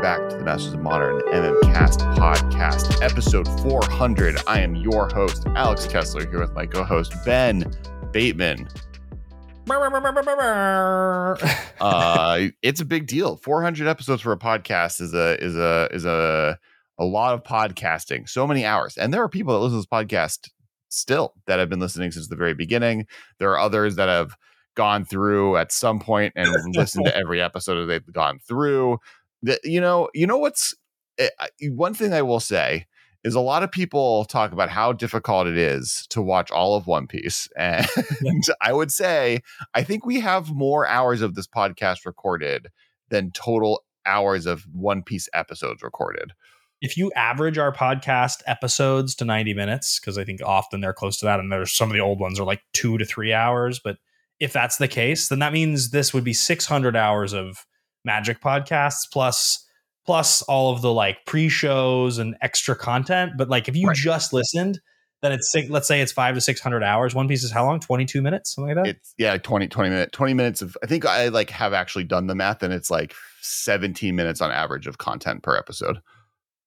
welcome back to the Masters of Modern MMCast podcast, episode 400. I am your host, Alex Kessler, here with my co host, Ben Bateman. uh, it's a big deal. 400 episodes for a podcast is a is a is a a lot of podcasting. So many hours, and there are people that listen to this podcast still that have been listening since the very beginning. There are others that have gone through at some point and listened to every episode that they've gone through. That you know, you know what's eh, one thing I will say is a lot of people talk about how difficult it is to watch all of One Piece. And I would say, I think we have more hours of this podcast recorded than total hours of One Piece episodes recorded. If you average our podcast episodes to 90 minutes, because I think often they're close to that, and there's some of the old ones are like two to three hours. But if that's the case, then that means this would be 600 hours of magic podcasts plus plus all of the like pre-shows and extra content. But like if you right. just listened, then it's let's say it's five to six hundred hours. One piece is how long? Twenty two minutes, something like that. It's yeah, 20, 20 minutes. Twenty minutes of. I think I like have actually done the math, and it's like seventeen minutes on average of content per episode.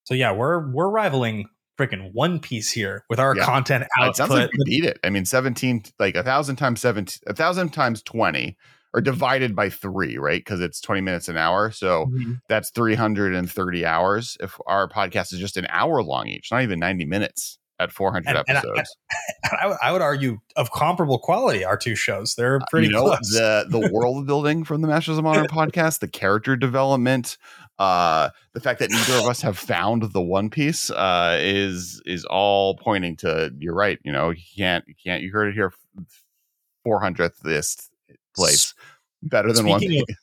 So yeah, we're we're rivaling freaking One Piece here with our yeah. content output. It sounds like we beat it. I mean, seventeen like a thousand times seventeen, a thousand times twenty or divided by three, right? Because it's 20 minutes an hour. So mm-hmm. that's 330 hours. If our podcast is just an hour long each, not even 90 minutes at 400 and, episodes. And I, I, would argue of comparable quality, our two shows. They're uh, pretty you know, close. The, the world building from the Masters of Modern podcast, the character development, uh, the fact that neither of us have found the One Piece uh, is is all pointing to you're right. You know, you can't you can't you heard it here 400th this place. Better than speaking one piece. Of,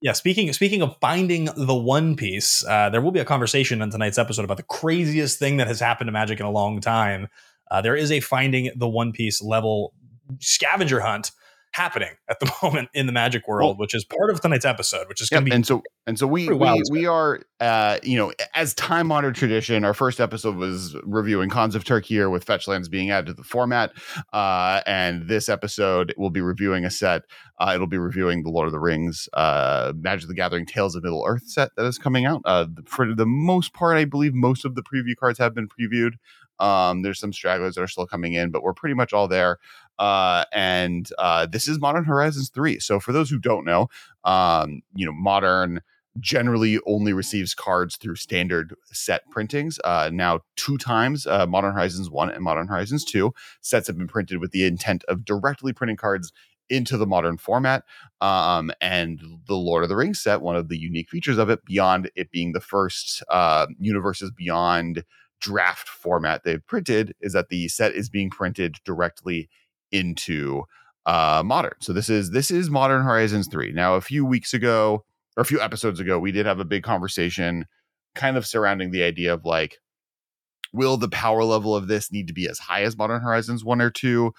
yeah, speaking speaking of finding the One Piece, uh, there will be a conversation on tonight's episode about the craziest thing that has happened to Magic in a long time. Uh, there is a finding the One Piece level scavenger hunt happening at the moment in the magic world, well, which is part of tonight's episode, which is going to be and so and so we we, we are uh you know as time honored tradition. Our first episode was reviewing Khans of Tarkir with fetchlands being added to the format, uh, and this episode will be reviewing a set. Uh, it'll be reviewing the Lord of the Rings, uh, Magic the Gathering Tales of Middle Earth set that is coming out. Uh, for the most part, I believe most of the preview cards have been previewed. Um, there's some stragglers that are still coming in, but we're pretty much all there. Uh, and uh, this is Modern Horizons 3. So for those who don't know, um, you know, Modern generally only receives cards through standard set printings. Uh, now, two times, uh, Modern Horizons 1 and Modern Horizons 2 sets have been printed with the intent of directly printing cards into the modern format. Um, and the Lord of the Rings set, one of the unique features of it, beyond it being the first uh, universes beyond draft format they've printed, is that the set is being printed directly into uh, modern. So this is this is Modern Horizons 3. Now, a few weeks ago, or a few episodes ago, we did have a big conversation kind of surrounding the idea of like, will the power level of this need to be as high as Modern Horizons 1 or 2?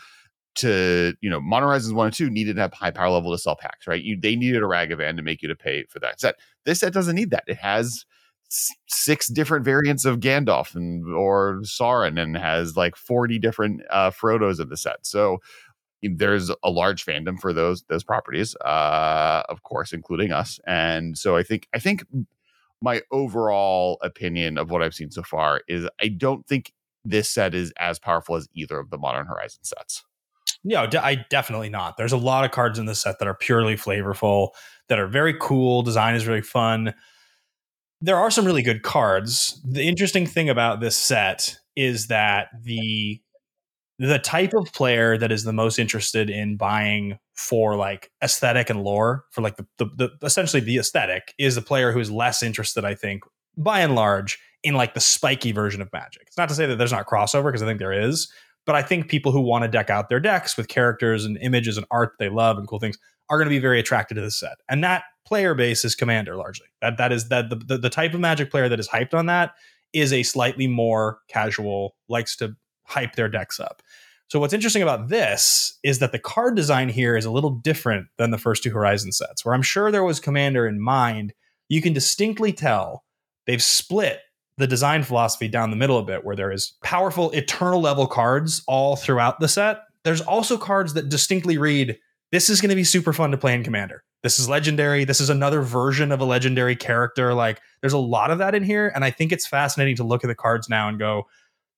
To you know, Modern Horizons 1 and 2 needed to have high power level to sell packs, right? You they needed a Ragavan to make you to pay for that set. This set doesn't need that. It has six different variants of Gandalf and or Sauron and has like 40 different uh Frodos in the set. So there's a large fandom for those those properties, uh, of course, including us. And so I think I think my overall opinion of what I've seen so far is I don't think this set is as powerful as either of the Modern Horizon sets. No, I definitely not. There's a lot of cards in this set that are purely flavorful, that are very cool. Design is really fun there are some really good cards. The interesting thing about this set is that the the type of player that is the most interested in buying for like aesthetic and lore for like the, the, the essentially the aesthetic is the player who is less interested i think by and large in like the spiky version of magic it's not to say that there's not crossover because i think there is but i think people who want to deck out their decks with characters and images and art they love and cool things are going to be very attracted to this set and that player base is commander largely. That that is that the, the, the type of magic player that is hyped on that is a slightly more casual, likes to hype their decks up. So what's interesting about this is that the card design here is a little different than the first two Horizon sets, where I'm sure there was Commander in mind. You can distinctly tell they've split the design philosophy down the middle a bit, where there is powerful eternal level cards all throughout the set. There's also cards that distinctly read, this is going to be super fun to play in Commander this is legendary. This is another version of a legendary character. Like there's a lot of that in here, and I think it's fascinating to look at the cards now and go,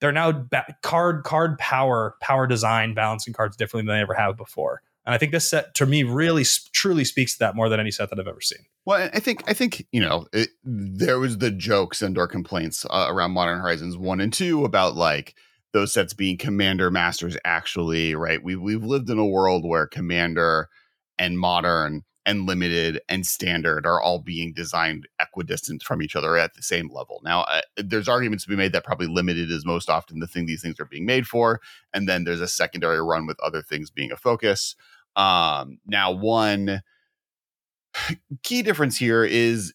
they're now ba- card card power power design balancing cards differently than they ever have before. And I think this set to me really truly speaks to that more than any set that I've ever seen. Well, I think I think you know it, there was the jokes and or complaints uh, around Modern Horizons one and two about like those sets being Commander Masters. Actually, right? We've we've lived in a world where Commander and Modern and limited and standard are all being designed equidistant from each other at the same level. Now, uh, there's arguments to be made that probably limited is most often the thing these things are being made for, and then there's a secondary run with other things being a focus. Um, now, one key difference here is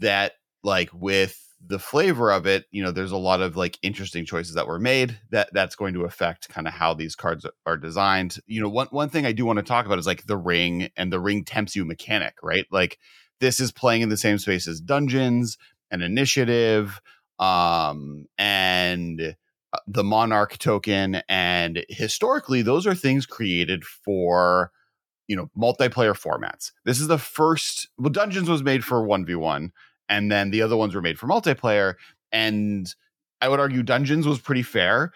that, like with the flavor of it, you know, there's a lot of like interesting choices that were made that that's going to affect kind of how these cards are designed. You know, one one thing I do want to talk about is like the ring and the ring tempts you mechanic, right? Like this is playing in the same space as dungeons and initiative um and uh, the monarch token and historically those are things created for you know multiplayer formats this is the first well dungeons was made for 1v1 and then the other ones were made for multiplayer. And I would argue Dungeons was pretty fair.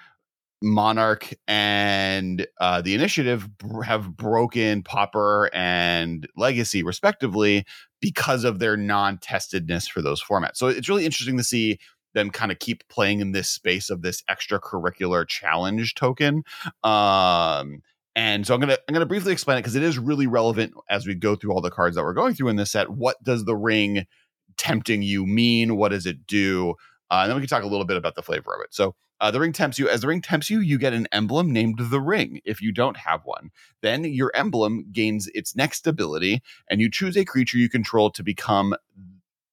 Monarch and uh, the Initiative have broken Pauper and Legacy, respectively, because of their non testedness for those formats. So it's really interesting to see them kind of keep playing in this space of this extracurricular challenge token. Um, and so I'm gonna I'm gonna briefly explain it because it is really relevant as we go through all the cards that we're going through in this set. What does the ring tempting you mean? What does it do? Uh, and then we can talk a little bit about the flavor of it. So uh, the ring tempts you. As the ring tempts you, you get an emblem named the ring. If you don't have one, then your emblem gains its next ability, and you choose a creature you control to become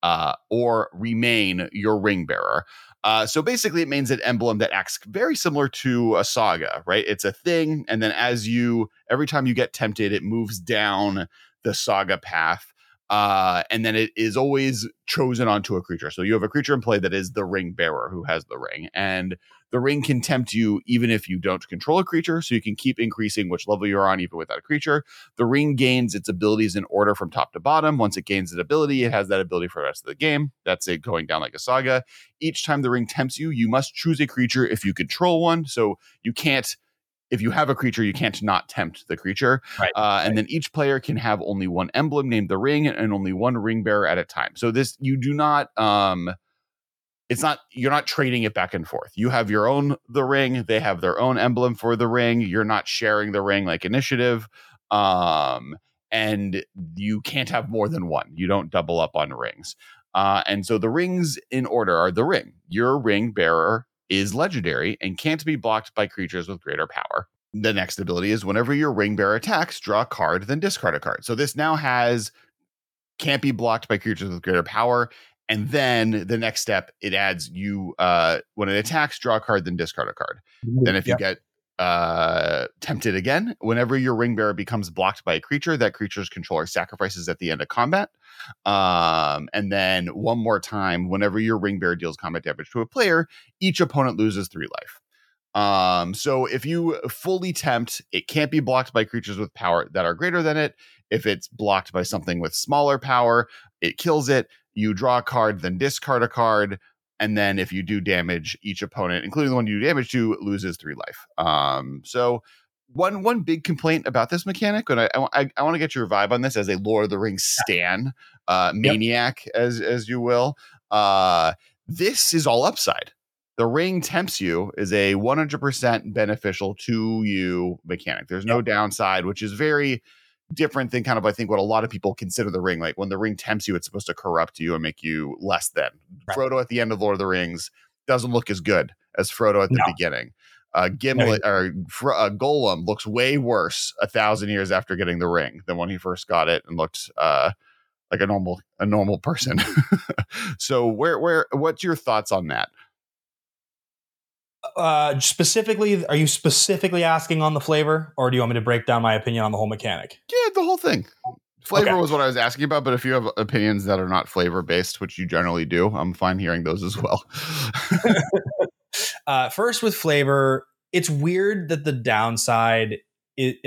uh, or remain your ring bearer. Uh, so basically, it means an emblem that acts very similar to a saga, right? It's a thing, and then as you every time you get tempted, it moves down the saga path uh, and then it is always chosen onto a creature. So you have a creature in play that is the ring bearer who has the ring, and the ring can tempt you even if you don't control a creature. So you can keep increasing which level you're on even without a creature. The ring gains its abilities in order from top to bottom. Once it gains an ability, it has that ability for the rest of the game. That's it going down like a saga. Each time the ring tempts you, you must choose a creature if you control one. So you can't if you have a creature, you can't not tempt the creature. Right. Uh, and right. then each player can have only one emblem named the ring and only one ring bearer at a time. So this you do not um it's not you're not trading it back and forth. You have your own the ring, they have their own emblem for the ring. You're not sharing the ring like initiative. Um and you can't have more than one. You don't double up on rings. Uh, and so the rings in order are the ring. Your ring bearer is legendary and can't be blocked by creatures with greater power. The next ability is whenever your ring bearer attacks, draw a card, then discard a card. So this now has can't be blocked by creatures with greater power. And then the next step, it adds you uh, when it attacks, draw a card, then discard a card. Mm-hmm. Then if yep. you get uh, tempted again, whenever your ring bearer becomes blocked by a creature, that creature's controller sacrifices at the end of combat. Um, and then one more time, whenever your ring bearer deals combat damage to a player, each opponent loses three life. Um, so if you fully tempt, it can't be blocked by creatures with power that are greater than it. If it's blocked by something with smaller power, it kills it. You draw a card, then discard a card. And then if you do damage, each opponent, including the one you do damage to, loses three life. Um, so one one big complaint about this mechanic, and I I, I want to get your vibe on this as a Lord of the Rings stan, uh, maniac yep. as as you will. Uh, this is all upside. The ring tempts you is a 100% beneficial to you mechanic. There's no yep. downside, which is very different than kind of I think what a lot of people consider the ring. Like when the ring tempts you, it's supposed to corrupt you and make you less than. Right. Frodo at the end of Lord of the Rings doesn't look as good as Frodo at the no. beginning uh, Gimlet or Fro- uh, Gollum looks way worse a thousand years after getting the ring than when he first got it and looked uh, like a normal a normal person. so where where what's your thoughts on that? Uh, specifically, are you specifically asking on the flavor, or do you want me to break down my opinion on the whole mechanic? Yeah, the whole thing. Flavor okay. was what I was asking about, but if you have opinions that are not flavor based, which you generally do, I'm fine hearing those as well. uh, first, with flavor, it's weird that the downside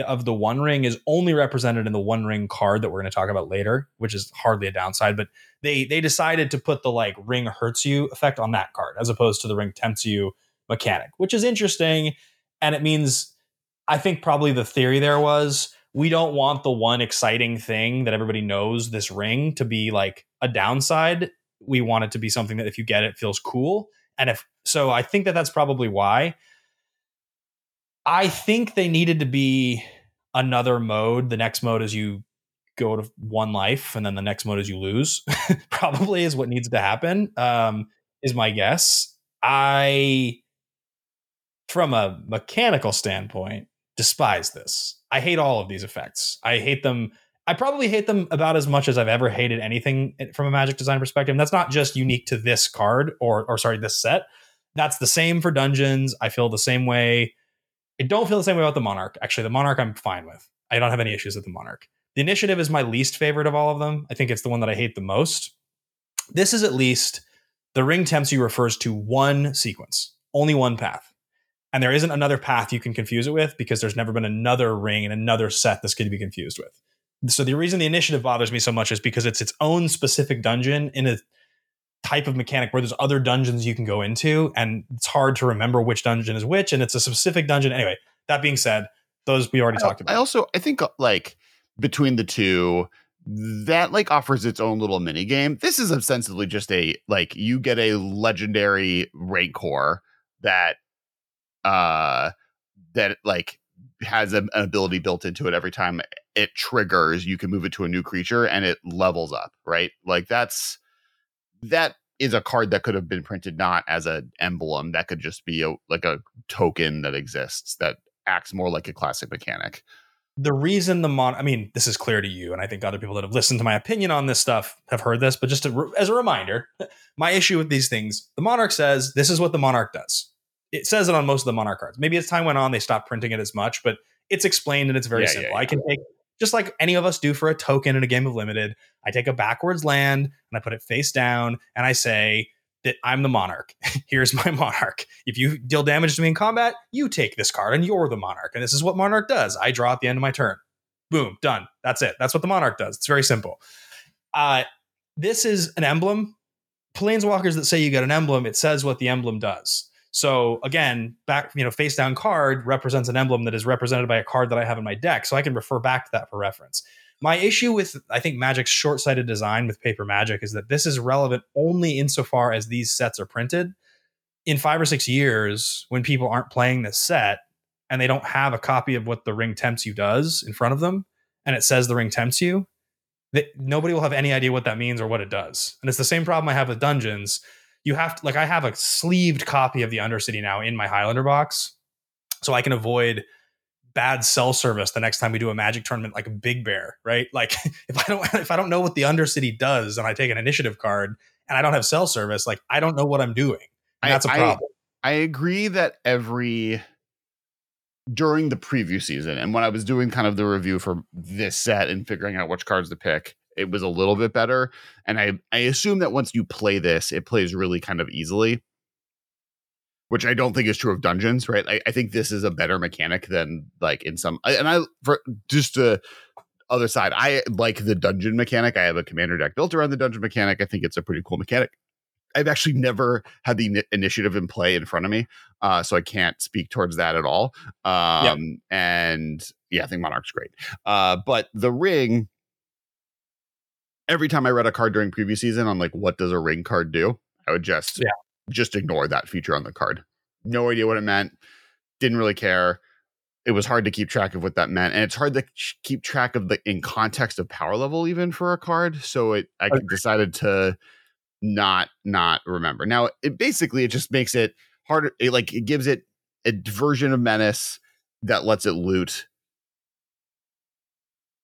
of the One Ring is only represented in the One Ring card that we're going to talk about later, which is hardly a downside. But they they decided to put the like ring hurts you effect on that card as opposed to the ring tempts you mechanic, which is interesting, and it means I think probably the theory there was we don't want the one exciting thing that everybody knows this ring to be like a downside. We want it to be something that if you get it feels cool. And if so, I think that that's probably why. I think they needed to be another mode. The next mode is you go to one life, and then the next mode is you lose. probably is what needs to happen. Um, is my guess. I, from a mechanical standpoint, despise this. I hate all of these effects. I hate them. I probably hate them about as much as I've ever hated anything from a magic design perspective. And that's not just unique to this card or or sorry, this set. That's the same for dungeons. I feel the same way. I don't feel the same way about the Monarch. Actually, the Monarch I'm fine with. I don't have any issues with the Monarch. The Initiative is my least favorite of all of them. I think it's the one that I hate the most. This is at least the ring tempts you refers to one sequence, only one path. And there isn't another path you can confuse it with because there's never been another ring in another set this could be confused with. So the reason the initiative bothers me so much is because it's its own specific dungeon in a type of mechanic where there's other dungeons you can go into and it's hard to remember which dungeon is which and it's a specific dungeon. Anyway that being said those we already I, talked about. I also i think uh, like between the two that like offers its own little mini game this is ostensibly just a like you get a legendary rancor that uh that like has a, an ability built into it every time it triggers you can move it to a new creature and it levels up right? Like that's that is a card that could have been printed not as an emblem that could just be a like a token that exists that acts more like a classic mechanic the reason the mon i mean this is clear to you and i think other people that have listened to my opinion on this stuff have heard this but just to, as a reminder my issue with these things the monarch says this is what the monarch does it says it on most of the Monarch cards. Maybe as time went on, they stopped printing it as much, but it's explained and it's very yeah, simple. Yeah, yeah. I can take just like any of us do for a token in a game of limited. I take a backwards land and I put it face down and I say that I'm the monarch. Here's my monarch. If you deal damage to me in combat, you take this card and you're the monarch. And this is what monarch does. I draw at the end of my turn. Boom, done. That's it. That's what the monarch does. It's very simple. Uh, this is an emblem. Planeswalkers that say you get an emblem, it says what the emblem does. So again, back you know, face down card represents an emblem that is represented by a card that I have in my deck, so I can refer back to that for reference. My issue with I think Magic's short-sighted design with Paper Magic is that this is relevant only insofar as these sets are printed. In five or six years, when people aren't playing this set and they don't have a copy of what the ring tempts you does in front of them, and it says the ring tempts you, that nobody will have any idea what that means or what it does. And it's the same problem I have with dungeons you have to like I have a sleeved copy of the Undercity now in my Highlander box, so I can avoid bad cell service the next time we do a Magic tournament like a Big Bear, right? Like if I don't if I don't know what the Undercity does and I take an initiative card and I don't have cell service, like I don't know what I'm doing. And that's a problem. I, I agree that every during the preview season and when I was doing kind of the review for this set and figuring out which cards to pick, it was a little bit better. And I I assume that once you play this, it plays really kind of easily. Which I don't think is true of dungeons, right? I, I think this is a better mechanic than like in some and I for just the other side, I like the dungeon mechanic. I have a commander deck built around the dungeon mechanic. I think it's a pretty cool mechanic. I've actually never had the initiative in play in front of me, uh, so I can't speak towards that at all. Um, yep. And yeah, I think Monarch's great. Uh, but the ring, every time I read a card during preview season on like what does a ring card do, I would just yeah. just ignore that feature on the card. No idea what it meant. Didn't really care. It was hard to keep track of what that meant, and it's hard to keep track of the in context of power level even for a card. So it I okay. decided to not not remember. Now it basically it just makes it harder. It like it gives it a version of menace that lets it loot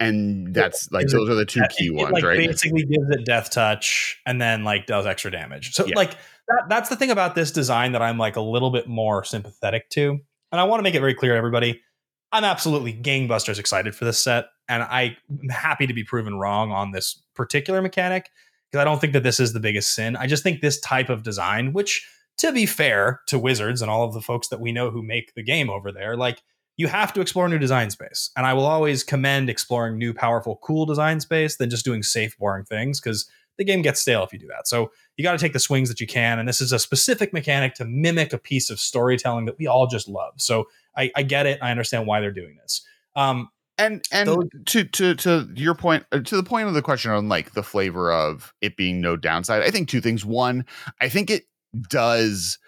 and that's like those are the two key it, ones, like right? Basically, gives it death touch and then like does extra damage. So yeah. like that, that's the thing about this design that I'm like a little bit more sympathetic to, and I want to make it very clear to everybody. I'm absolutely gangbusters excited for this set, and I'm happy to be proven wrong on this particular mechanic because I don't think that this is the biggest sin. I just think this type of design, which to be fair to Wizards and all of the folks that we know who make the game over there, like you have to explore new design space. And I will always commend exploring new, powerful, cool design space than just doing safe, boring things because the game gets stale if you do that. So you got to take the swings that you can. And this is a specific mechanic to mimic a piece of storytelling that we all just love. So I, I get it. I understand why they're doing this. Um, and and those, to to to your point uh, to the point of the question on like the flavor of it being no downside i think two things one i think it does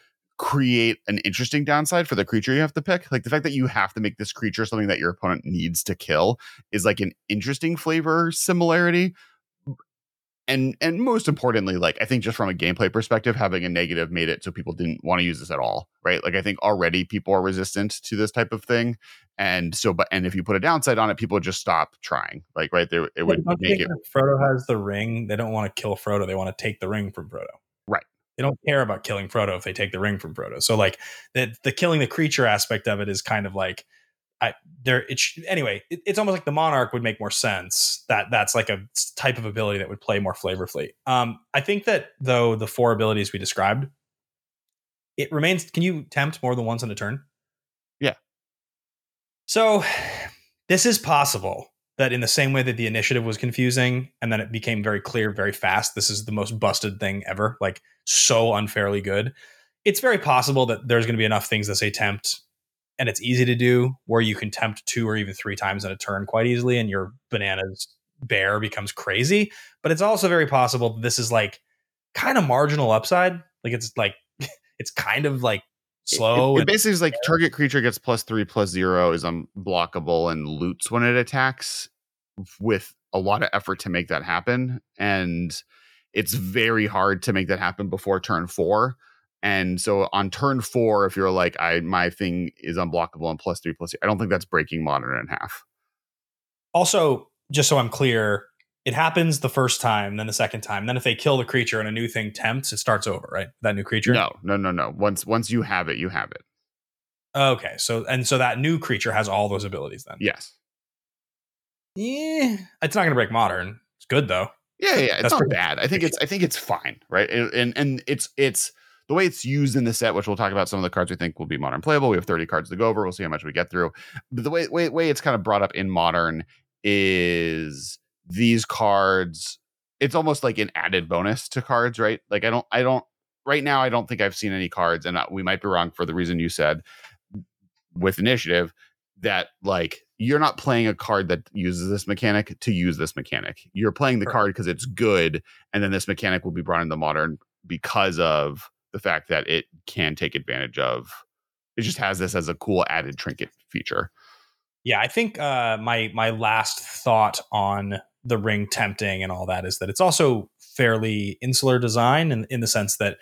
create an interesting downside for the creature you have to pick. Like the fact that you have to make this creature something that your opponent needs to kill is like an interesting flavor similarity. And and most importantly, like I think just from a gameplay perspective, having a negative made it so people didn't want to use this at all. Right. Like I think already people are resistant to this type of thing. And so but and if you put a downside on it, people just stop trying. Like right there it would make it Frodo has the ring. They don't want to kill Frodo. They want to take the ring from Frodo. They don't care about killing Frodo if they take the ring from Frodo. So like the the killing the creature aspect of it is kind of like I there it sh- anyway. It, it's almost like the Monarch would make more sense. That that's like a type of ability that would play more flavorfully. Um, I think that though the four abilities we described, it remains. Can you tempt more than once in a turn? Yeah. So this is possible that in the same way that the initiative was confusing and then it became very clear very fast this is the most busted thing ever like so unfairly good it's very possible that there's going to be enough things that say tempt and it's easy to do where you can tempt two or even three times in a turn quite easily and your bananas bear becomes crazy but it's also very possible this is like kind of marginal upside like it's like it's kind of like slow. It, it, it basically is like target creature gets plus three plus zero is unblockable and loots when it attacks with a lot of effort to make that happen. And it's very hard to make that happen before turn four. And so on turn four, if you're like, I my thing is unblockable and plus three plus, I don't think that's breaking modern in half. Also, just so I'm clear, it happens the first time, then the second time. Then if they kill the creature and a new thing tempts, it starts over, right? That new creature? No, no, no, no. Once once you have it, you have it. Okay. So and so that new creature has all those abilities then. Yes. Yeah. It's not gonna break modern. It's good though. Yeah, yeah. It's That's not bad. I think it's I think it's fine, right? And and it's it's the way it's used in the set, which we'll talk about some of the cards we think will be modern playable. We have 30 cards to go over. We'll see how much we get through. But the way way, way it's kind of brought up in modern is these cards it's almost like an added bonus to cards right? Like i don't i don't right now i don't think i've seen any cards and uh, we might be wrong for the reason you said with initiative that like you're not playing a card that uses this mechanic to use this mechanic. You're playing the card because it's good and then this mechanic will be brought into modern because of the fact that it can take advantage of it just has this as a cool added trinket feature. Yeah i think uh my my last thought on the ring tempting and all that is that it's also fairly insular design in, in the sense that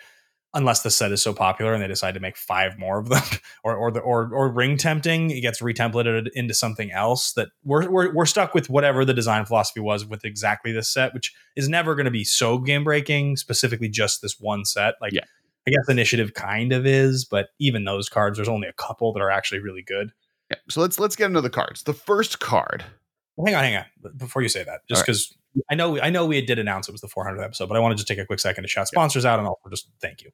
unless the set is so popular and they decide to make five more of them or or the or or ring tempting it gets retemplated into something else that we're, we're we're stuck with whatever the design philosophy was with exactly this set which is never going to be so game breaking specifically just this one set like yeah. i guess initiative kind of is but even those cards there's only a couple that are actually really good yeah. so let's let's get into the cards the first card well, hang on, hang on. Before you say that, just because right. I know I know we did announce it was the 400th episode, but I want to just take a quick second to shout sponsors out and also just thank you.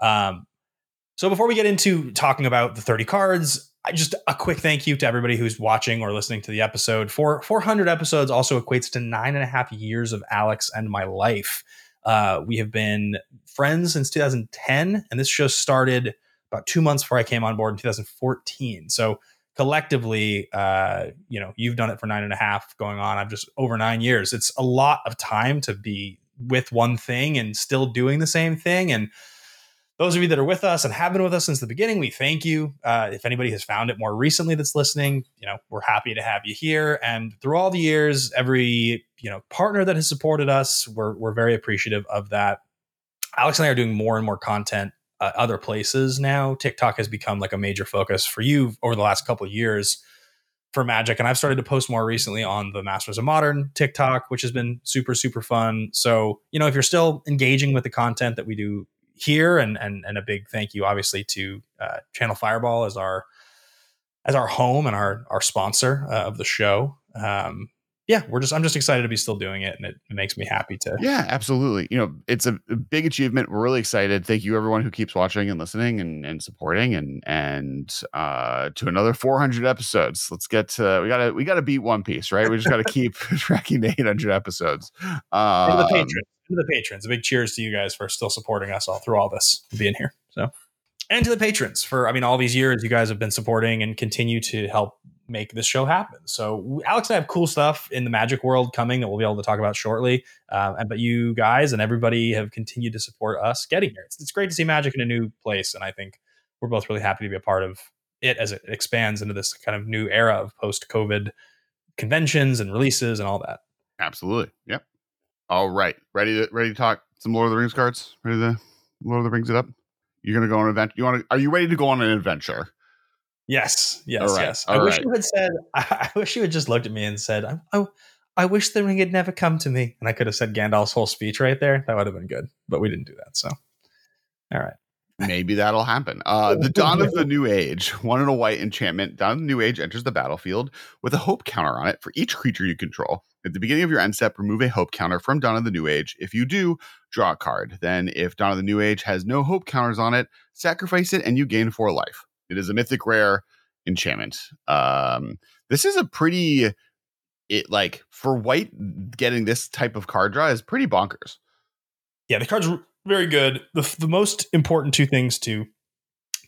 Um, so before we get into talking about the 30 cards, I just a quick thank you to everybody who's watching or listening to the episode. For 400 episodes also equates to nine and a half years of Alex and my life. Uh, we have been friends since 2010, and this show started about two months before I came on board in 2014. So collectively, uh, you know, you've done it for nine and a half going on. I've just over nine years. It's a lot of time to be with one thing and still doing the same thing. And those of you that are with us and have been with us since the beginning, we thank you. Uh, if anybody has found it more recently that's listening, you know, we're happy to have you here. And through all the years, every you know partner that has supported us, we're we're very appreciative of that. Alex and I are doing more and more content uh, other places now. TikTok has become like a major focus for you over the last couple years for Magic, and I've started to post more recently on the Masters of Modern TikTok, which has been super super fun. So you know, if you're still engaging with the content that we do here, and and and a big thank you, obviously, to uh, Channel Fireball as our as our home and our our sponsor uh, of the show. Um, yeah, we're just I'm just excited to be still doing it, and it, it makes me happy to. Yeah, absolutely. You know, it's a, a, big achievement. We're really excited. Thank you everyone who keeps watching and listening and and supporting and and uh to another 400 episodes. Let's get to we gotta we gotta beat One Piece, right? We just gotta keep tracking to 800 episodes. Um, to the patrons, to the patrons, a big cheers to you guys for still supporting us all through all this, being here. So and to the patrons for i mean all these years you guys have been supporting and continue to help make this show happen. So alex and i have cool stuff in the magic world coming that we'll be able to talk about shortly. Uh, but you guys and everybody have continued to support us getting here. It's, it's great to see magic in a new place and i think we're both really happy to be a part of it as it expands into this kind of new era of post covid conventions and releases and all that. Absolutely. Yep. All right. Ready to ready to talk some lord of the rings cards? Ready to lord of the rings it up? You're gonna go on an adventure. You want to? Are you ready to go on an adventure? Yes, yes, right. yes. I wish you had said. I, wish you had just looked at me and said, "I, I, I wish the ring had never come to me," and I could have said Gandalf's whole speech right there. That would have been good, but we didn't do that. So, all right. Maybe that'll happen. Uh, the Dawn of the New Age, one in a white enchantment. Dawn of the New Age enters the battlefield with a hope counter on it for each creature you control. At the beginning of your end step, remove a hope counter from Dawn of the New Age. If you do, draw a card. Then, if Dawn of the New Age has no hope counters on it, sacrifice it and you gain four life. It is a mythic rare enchantment. Um, this is a pretty, it like for white getting this type of card draw is pretty bonkers. Yeah, the card's very good. The, the most important two things to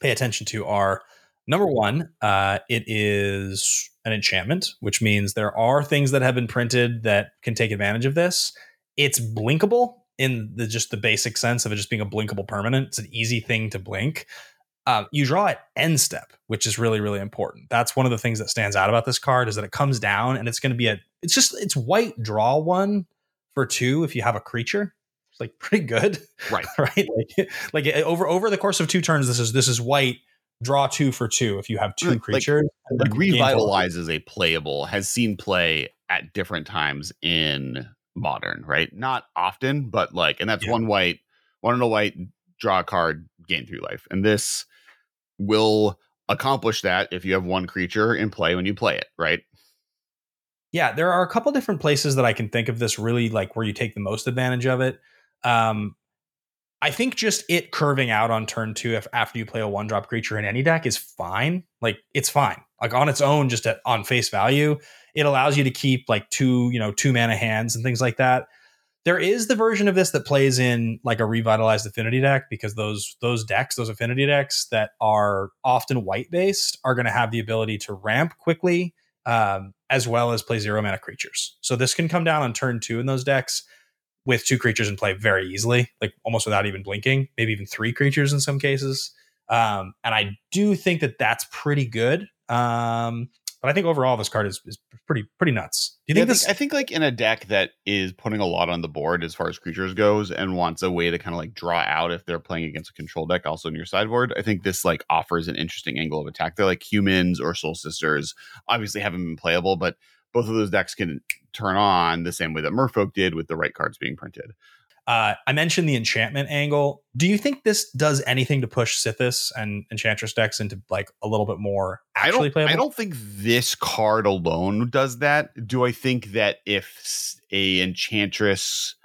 pay attention to are number one, uh, it is an enchantment, which means there are things that have been printed that can take advantage of this. It's blinkable in the just the basic sense of it just being a blinkable permanent. It's an easy thing to blink. Um, you draw at end step, which is really really important. That's one of the things that stands out about this card is that it comes down and it's going to be a. It's just it's white draw one for two if you have a creature It's like pretty good, right? right? Like, like eh, over over the course of two turns, this is this is white. Draw two for two if you have two like, creatures. Like, like revitalizes a playable has seen play at different times in modern, right? Not often, but like, and that's yeah. one white, one in a white, draw a card, gain three life, and this will accomplish that if you have one creature in play when you play it, right? Yeah, there are a couple different places that I can think of this really like where you take the most advantage of it. Um, I think just it curving out on turn two if after you play a one drop creature in any deck is fine. Like it's fine. Like on its own, just at, on face value, it allows you to keep like two, you know, two mana hands and things like that. There is the version of this that plays in like a revitalized affinity deck because those those decks, those affinity decks that are often white based, are going to have the ability to ramp quickly, um, as well as play zero mana creatures. So this can come down on turn two in those decks with two creatures in play very easily, like almost without even blinking, maybe even three creatures in some cases. Um, and I do think that that's pretty good. Um, but I think overall this card is, is pretty pretty nuts. Do you think yeah, this? I think, I think like in a deck that is putting a lot on the board as far as creatures goes and wants a way to kind of like draw out if they're playing against a control deck also in your sideboard. I think this like offers an interesting angle of attack. They're like humans or soul sisters. Obviously haven't been playable, but both of those decks can turn on the same way that Merfolk did with the right cards being printed. Uh, I mentioned the enchantment angle. Do you think this does anything to push Sythis and Enchantress decks into like a little bit more actually I playable? I don't think this card alone does that. Do I think that if a Enchantress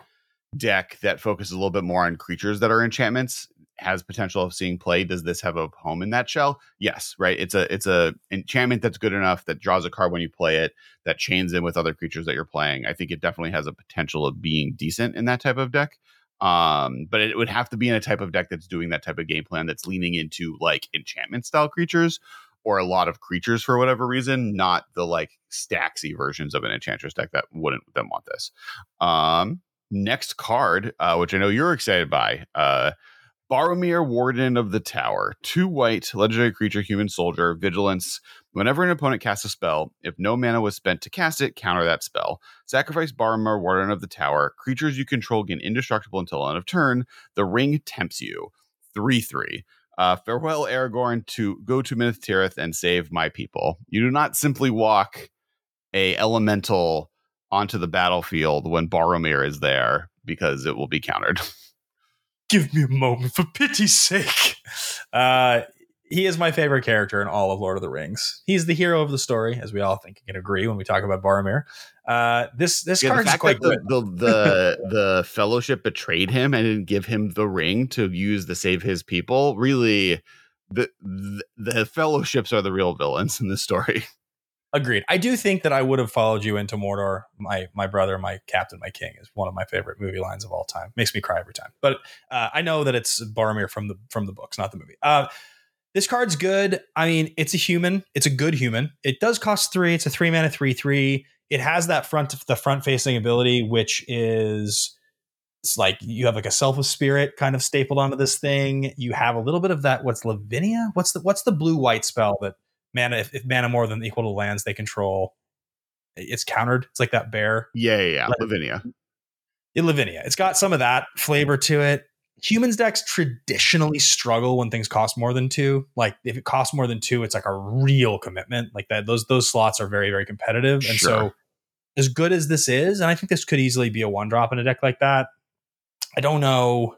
deck that focuses a little bit more on creatures that are enchantments has potential of seeing play does this have a home in that shell? Yes right? It's a it's a enchantment that's good enough that draws a card when you play it that chains in with other creatures that you're playing. I think it definitely has a potential of being decent in that type of deck um but it would have to be in a type of deck that's doing that type of game plan that's leaning into like enchantment style creatures or a lot of creatures for whatever reason not the like stacksy versions of an enchantress deck that wouldn't then want this. Um next card uh which i know you're excited by uh Boromir, Warden of the Tower. Two white, legendary creature, human soldier, vigilance. Whenever an opponent casts a spell, if no mana was spent to cast it, counter that spell. Sacrifice Boromir, Warden of the Tower. Creatures you control gain indestructible until end of turn. The ring tempts you. 3 3. Uh, farewell, Aragorn, to go to Minas Tirith and save my people. You do not simply walk a elemental onto the battlefield when Boromir is there because it will be countered. give me a moment for pity's sake. Uh, he is my favorite character in all of Lord of the Rings. He's the hero of the story, as we all think can agree when we talk about Boromir. Uh, this this yeah, card is quite the, good. The the, the Fellowship betrayed him and didn't give him the ring to use to save his people. Really, the, the the Fellowships are the real villains in this story. Agreed. I do think that I would have followed you into Mordor. My my brother, my captain, my king is one of my favorite movie lines of all time. Makes me cry every time. But uh, I know that it's Boromir from the from the books, not the movie. Uh, this card's good. I mean, it's a human. It's a good human. It does cost three. It's a three mana three three. It has that front the front facing ability, which is it's like you have like a selfless spirit kind of stapled onto this thing. You have a little bit of that. What's Lavinia? What's the what's the blue white spell that mana if, if mana more than equal to lands they control, it's countered. It's like that bear. Yeah, yeah, yeah. Lavinia. In Lavinia, it's got some of that flavor to it humans decks traditionally struggle when things cost more than two. Like if it costs more than two, it's like a real commitment. Like that, those those slots are very very competitive. And sure. so, as good as this is, and I think this could easily be a one drop in a deck like that. I don't know.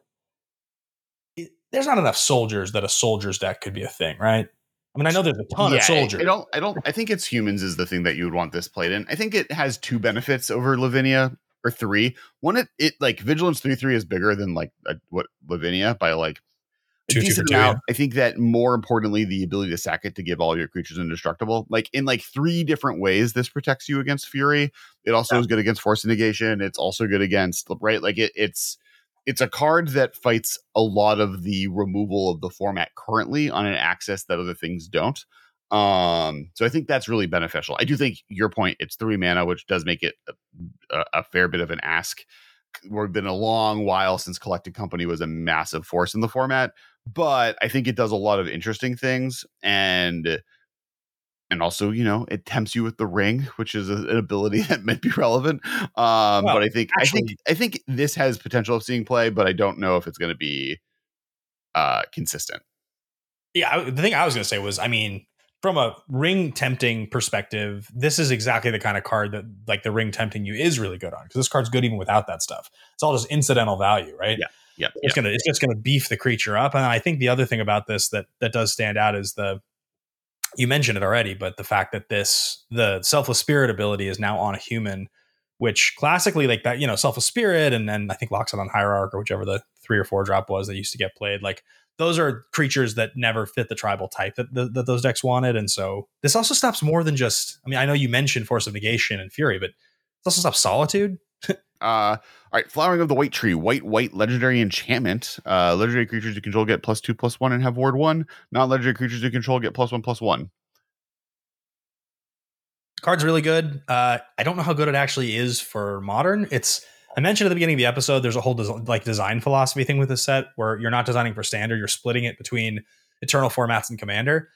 It, there's not enough soldiers that a soldiers deck could be a thing, right? I mean, I know there's a ton yeah, of soldiers. I don't. I don't. I think it's humans is the thing that you would want this played in. I think it has two benefits over Lavinia or three. One, it, it like Vigilance three three is bigger than like a, what Lavinia by like a two, decent two amount. I think that more importantly, the ability to sack it to give all your creatures indestructible. Like in like three different ways, this protects you against Fury. It also yeah. is good against Force Negation. It's also good against right. Like it, it's it's a card that fights a lot of the removal of the format currently on an access that other things don't. Um, so I think that's really beneficial. I do think your point, it's three mana, which does make it a, a fair bit of an ask. We've been a long while since Collected Company was a massive force in the format, but I think it does a lot of interesting things and and also you know it tempts you with the ring which is a, an ability that might be relevant um well, but i think actually, i think i think this has potential of seeing play but i don't know if it's going to be uh consistent yeah the thing i was going to say was i mean from a ring tempting perspective, this is exactly the kind of card that like the ring tempting you is really good on because this card's good even without that stuff. It's all just incidental value, right? Yeah. Yeah. It's gonna it's just gonna beef the creature up. And I think the other thing about this that that does stand out is the you mentioned it already, but the fact that this the selfless spirit ability is now on a human, which classically like that, you know, selfless spirit and then I think locks it on hierarch or whichever the three or four drop was that used to get played. Like those are creatures that never fit the tribal type that, that, that those decks wanted. And so this also stops more than just, I mean, I know you mentioned Force of Negation and Fury, but it also stops Solitude. uh, all right, Flowering of the White Tree, white, white, legendary enchantment. Uh, legendary creatures you control get plus two, plus one, and have ward one. Non legendary creatures you control get plus one, plus one. Card's really good. Uh, I don't know how good it actually is for modern. It's I mentioned at the beginning of the episode, there's a whole des- like design philosophy thing with this set where you're not designing for standard, you're splitting it between eternal formats and commander.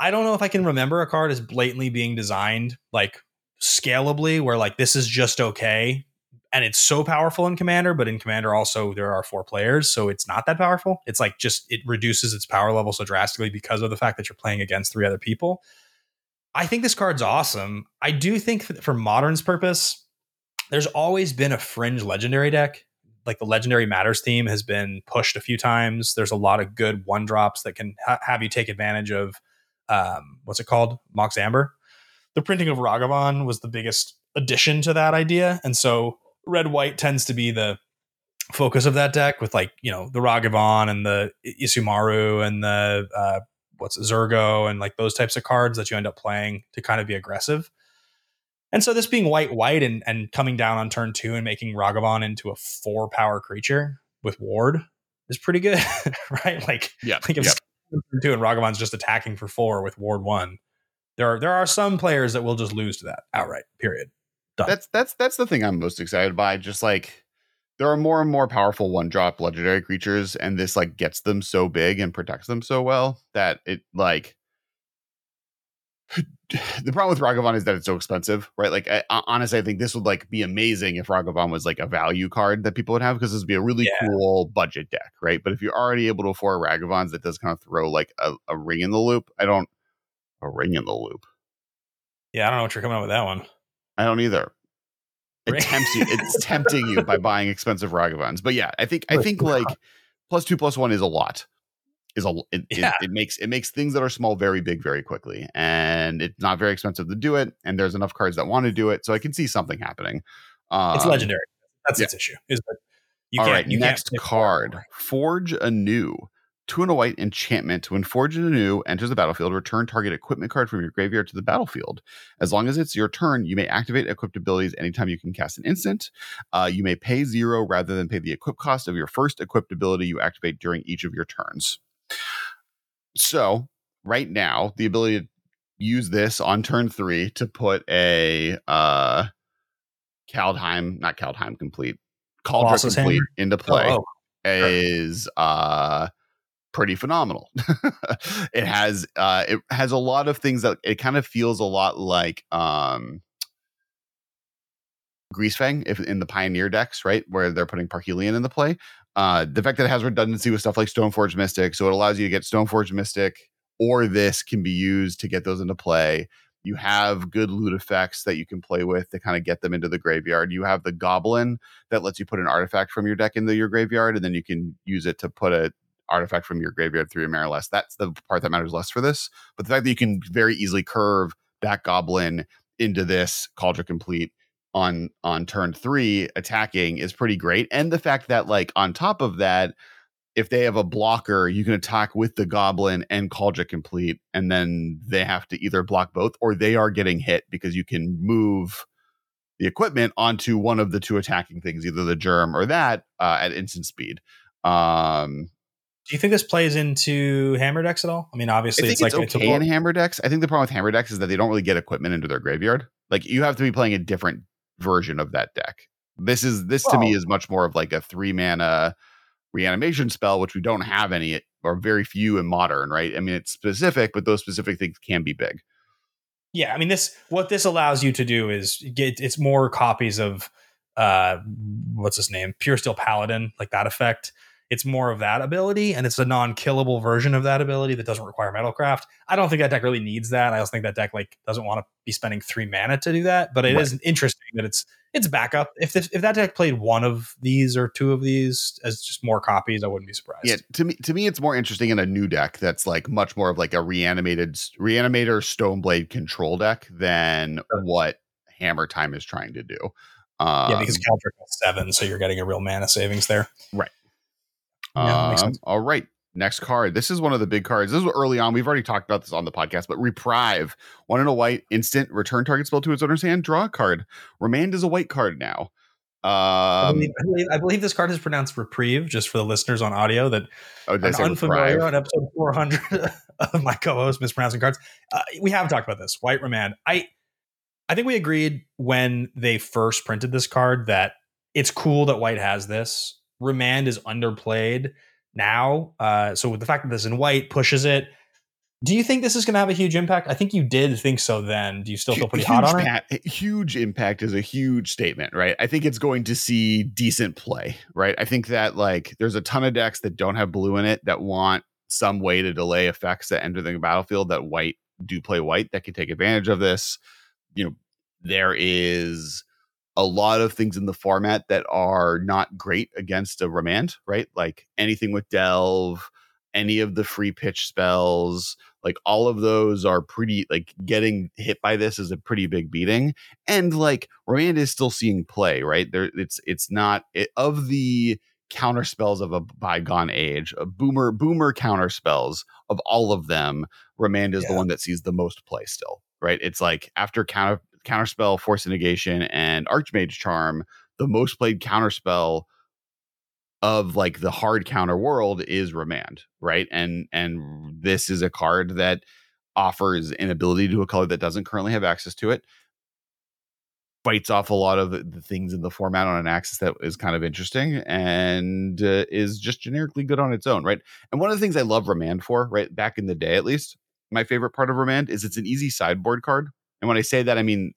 I don't know if I can remember a card as blatantly being designed like scalably, where like this is just okay. And it's so powerful in Commander, but in Commander also there are four players, so it's not that powerful. It's like just it reduces its power level so drastically because of the fact that you're playing against three other people. I think this card's awesome. I do think for modern's purpose, there's always been a fringe legendary deck. Like the legendary matters theme has been pushed a few times. There's a lot of good one drops that can ha- have you take advantage of um, what's it called? Mox Amber. The printing of Ragavan was the biggest addition to that idea. And so red white tends to be the focus of that deck with like, you know, the Ragavan and the Isamaru and the uh, what's it, Zurgo and like those types of cards that you end up playing to kind of be aggressive. And so this being white white and, and coming down on turn two and making Ragavan into a four power creature with ward is pretty good, right? Like, yeah, like if yep. two and Ragavan's just attacking for four with ward one, there are there are some players that will just lose to that outright. Period. Done. That's that's that's the thing I'm most excited by. Just like there are more and more powerful one drop legendary creatures, and this like gets them so big and protects them so well that it like the problem with Ragavan is that it's so expensive, right? Like, I, honestly, I think this would like be amazing if Ragavan was like a value card that people would have because this would be a really yeah. cool budget deck, right? But if you're already able to afford Ragavans, that does kind of throw like a, a ring in the loop. I don't a ring in the loop. Yeah, I don't know what you're coming up with that one. I don't either. It tempts you. It's tempting you by buying expensive Ragavans. But yeah, I think I think like plus two plus one is a lot. is a it, yeah. it, it, makes it makes things that are small very big very quickly and it's not very expensive to do it and there's enough cards that want to do it so i can see something happening um, it's legendary that's yeah. its issue is you All right, next card forge anew two and a white enchantment when forge anew enters the battlefield return target equipment card from your graveyard to the battlefield as long as it's your turn you may activate equipped abilities anytime you can cast an instant uh, you may pay zero rather than pay the equip cost of your first equipped ability you activate during each of your turns so right now, the ability to use this on turn three to put a uh Kaldheim, not Kaldheim complete, Kaldra complete hammer? into oh, play oh, oh. is uh pretty phenomenal. it has uh it has a lot of things that it kind of feels a lot like um Greasefang if in the Pioneer decks, right? Where they're putting Parhelion in the play. Uh, the fact that it has redundancy with stuff like Stoneforge Mystic, so it allows you to get Stoneforge Mystic, or this can be used to get those into play. You have good loot effects that you can play with to kind of get them into the graveyard. You have the Goblin that lets you put an artifact from your deck into your graveyard, and then you can use it to put a artifact from your graveyard through your Marilis. That's the part that matters less for this. But the fact that you can very easily curve that Goblin into this Kaldra Compleat on on turn three attacking is pretty great. And the fact that like on top of that, if they have a blocker, you can attack with the goblin and Kaldra Compleat, and then they have to either block both or they are getting hit because you can move the equipment onto one of the two attacking things, either the germ or that, uh, at instant speed. Um, do you think this plays into hammer decks at all? I mean, obviously, I it's, it's like okay in hammer decks. I think the problem with hammer decks is that they don't really get equipment into their graveyard. Like you have to be playing a different version of that deck. This is this well, to me is much more of like a three mana reanimation spell, which we don't have any or very few in modern, right? I mean, it's specific, but those specific things can be big. Yeah, I mean, this what this allows you to do is get it's more copies of uh what's his name, Puresteel Paladin, like that effect it's more of that ability and it's a non-killable version of that ability that doesn't require metalcraft. I don't think that deck really needs that. I also think that deck like doesn't want to be spending three mana to do that but it right. is interesting that it's it's backup. If this, if that deck played one of these or two of these as just more copies i wouldn't be surprised. Yeah to me to me it's more interesting in a new deck that's like much more of like a reanimated reanimator stoneblade control deck than sure. what hammer time is trying to do. Um, yeah because Kaldra has seven so you're getting a real mana savings there. Right yeah, um, all right. Next card. This is one of the big cards. This is early on. We've already talked about this on the podcast, but Reprieve, one in a white, instant, return target spell to its owner's hand, draw a card. Remand is a white card now. Um, I, believe, I, believe, I, believe, this card is pronounced reprieve, just for the listeners on audio that oh, I'm unfamiliar on episode 400 of my co-host mispronouncing cards. Uh, we have talked about this white remand. I I think we agreed when they first printed this card that it's cool that white has this. Remand is underplayed now. Uh, so with the fact that this in white pushes it. Do you think this is going to have a huge impact? I think you did think so then. Do you still feel pretty huge hot on it? Huge impact is a huge statement, right? I think it's going to see decent play, right? I think that like there's a ton of decks that don't have blue in it that want some way to delay effects that enter the battlefield that white do play white that can take advantage of this. You know, there is a lot of things in the format that are not great against a remand, right? Like anything with delve, any of the free pitch spells, like all of those are pretty like getting hit by this is a pretty big beating. And like remand is still seeing play, right? There it's it's not it, of the counter spells of a bygone age, a boomer boomer counter spells of all of them, remand is yeah. the one that sees the most play still, right? It's like after counter counterspell, force negation, and archmage charm, the most played counterspell of like the hard counter world is remand, right? And and this is a card that offers an ability to a color that doesn't currently have access to it. Fights off a lot of the things in the format on an axis that is kind of interesting and uh, is just generically good on its own, right? And one of the things I love Remand for, right, back in the day at least, my favorite part of Remand is it's an easy sideboard card and when I say that, I mean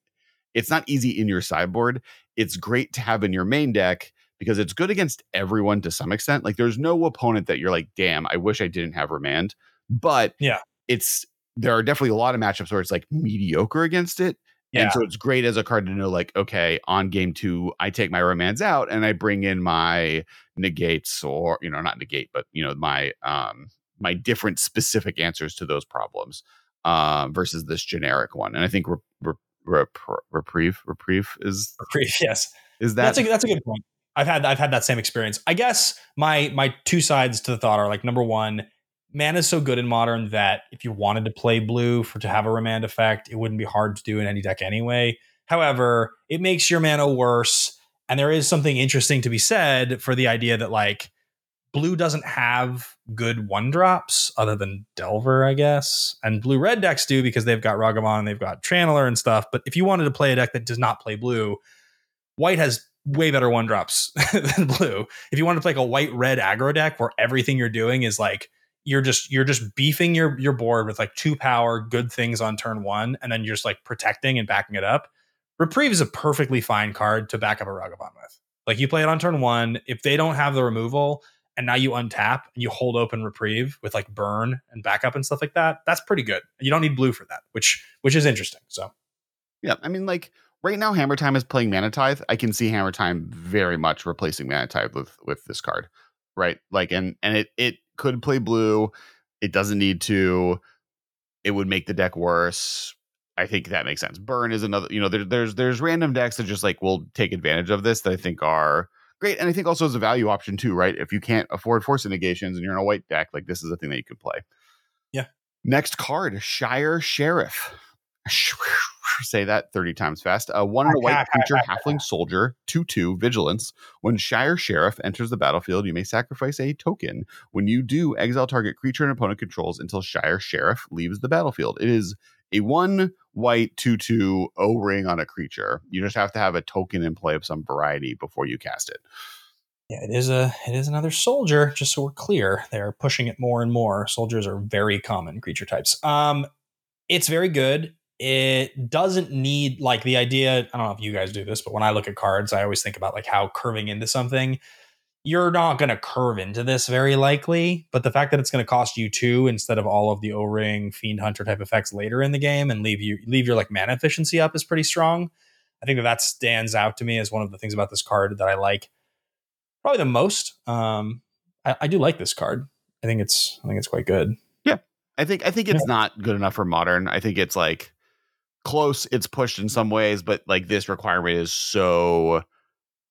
it's not easy in your sideboard. It's great to have in your main deck because it's good against everyone to some extent. Like there's no opponent that you're like, damn, I wish I didn't have Remand. But yeah, it's there are definitely a lot of matchups where it's like mediocre against it. Yeah. And so it's great as a card to know, like, okay, on game two, I take my remands out and I bring in my negates or, you know, not negate, but, you know, my um my different specific answers to those problems uh, versus this generic one. And I think re- re- rep- reprieve reprieve is reprieve. Yes, is that that's a that's a good point. I've had I've had that same experience. I guess my my two sides to the thought are like number one, mana is so good in modern that if you wanted to play blue for to have a remand effect, it wouldn't be hard to do in any deck anyway. However, it makes your mana worse, and there is something interesting to be said for the idea that like blue doesn't have good one drops other than Delver, I guess. And blue red decks do because they've got Ragavan and they've got Channeler and stuff. But if you wanted to play a deck that does not play blue, white has way better one drops than blue. If you want to play like a white red aggro deck where everything you're doing is like you're just you're just beefing your your board with like two power, good things on turn one, and then you're just like protecting and backing it up. Reprieve is a perfectly fine card to back up a Ragavan with. Like you play it on turn one. If they don't have the removal, and now you untap and you hold open reprieve with like burn and backup and stuff like that that's pretty good. You don't need blue for that which which is interesting so. Yeah i mean like right now hammer time is playing mana tithe. I can see hammer time very much replacing mana tithe with with this card right? Like and and it it could play blue. It doesn't need to. It would make the deck worse. I think that makes sense. Burn is another, you know, there, there's there's random decks that just like will take advantage of this that I think are great. And I think also as a value option too, right? If you can't afford force negations and you're in a white deck, like this is a thing that you could play. Yeah. Next card, Shire Sheriff. Say that 30 times fast. A one and a white creature, halfling soldier, 2 2, vigilance. When Shire Sheriff enters the battlefield, you may sacrifice a token. When you do, exile target creature and opponent controls until Shire Sheriff leaves the battlefield. It is a one white 2 2 O ring on a creature. You just have to have a token in play of some variety before you cast it. Yeah, it is a it is another soldier. Just so we're clear, they're pushing it more and more. Soldiers are very common creature types. Um, it's very good. It doesn't need like the idea. I don't know if you guys do this, but when I look at cards, I always think about like how curving into something you're not going to curve into this very likely, but the fact that it's going to cost you two instead of all of the O-ring fiend hunter type effects later in the game and leave you leave your like mana efficiency up is pretty strong. I think that that stands out to me as one of the things about this card that I like probably the most. Um, I, I do like this card. I think it's I think it's quite good. Yeah, I think I think it's yeah. not good enough for modern. I think it's like close. It's pushed in some ways, but like this requirement is so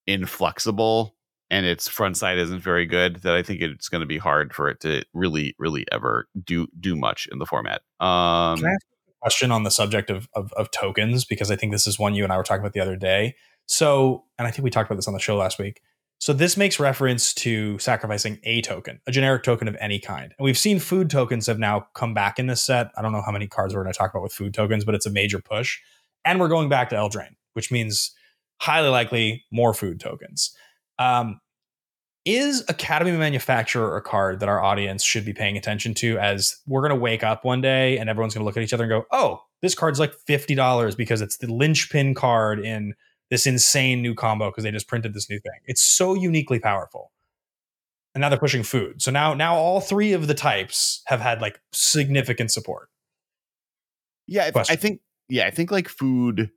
inflexible and its front side isn't very good that I think it's going to be hard for it to really, really ever do do much in the format. Um, Can I ask a question on the subject of, of, of tokens because I think this is one you and I were talking about the other day. So, and I think we talked about this on the show last week. So this makes reference to sacrificing a token, a generic token of any kind. And we've seen food tokens have now come back in this set. I don't know how many cards we're going to talk about with food tokens, but it's a major push. And we're going back to Eldraine, which means highly likely more food tokens. Um, is Academy Manufactor a card that our audience should be paying attention to as we're going to wake up one day and everyone's going to look at each other and go, oh, this card's like $50 because it's the linchpin card in this insane new combo because they just printed this new thing. It's so uniquely powerful. And now they're pushing food. So now now all three of the types have had like significant support. Yeah, I think yeah, I think like food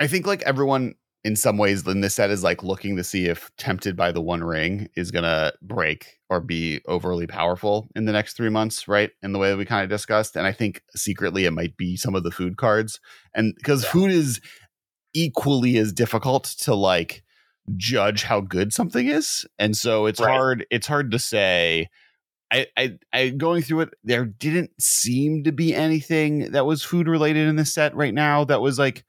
I think like everyone in some ways in this set is like looking to see if tempted by the one ring is gonna break or be overly powerful in the next three months right in the way that we kind of discussed and i think secretly it might be some of the food cards and because yeah. food is equally as difficult to like judge how good something is and so it's right. hard it's hard to say I, I, I going through it, there didn't seem to be anything that was food related in the set right now that was like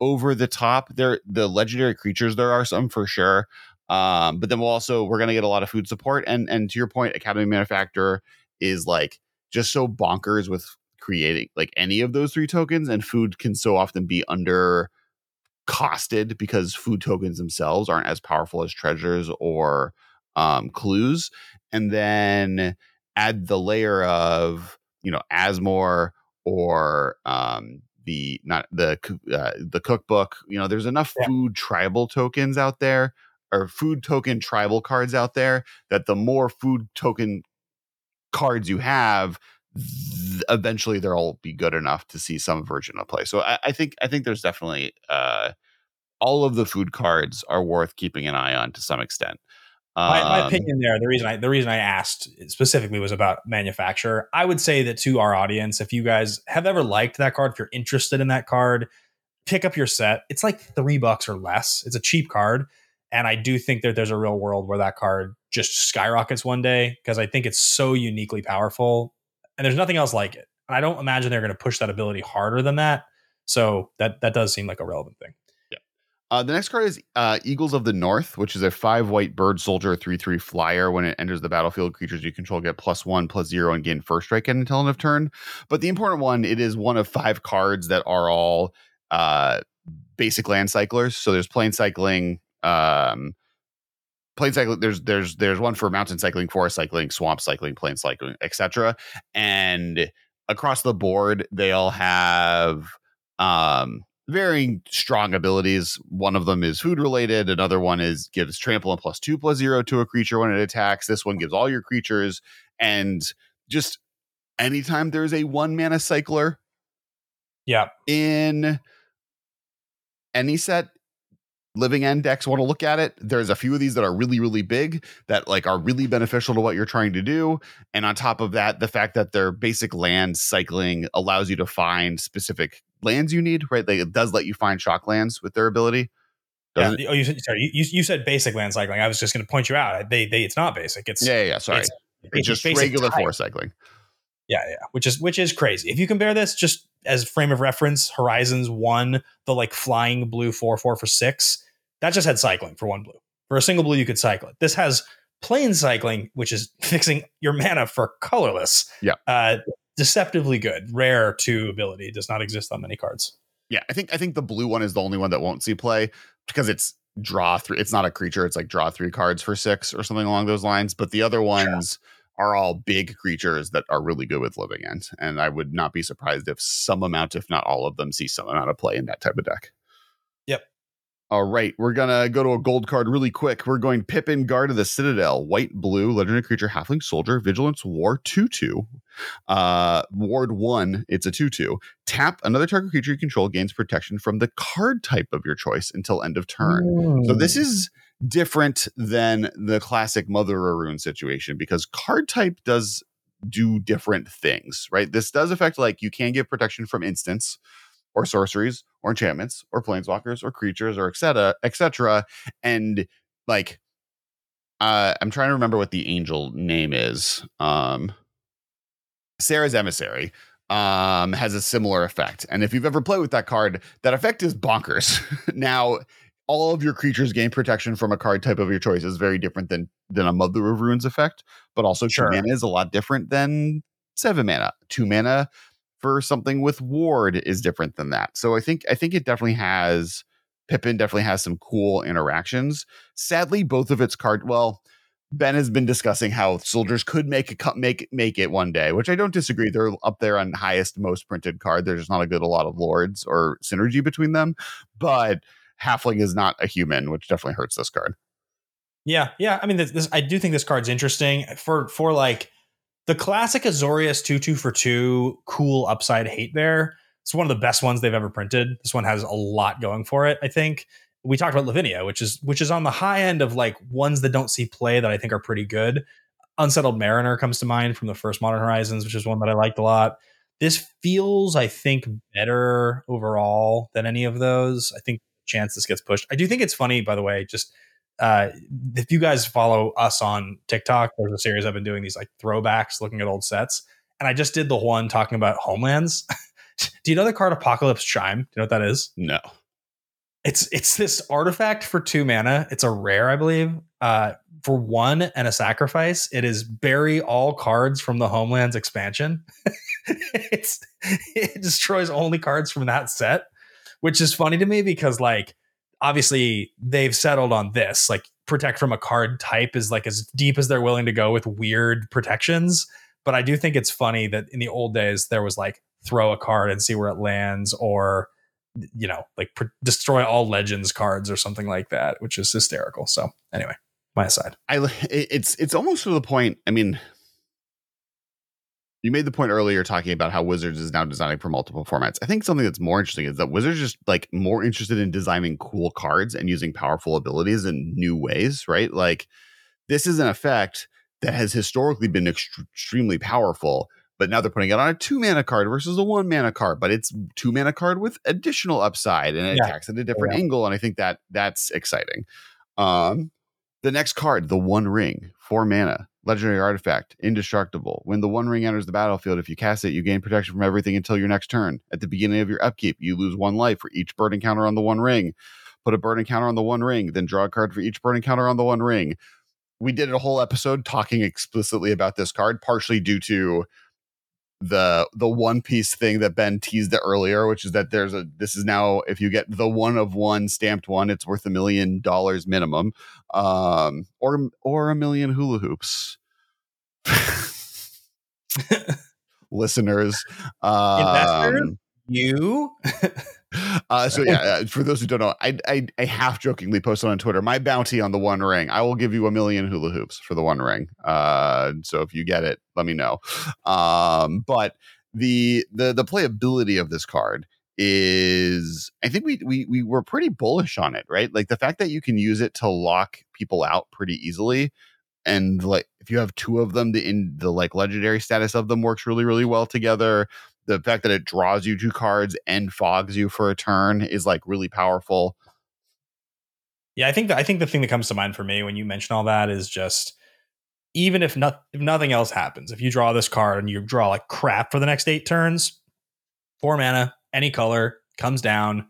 over the top. There, the legendary creatures, there are some for sure. Um, but then we'll also we're gonna get a lot of food support. And and to your point, Academy Manufactor is like just so bonkers with creating like any of those three tokens, and food can so often be under costed because food tokens themselves aren't as powerful as treasures or um, clues. And then add the layer of you know Asmore or um, the not the uh, the cookbook. You know, there's enough yeah. food tribal tokens out there or food token tribal cards out there that the more food token cards you have, th- eventually they'll be good enough to see some version of play. So I, I think I think there's definitely uh, all of the food cards are worth keeping an eye on to some extent. My, my, um, opinion there, the reason I the reason I asked specifically was about manufactor. I would say that to our audience, if you guys have ever liked that card, if you're interested in that card, pick up your set. It's like three bucks or less. It's a cheap card. And I do think that there's a real world where that card just skyrockets one day because I think it's so uniquely powerful. And there's nothing else like it. And I don't imagine they're going to push that ability harder than that. So that that does seem like a relevant thing. Uh, the next card is uh, Eagles of the North, which is a five white bird soldier, three three flyer. When it enters the battlefield, creatures you control get plus one, plus zero, and gain first strike and until end of turn. But the important one, it is one of five cards that are all uh, basic land cyclers. So there's plane cycling, um, plane cycling. There's there's there's one for mountain cycling, forest cycling, swamp cycling, plane cycling, etc. And across the board, they all have um varying strong abilities. One of them is food related. Another one is gives trample and plus two plus zero to a creature when it attacks. This one gives all your creatures and just anytime there's a one mana cycler. Yeah. In any set, living end decks want to look at it there's a few of these that are really really big that like are really beneficial to what you're trying to do and on top of that the fact that their basic land cycling allows you to find specific lands you need right like it does let you find shock lands with their ability yeah. Oh, you, sorry, you, you said basic land cycling. I was just going to point you out. They, they, it's not basic. It's yeah, yeah. Sorry, it's, it's just regular type. cycling. Yeah, yeah, which is which is crazy. If you compare this just as frame of reference, Horizons one, the like flying blue four four for six, that just had cycling for one blue. For a single blue, you could cycle it. This has plane cycling, which is fixing your mana for colorless. Yeah. Uh, deceptively good. Rare to ability. Does not exist on many cards. Yeah, I think I think the blue one is the only one that won't see play because it's draw three. It's not a creature. It's like draw three cards for six or something along those lines. But the other ones sure. are all big creatures that are really good with living end. And I would not be surprised if some amount, if not all of them, see some amount of play in that type of deck. All right, we're gonna go to a gold card really quick. We're going Pippin, Guard of the Citadel, white, blue, legendary creature, halfling soldier, vigilance, war, 2 2. Uh, ward 1, it's a 2 2. Tap another target creature you control gains protection from the card type of your choice until end of turn. Mm. So this is different than the classic Mother of Runes situation because card type does do different things, right? This does affect like you can give protection from instants or sorceries or enchantments or planeswalkers or creatures or etc etc and like uh i'm trying to remember what the angel name is um Serra's emissary um has a similar effect and if you've ever played with that card that effect is bonkers now all of your creatures gain protection from a card type of your choice is very different than than a mother of runes effect but also sure. two mana is a lot different than seven mana two mana for something with Ward is different than that. So I think I think it definitely has Pippin definitely has some cool interactions. Sadly, both of its card well, Ben has been discussing how soldiers could make a make make it one day, which I don't disagree. They're up there on highest most printed card. There's not a good a lot of lords or synergy between them, but halfling is not a human, which definitely hurts this card. Yeah, yeah. I mean, this, this I do think this card's interesting for for like the classic Azorius 2 2 for 2, cool upside hate there. It's one of the best ones they've ever printed. This one has a lot going for it, I think. We talked about Lavinia, which is which is on the high end of like ones that don't see play that I think are pretty good. Unsettled Mariner comes to mind from the first Modern Horizons, which is one that I liked a lot. This feels, I think, better overall than any of those. I think chance this gets pushed. I do think it's funny, by the way, just uh, if you guys follow us on TikTok, there's a series I've been doing these like throwbacks, looking at old sets, and I just did the one talking about homelands. Do you know the card Apocalypse Chime? Do you know what that is? No. It's it's this artifact for two mana. It's a rare, I believe. Uh, for one and a sacrifice, it is bury all cards from the Homelands expansion. it's it destroys only cards from that set, which is funny to me because like obviously they've settled on this like protect from a card type is like as deep as they're willing to go with weird protections. But i do think it's funny that in the old days there was like throw a card and see where it lands or you know like destroy all legends cards or something like that which is hysterical. So anyway my aside. I it's it's almost to the point i mean you made the point earlier talking about how Wizards is now designing for multiple formats. I think something that's more interesting is that Wizards is just like more interested in designing cool cards and using powerful abilities in new ways, right? Like this is an effect that has historically been ext- extremely powerful but now they're putting it on a two mana card versus a one mana card but it's two mana card with additional upside and it yeah. attacks at a different yeah. angle and i think that that's exciting um the next card the one ring four mana legendary artifact indestructible. When the one ring enters the battlefield if you cast it you gain protection from everything until your next turn. At the beginning of your upkeep you lose one life for each burden counter on the one ring. Put a burden counter on the one ring then draw a card for each burden counter on the one ring. We did a whole episode talking explicitly about this card partially due to the the one piece thing that Ben teased earlier, which is that there's a this is now if you get the one of one stamped one, it's worth a million dollars minimum, um, or or a million hula hoops. Listeners, um, you. Uh, so yeah, uh, for those who don't know, I, I, I half jokingly posted on Twitter my bounty on the One Ring. I will give you a million hula hoops for the One Ring. Uh, so if you get it, let me know. Um, but the the the playability of this card is I think we we we were pretty bullish on it, right? Like the fact that you can use it to lock people out pretty easily and like if you have two of them the in the like legendary status of them works really really well together the fact that it draws you two cards and fogs you for a turn is like really powerful. Yeah, I think that I think the thing that comes to mind for me when you mention all that is just even if not if nothing else happens, if you draw this card and you draw like crap for the next eight turns, four mana, any color, comes down,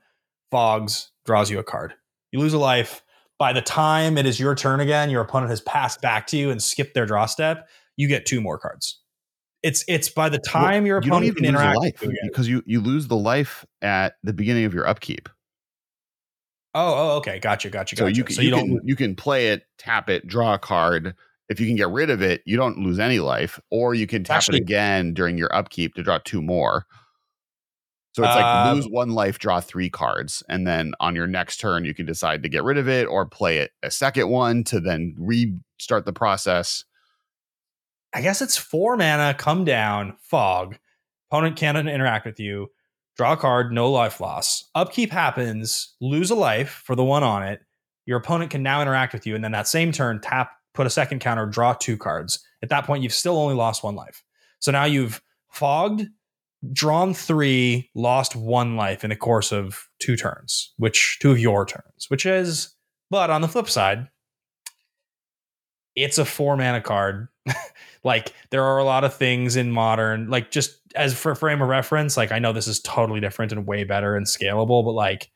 fogs, draws you a card. You lose a life. By the time it is your turn again, your opponent has passed back to you and skipped their draw step. You get two more cards. It's it's by the time well, your opponent you can interact life because you you lose the life at the beginning of your upkeep. Oh, oh, okay, gotcha, gotcha, gotcha. So you can, so you, you can you can play it, tap it, draw a card. If you can get rid of it, you don't lose any life, or you can tap Actually, it again during your upkeep to draw two more. So it's like uh, lose one life, draw three cards, and then on your next turn, you can decide to get rid of it or play it a second one to then restart the process. I guess it's four mana, come down, fog. Opponent cannot interact with you. Draw a card, no life loss. Upkeep happens, lose a life for the one on it. Your opponent can now interact with you, and then that same turn, tap, put a second counter, draw two cards. At that point, you've still only lost one life. So now you've fogged, drawn three, lost one life in the course of two turns, which two of your turns, which is, but on the flip side, it's a four mana card like there are a lot of things in modern, like just as for frame of reference, like I know this is totally different and way better and scalable, but like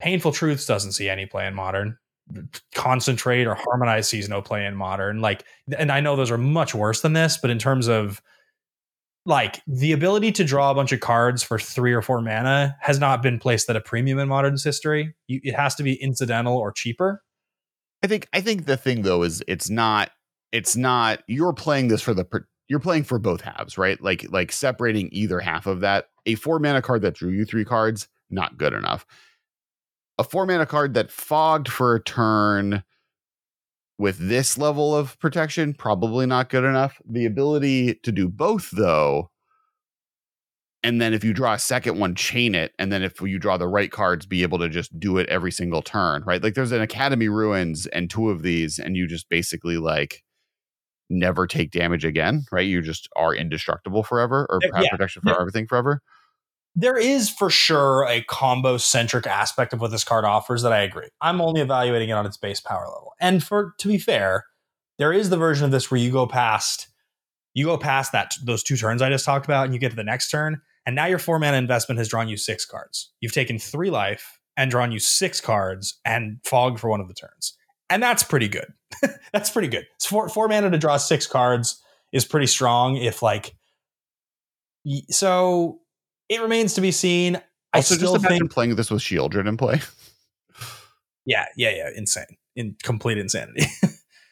Painful Truths doesn't see any play in modern. Concentrate or Harmonize sees no play in modern. Like, and I know those are much worse than this, but in terms of like the ability to draw a bunch of cards for three or four mana has not been placed at a premium in modern's history. You, it has to be incidental or cheaper. I think I think the thing though is it's not it's not you're playing this for the you're playing for both halves, right? Like like separating either half of that. A four mana card that drew you three cards, not good enough. A four mana card that fogged for a turn with this level of protection, probably not good enough. The ability to do both, though, and then if you draw a second one, chain it, and then if you draw the right cards, be able to just do it every single turn, right? Like there's an Academy Ruins and two of these, and you just basically like never take damage again, right? You just are indestructible forever or have yeah. protection for yeah. everything forever. There is for sure a combo centric aspect of what this card offers that I agree. I'm only evaluating it on its base power level. And for to be fair, there is the version of this where you go past you go past that those two turns I just talked about and you get to the next turn and now your four mana investment has drawn you six cards. You've taken 3 life and drawn you 6 cards and fogged for one of the turns and that's pretty good. that's pretty good. So four, four mana to draw six cards is pretty strong. If like, so it remains to be seen. Also, I still just imagine think, playing this with Sheoldred in play. yeah, yeah, yeah, insane, in complete insanity.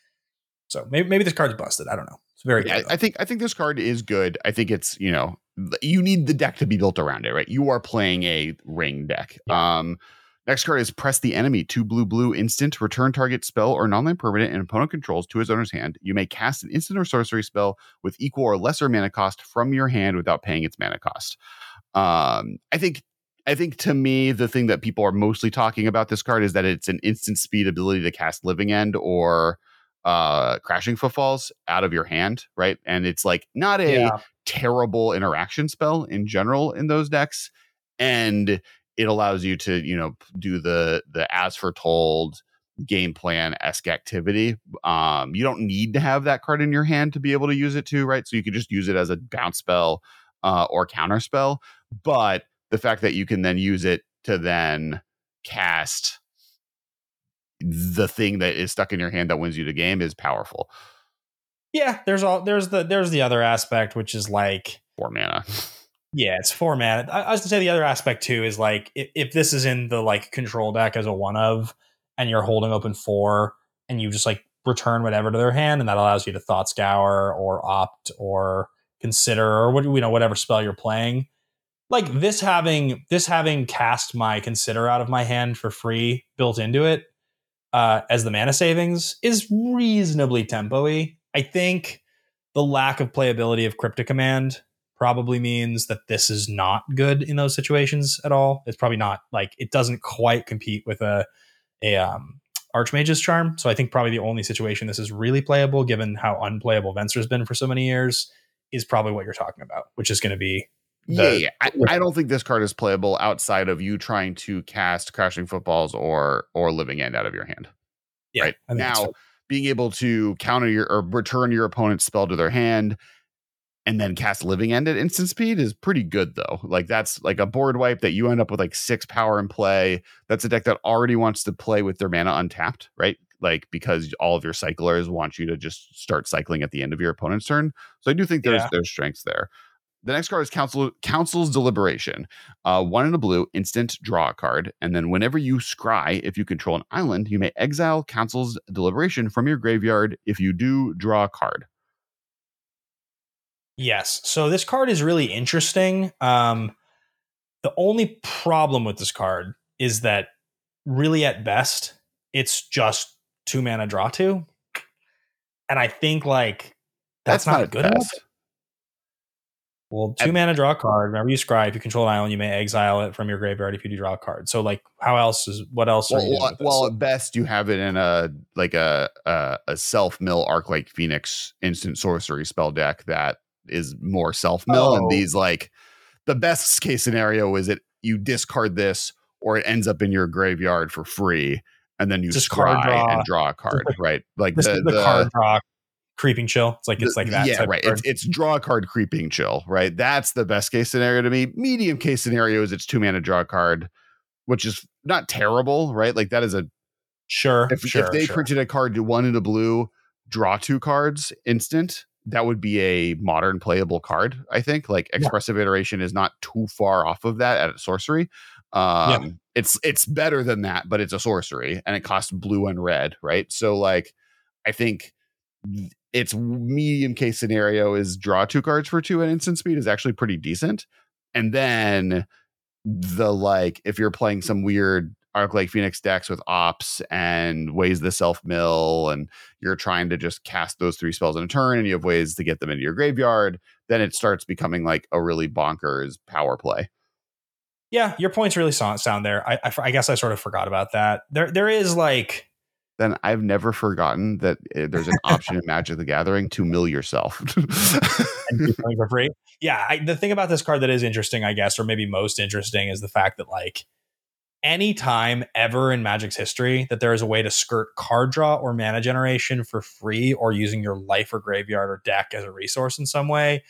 so maybe maybe this card's busted. I don't know. It's very. Yeah, I think I think this card is good. I think it's you know you need the deck to be built around it, right? You are playing a ring deck. Yeah. Um Next card is press the enemy. Two blue blue instant. Return target spell or nonland permanent and opponent controls to his owner's hand. You may cast an instant or sorcery spell with equal or lesser mana cost from your hand without paying its mana cost. Um, I think I think to me, the thing that people are mostly talking about this card is that it's an instant speed ability to cast Living End or uh crashing footfalls out of your hand, right? And it's like not a yeah. terrible interaction spell in general in those decks. And it allows you to, you know, do the the as foretold game plan esque activity. Um, you don't need to have that card in your hand to be able to use it too, right? So you could just use it as a bounce spell uh, or counter spell. But the fact that you can then use it to then cast the thing that is stuck in your hand that wins you the game is powerful. Yeah, there's all there's the there's the other aspect which is like four mana. Yeah, it's four mana. I, I was gonna say the other aspect too is like if, if this is in the like control deck as a one of, and you're holding open four, and you just like return whatever to their hand, and that allows you to thought scour or opt or consider or what you know whatever spell you're playing. Like this having this having cast my consider out of my hand for free built into it uh, as the mana savings is reasonably tempo-y. I think the lack of playability of Cryptic Command probably means that this is not good in those situations at all. It's probably not like it doesn't quite compete with a a um, Archmage's charm. So I think probably the only situation this is really playable, given how unplayable Venser's been for so many years, is probably what you're talking about, which is going to be. The, yeah. I, I, don't think this card is playable outside of you trying to cast crashing footfalls or or living end out of your hand. Yeah, right now, being able to counter your or return your opponent's spell to their hand and then cast living end at instant speed is pretty good though. Like that's like a board wipe that you end up with like six power in play. That's a deck that already wants to play with their mana untapped, right? Like because all of your cyclers want you to just start cycling at the end of your opponent's turn. So I do think there's yeah. there's strengths there. The next card is Council Council's Deliberation. Uh, one in a blue, instant draw a card, and then whenever you scry, if you control an island, you may exile Council's Deliberation from your graveyard. If you do, draw a card. Yes. So this card is really interesting. Um, the only problem with this card is that really at best, it's just two mana draw two. And I think like that's, that's not, not good enough. Well, two at, mana draw a card. Whenever you scry, if you control an island, you may exile it from your graveyard if you do draw a card. So, like, how else is what else? Well, well, well, at best, you have it in a like a a, a self mill Arclight Phoenix instant sorcery spell deck that is more self mill, oh. and these like the best case scenario is that you discard this or it ends up in your graveyard for free, and then you scry draw. and draw a card, right? Like the, the, the, card draw creeping chill. It's like it's like that. Yeah, right. It's, it's draw a card creeping chill, right? That's the best case scenario to me. Medium case scenario is it's two mana draw a card, which is not terrible, right? Like that is a sure. If, sure, if they sure. printed a card to one in a blue, draw two cards instant, that would be a modern playable card. I think like expressive yeah. iteration is not too far off of that at sorcery. Um, yeah. it's it's better than that, but it's a sorcery and it costs blue and red, right? So like, I think its medium case scenario is draw two cards for two at instant speed is actually pretty decent, and then the like if you're playing some weird Arclight Phoenix decks with ops and ways the self mill, and you're trying to just cast those three spells in a turn, and you have ways to get them into your graveyard, then it starts becoming like a really bonkers power play. Yeah, your points really sound there. I, I, I guess I sort of forgot about that. There, there is like. Then I've never forgotten that eh, there's an option in Magic the Gathering to mill yourself. for free. Yeah, I, the thing about this card that is interesting, I guess, or maybe most interesting, is the fact that like any time ever in Magic's history that there is a way to skirt card draw or mana generation for free or using your life or graveyard or deck as a resource in some way,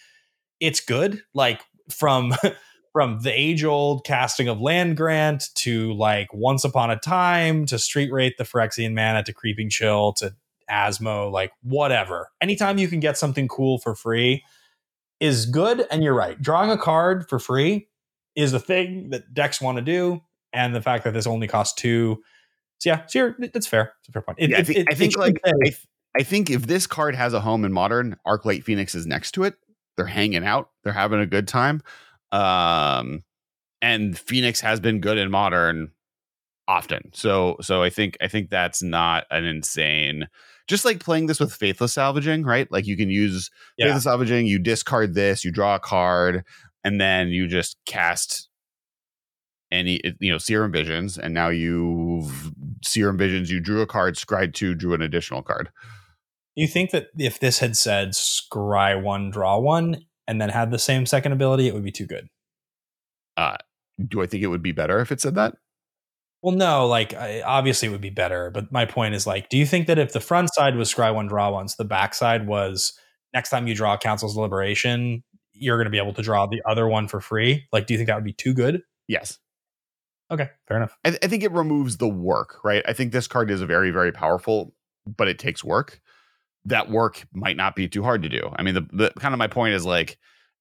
it's good. Like from from the age old casting of land grant to like once upon a time to Street Wraith the Phyrexian mana to creeping chill to Asmo, like whatever. Anytime you can get something cool for free is good. And you're right. Drawing a card for free is the thing that decks want to do and the fact that this only costs two. So yeah, so you're, that's fair. It's a fair point. It, yeah, I think, it, I think like I, th- I think if this card has a home in modern, Arclight Phoenix is next to it. They're hanging out. They're having a good time. Um, and Phoenix has been good in modern often. So so I think I think that's not an insane just like playing this with faithless salvaging, right? Like you can use yeah. faithless salvaging, you discard this, you draw a card, and then you just cast any you know serum visions and now you've serum visions you drew a card scried two drew an additional card You think that if this had said scry one, draw one, and then had the same second ability, it would be too good? Uh, do I think it would be better if it said that? Well, no, like I, obviously it would be better, but my point is like, do you think that if the front side was scry one, draw once, the back side was next time you draw Council's Deliberation, you're going to be able to draw the other one for free? Like, do you think that would be too good? Yes. Okay, fair enough. I, I think it removes the work, right? I think this card is very, very powerful, but it takes work. That work might not be too hard to do. I mean, the, the kind of my point is like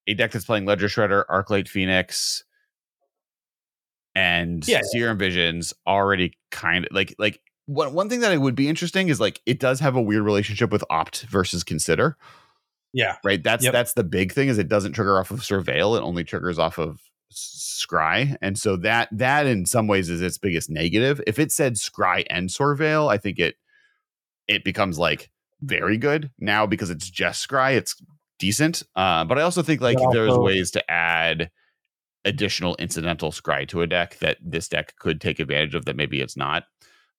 a deck that's playing Ledger Shredder, Arclight Phoenix, and yeah, Serum yeah. Visions already kind of like like one one thing that it would be interesting is like it does have a weird relationship with opt versus consider. Yeah. Right. That's yep. that's the big thing is it doesn't trigger off of surveil. It only triggers off of scry. And so that that in some ways is its biggest negative. If it said scry and surveil, I think it it becomes like very good now because it's just scry. It's decent. Uh, but I also think like also, there's ways to add additional incidental scry to a deck that this deck could take advantage of that maybe it's not.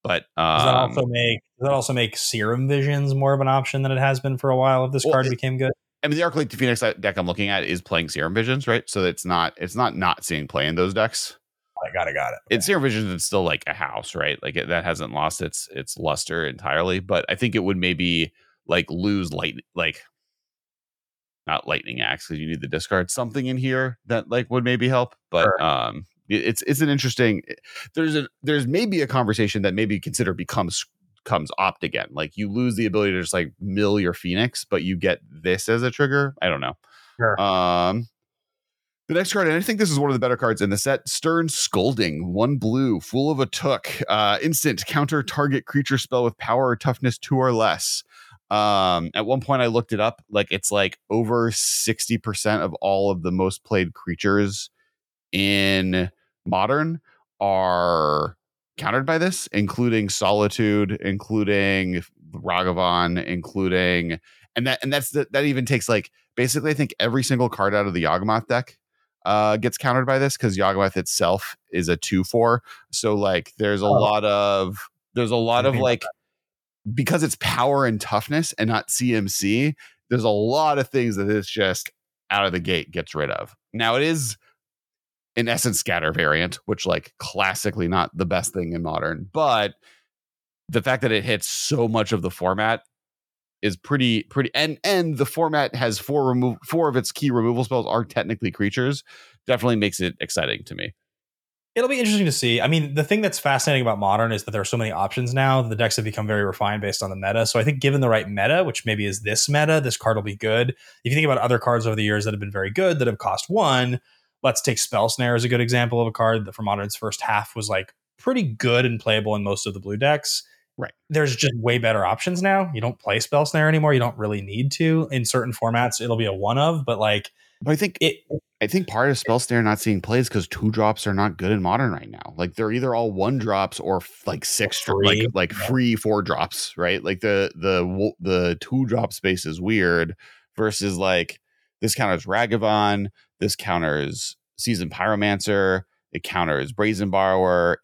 But um, does that also um, make does that also make Serum Visions more of an option than it has been for a while if this well, card became good? I mean, the Arclight Phoenix deck I'm looking at is playing Serum Visions, right? So it's not it's not not seeing play in those decks. I got it, got it. It's Serum Visions. It's still like a house, right? Like it, that hasn't lost its its luster entirely. But I think it would maybe like lose light, like not lightning axe because you need the discard something in here that like would maybe help. But sure. um, it's it's an interesting. There's a there's maybe a conversation that maybe consider becomes comes opt again. Like you lose the ability to just like mill your phoenix, but you get this as a trigger. I don't know. Sure. Um, the next card, and I think this is one of the better cards in the set Stern Scolding, one blue, full of a Took, uh, instant counter target creature spell with power or toughness two or less. Um, at one point, I looked it up. Like it's like over 60% of all of the most played creatures in modern are countered by this, including Solitude, including Ragavan, including and that and that's the, that even takes like basically I think every single card out of the Yawgmoth deck uh, gets countered by this because Yawgmoth itself is a two four. So like there's a oh. lot of there's a lot of like because it's power and toughness and not CMC. There's a lot of things that it's just out of the gate gets rid of. Now it is in essence scatter variant, which like classically not the best thing in modern, but the fact that it hits so much of the format is pretty pretty and and the format has four remove four of its key removal spells are technically creatures definitely makes it exciting to me. It'll be interesting to see. I mean the thing that's fascinating about modern is that there are so many options now the decks have become very refined based on the meta. So i think given the right meta which maybe is this meta this card will be good. If you think about other cards over the years that have been very good that have cost one let's take spell snare as a good example of a card that for modern's first half was like pretty good and playable in most of the blue decks Right. There's just way better options now. You don't play spell snare anymore. You don't really need to. In certain formats, it'll be a one of, but like but I think it I think part of spell snare not seeing plays because two drops are not good in modern right now. Like they're either all one drops or like six free. like like yeah. free four drops, right? Like the the the two drop space is weird versus like this counters Ragavan, this counters Seasoned Pyromancer, it counters Brazen Borrower,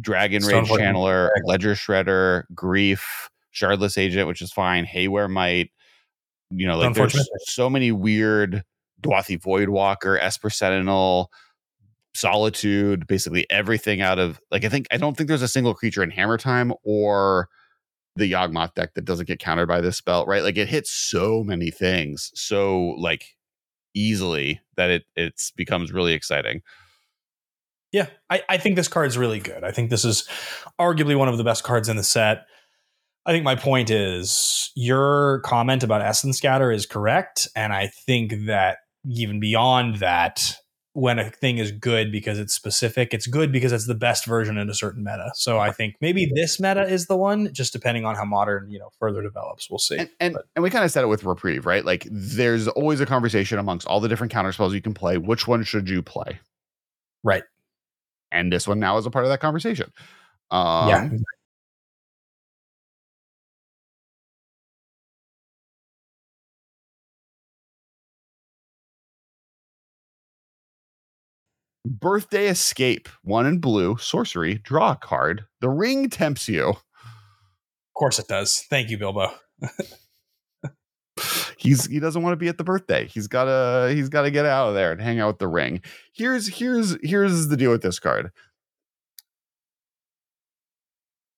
Dragon Rage Channeler, Ledger Shredder, Grief, Shardless Agent, which is fine, Haywire Mite. You know, like there's so many weird Dauthi Voidwalker, Esper Sentinel, Solitude, basically everything out of like I think I don't think there's a single creature in Hammer Time or the Yawgmoth deck that doesn't get countered by this spell, right? Like it hits so many things so like easily that it it's becomes really exciting. Yeah, I, I think this card's really good. I think this is arguably one of the best cards in the set. I think my point is your comment about Essence Scatter is correct. And I think that even beyond that, when a thing is good because it's specific, it's good because it's the best version in a certain meta. So I think maybe this meta is the one, just depending on how modern, you know, further develops. We'll see. And and, and we kind of said it with Reprieve, right? Like there's always a conversation amongst all the different counter spells you can play. Which one should you play? Right and this one now is a part of that conversation. Um, yeah. Birthday Escape, one in blue, sorcery, draw a card. The ring tempts you. Of course it does. Thank you, Bilbo. he's he doesn't want to be at the birthday. He's gotta he's gotta get out of there and hang out with the ring. Here's here's here's the deal with this card.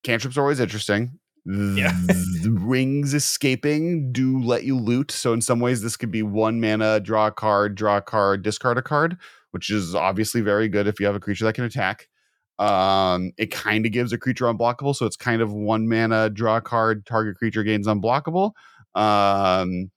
Cantrips are always interesting. Yeah. the rings escaping do let you loot. So in some ways, this could be one mana, draw a card, draw a card, discard a card, which is obviously very good if you have a creature that can attack. Um, it kind of gives a creature unblockable, so it's kind of one mana, draw card, target creature gains unblockable. Um,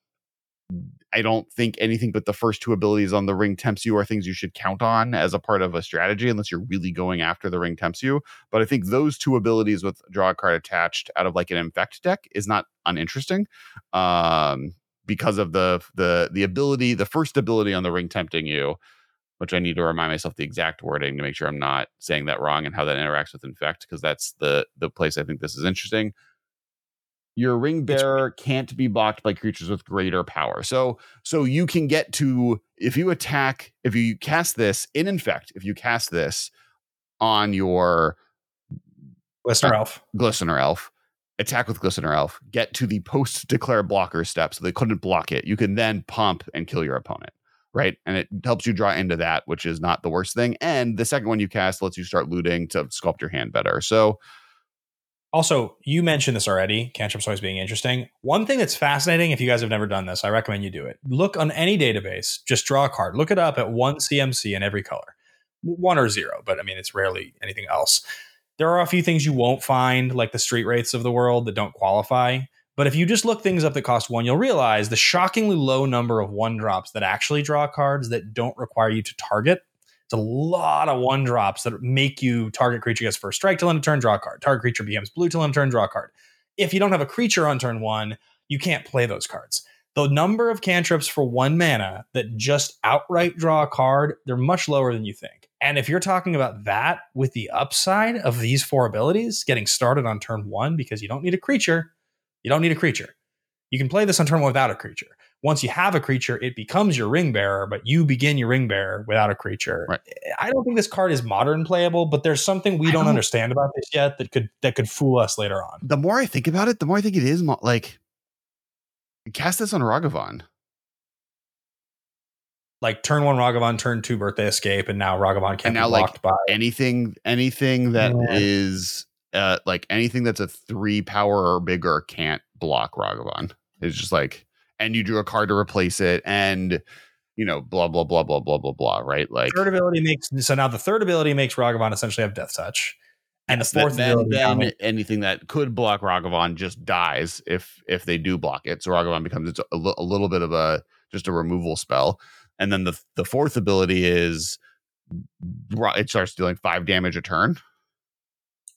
I don't think anything but the first two abilities on the ring tempts you are things you should count on as a part of a strategy unless you're really going after the ring tempts you. But I think those two abilities with draw a card attached out of like an infect deck is not uninteresting. Um, because of the the the ability, the first ability on the ring tempting you, which I need to remind myself the exact wording to make sure I'm not saying that wrong and how that interacts with infect, because that's the the place I think this is interesting your ring bearer can't be blocked by creatures with greater power. So so you can get to if you attack if you cast this in infect, if you cast this on your Glistener Elf. Glistener Elf, attack with Glistener Elf, get to the post declare blocker step so they couldn't block it. You can then pump and kill your opponent. Right. And it helps you draw into that, which is not the worst thing. And the second one you cast lets you start looting to sculpt your hand better. So also, you mentioned this already, cantrips always being interesting. One thing that's fascinating, if you guys have never done this, I recommend you do it. Look on any database, just draw a card, look it up at one CMC in every color, one or zero, but I mean, it's rarely anything else. There are a few things you won't find, like the Street Wraiths of the world that don't qualify. But if you just look things up that cost one, you'll realize the shockingly low number of one drops that actually draw cards that don't require you to target it's a lot of one drops that make you target creature gets first strike till end of turn, draw a card. Target creature becomes blue till end of turn, draw a card. If you don't have a creature on turn one, you can't play those cards. The number of cantrips for one mana that just outright draw a card, they're much lower than you think. And if you're talking about that with the upside of these four abilities, getting started on turn one because you don't need a creature, you don't need a creature. You can play this on turn one without a creature once you have a creature, it becomes your ring bearer, but you begin your ring bearer without a creature. Right. I don't think this card is modern playable, but there's something we don't, don't, understand about this yet that could that could fool us later on. The more I think about it, the more I think it is mo- like cast this on Ragavan. Like turn one Ragavan, turn two Birthday Escape, and now Ragavan can't and now, be blocked like, by anything. Anything that yeah. is uh, like anything that's a three power or bigger can't block Ragavan. It's just like and you drew a card to replace it and you know blah blah blah blah blah blah blah right? Like third ability makes so now the third ability makes Ragavan essentially have death touch. And the fourth then, ability then, then anything that could block Ragavan just dies if if they do block it. So Ragavan becomes a, a little bit of a just a removal spell. And then the the fourth ability is it starts dealing five damage a turn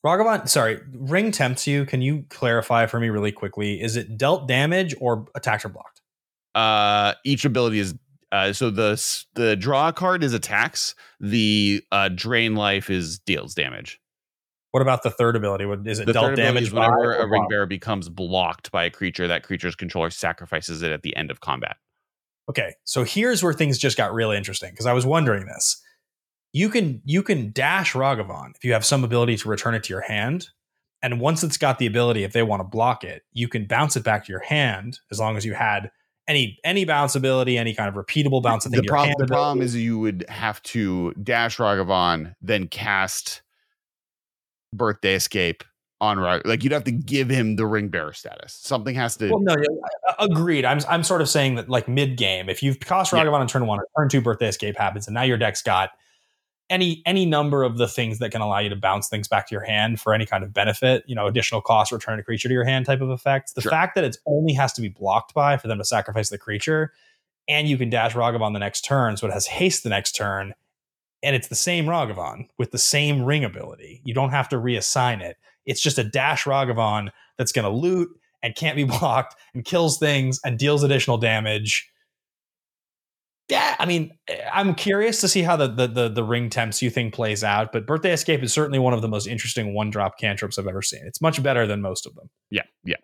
Ragavan, sorry, ring tempts you. Can you clarify for me really quickly? Is it dealt damage or attacked or blocked? Uh, each ability is uh, so the the draw card is attacks. The uh, drain life is deals damage. What about the third ability? What is it? The dealt damage whenever a ring bearer becomes blocked by a creature, that creature's controller sacrifices it at the end of combat. Okay, so here's where things just got really interesting because I was wondering this you can you can dash Ragavan if you have some ability to return it to your hand. And once it's got the ability, if they want to block it, you can bounce it back to your hand as long as you had any any bounce ability, any kind of repeatable bounce. The, the problem is you would have to dash Ragavan, then cast Birthday Escape on Rag. Like you'd have to give him the ring bearer status. Something has to. Well, no, uh, agreed. I'm I'm sort of saying that like mid game, if you've cost Ragavan yeah. on turn one, turn two Birthday Escape happens, and now your deck's got any any number of the things that can allow you to bounce things back to your hand for any kind of benefit, you know, additional cost, return a creature to your hand type of effects. The sure. fact that it only has to be blocked by for them to sacrifice the creature, and you can dash Ragavan the next turn, so it has haste the next turn, and it's the same Ragavan with the same ring ability. You don't have to reassign it. It's just a dash Ragavan that's going to loot and can't be blocked and kills things and deals additional damage yeah, I mean, I'm curious to see how the, the the the, ring temps you thing plays out. But Birthday Escape is certainly one of the most interesting one drop cantrips I've ever seen. It's much better than most of them. Yeah, yeah.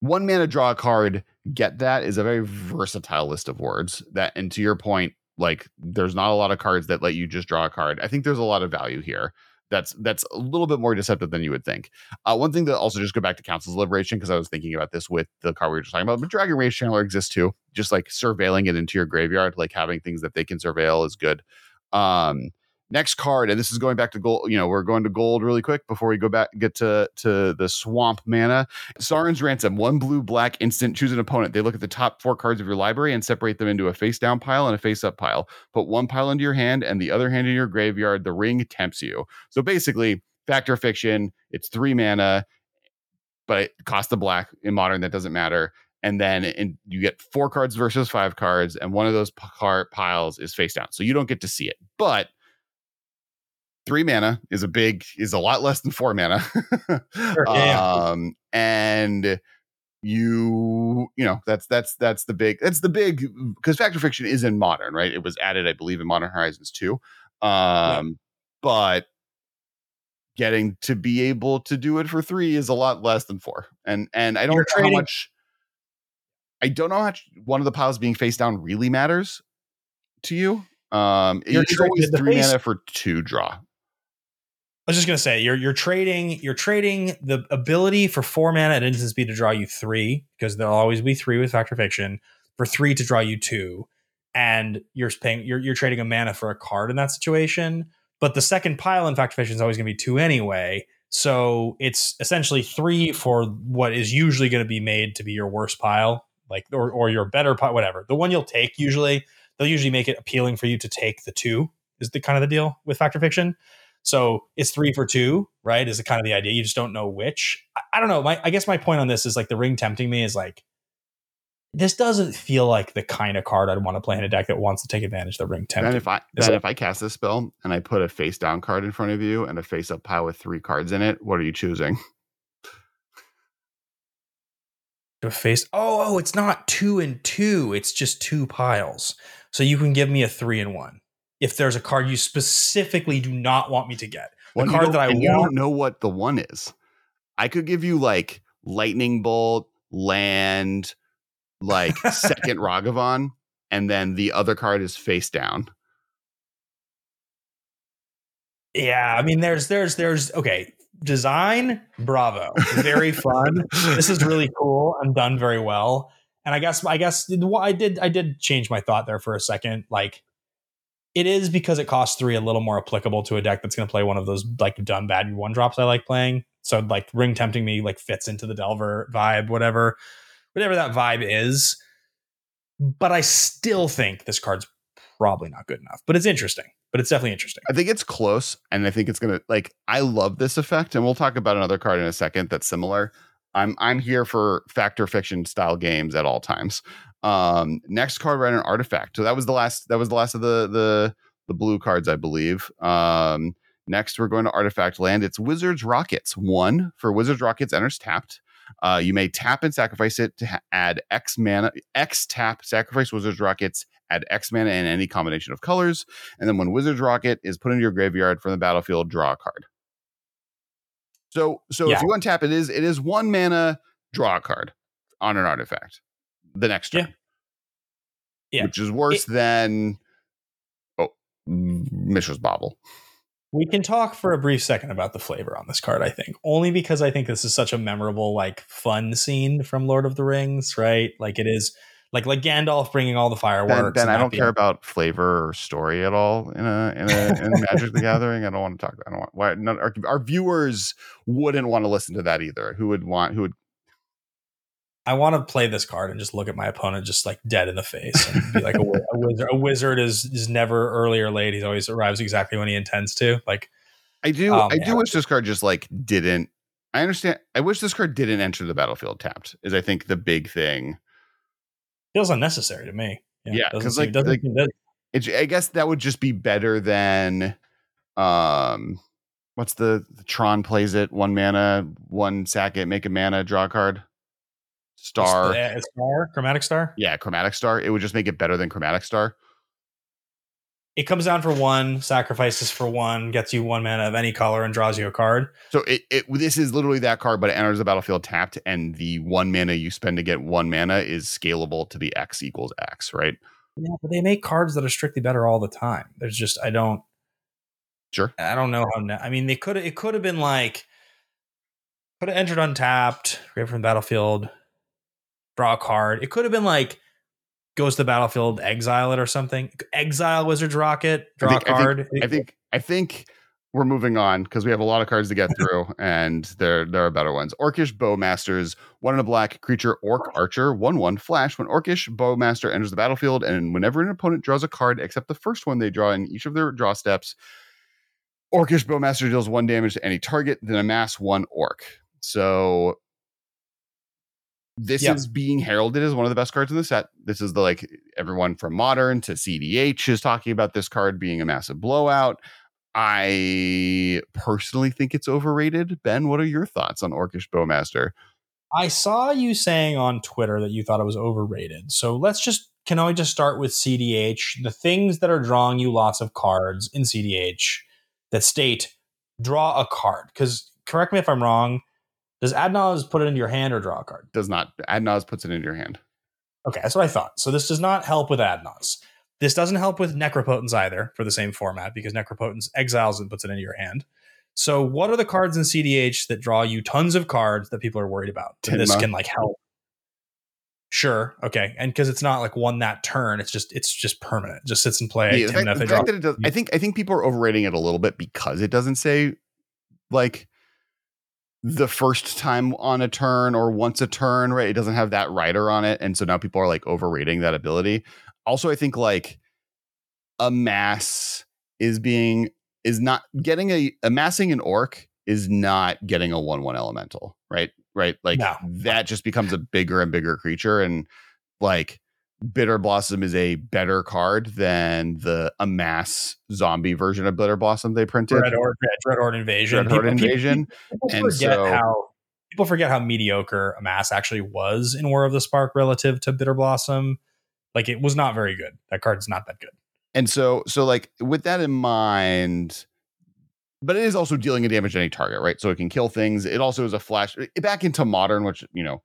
One mana draw a card, get that is a very versatile list of words. That and to your point, like there's not a lot of cards that let you just draw a card. I think there's a lot of value here that's that's a little bit more deceptive than you would think. Uh, one thing to also just go back to Council's Deliberation because I was thinking about this with the card we were just talking about, but Dragon Rage Channeler exists too. Just like surveilling it into your graveyard, like having things that they can surveil is good. Um, Next card, and this is going back to gold. You know, we're going to gold really quick before we go back get to to the swamp mana. Sauron's Ransom, one blue black instant. Choose an opponent. They look at the top four cards of your library and separate them into a face down pile and a face up pile. Put one pile into your hand and the other hand in your graveyard. The ring tempts you. So basically, Fact or Fiction. It's three mana, but it costs the black in modern. That doesn't matter and then in, you get four cards versus five cards, and one of those p- piles is face down, so you don't get to see it. But three mana is a big is a lot less than four mana sure, yeah. um and you you know that's that's that's the big that's the big because Fact or Fiction is in modern right it was added i believe in modern horizons 2 um yeah. but getting to be able to do it for three is a lot less than four and and i don't You're know trading- how much i don't know how much one of the piles being face down really matters to you. Um You're it's always three face- mana for two draw. I was just gonna say you're you're trading you're trading the ability for four mana at instant speed to draw you three because there'll always be three with Fact or Fiction for three to draw you two, and you're paying you're you're trading a mana for a card in that situation. But the second pile in Fact or Fiction is always gonna be two anyway, so it's essentially three for what is usually going to be made to be your worst pile, like or or your better pile, whatever. The one you'll take usually they'll usually make it appealing for you to take the two is the kind of the deal with Fact or Fiction. So it's three for two, right? Is the kind of the idea. You just don't know which. I, I don't know. My, I guess my point on this is like the ring tempting me is like this doesn't feel like the kind of card I'd want to play in a deck that wants to take advantage of the ring tempting. And if I then if I cast this spell and I put a face down card in front of you and a face up pile with three cards in it, what are you choosing? A face. Oh, oh, it's not two and two. It's just two piles. So you can give me a three and one if there's a card you specifically do not want me to get. The well, card that I want. You don't know what the one is. I could give you like lightning bolt, land, like second Ragavan, and then the other card is face down. Yeah, I mean, there's, there's, there's. Okay, design, bravo, very fun. this is really cool and done very well. And I guess, I guess, I did, I did change my thought there for a second. Like, it is because it costs three a little more applicable to a deck that's going to play one of those like done bad one drops I like playing. So like ring tempting me like fits into the Delver vibe, whatever, whatever that vibe is. But I still think this card's probably not good enough. But it's interesting. But it's definitely interesting. I think it's close, and I think it's gonna like. I love this effect, and we'll talk about another card in a second that's similar. I'm I'm here for Fact or Fiction style games at all times. Um, next card, right, an artifact. So that was the last. That was the last of the the the blue cards, I believe. Um, next, we're going to artifact land. It's Wizard's Rockets. One for Wizard's Rockets enters tapped. Uh, you may tap and sacrifice it to ha- add X mana, X tap, sacrifice Wizard's Rockets, add X mana in any combination of colors. And then when Wizard's Rocket is put into your graveyard from the battlefield, draw a card. So, so yeah. if you untap it is it is one mana, draw a card on an artifact the next turn. Yeah. yeah. Which is worse it, than oh Mishra's Bauble. We can talk for a brief second about the flavor on this card, I think. Only because I think this is such a memorable, like fun scene from Lord of the Rings, right? Like it is like like Gandalf bringing all the fireworks. Ben, ben I don't care about flavor or story at all in a in a in Magic the Gathering. I don't want to talk. I don't want why none, our, our viewers wouldn't want to listen to that either. Who would want? Who would I want to play this card and just look at my opponent just like dead in the face and be like a, a, wizard. A wizard is is never early or late. He always arrives exactly when he intends to. Like I do, um, I do wish this card just like didn't. I understand. I wish this card didn't enter the battlefield tapped. Is I think the big thing. Feels unnecessary to me. Yeah, because yeah, like, like it, I guess that would just be better than, um, what's the, the Tron plays it one mana, one sack it, make a mana, draw a card star. star, chromatic star. Yeah, chromatic star. It would just make it better than chromatic star. It comes down for one, sacrifices for one, gets you one mana of any color, and draws you a card. So it, it this is literally that card, but it enters the battlefield tapped, and the one mana you spend to get one mana is scalable to be X equals X, right? Yeah, but they make cards that are strictly better all the time. There's just I don't Sure. I don't know how. I mean, they could. It could have been like could have entered untapped, right from the battlefield, draw a card. It could have been like goes to the battlefield, exile it or something. Exile Wizard's Rocket, draw think, a card. I think, I think, I think we're moving on because we have a lot of cards to get through, and there there are better ones. Orcish Bowmasters, one in a black creature, Orc Archer, one one flash. When Orcish Bowmaster enters the battlefield, and whenever an opponent draws a card except the first one they draw in each of their draw steps, Orcish Bowmaster deals one damage to any target, then amass one Orc. So this yep. is being heralded as one of the best cards in the set. This is the like everyone from modern to CDH is talking about this card being a massive blowout. I personally think it's overrated. Ben, what are your thoughts on Orcish Bowmaster? I saw you saying on Twitter that you thought it was overrated. So let's just can I just start with CDH? The things that are drawing you lots of cards in CDH that state draw a card. Because correct me if I'm wrong, does Adnaz put it into your hand or draw a card? Does not. Adnaz puts it into your hand. Okay, that's what I thought. So this does not help with Adnaz. This doesn't help with Necropotence either for the same format because Necropotence exiles and puts it into your hand. So what are the cards in CDH that draw you tons of cards that people are worried about? And this can like help. Sure. Okay. And because it's not like one that turn, it's just it's just permanent. It just sits in play. Yeah, the fact, the fact that it does, I think I think people are overrating it a little bit because it doesn't say like the first time on a turn or once a turn, right? It doesn't have that rider on it. And so now people are like overrating that ability. Also, I think like a mass is being is not getting a amassing an orc is not getting a one one elemental, right? Right. Like no. that just becomes a bigger and bigger creature. And like Bitterblossom is a better card than the amass zombie version of Bitterblossom they printed. Dread Horde, Dread Horde Invasion. Dread Horde Invasion. People, people forget so, how people forget how mediocre amass actually was in War of the Spark relative to Bitterblossom. Like it was not very good. That card's not that good. And so, so like with that in mind, but it is also dealing a damage to any target, right? So it can kill things. It also is a flash back into modern, which you know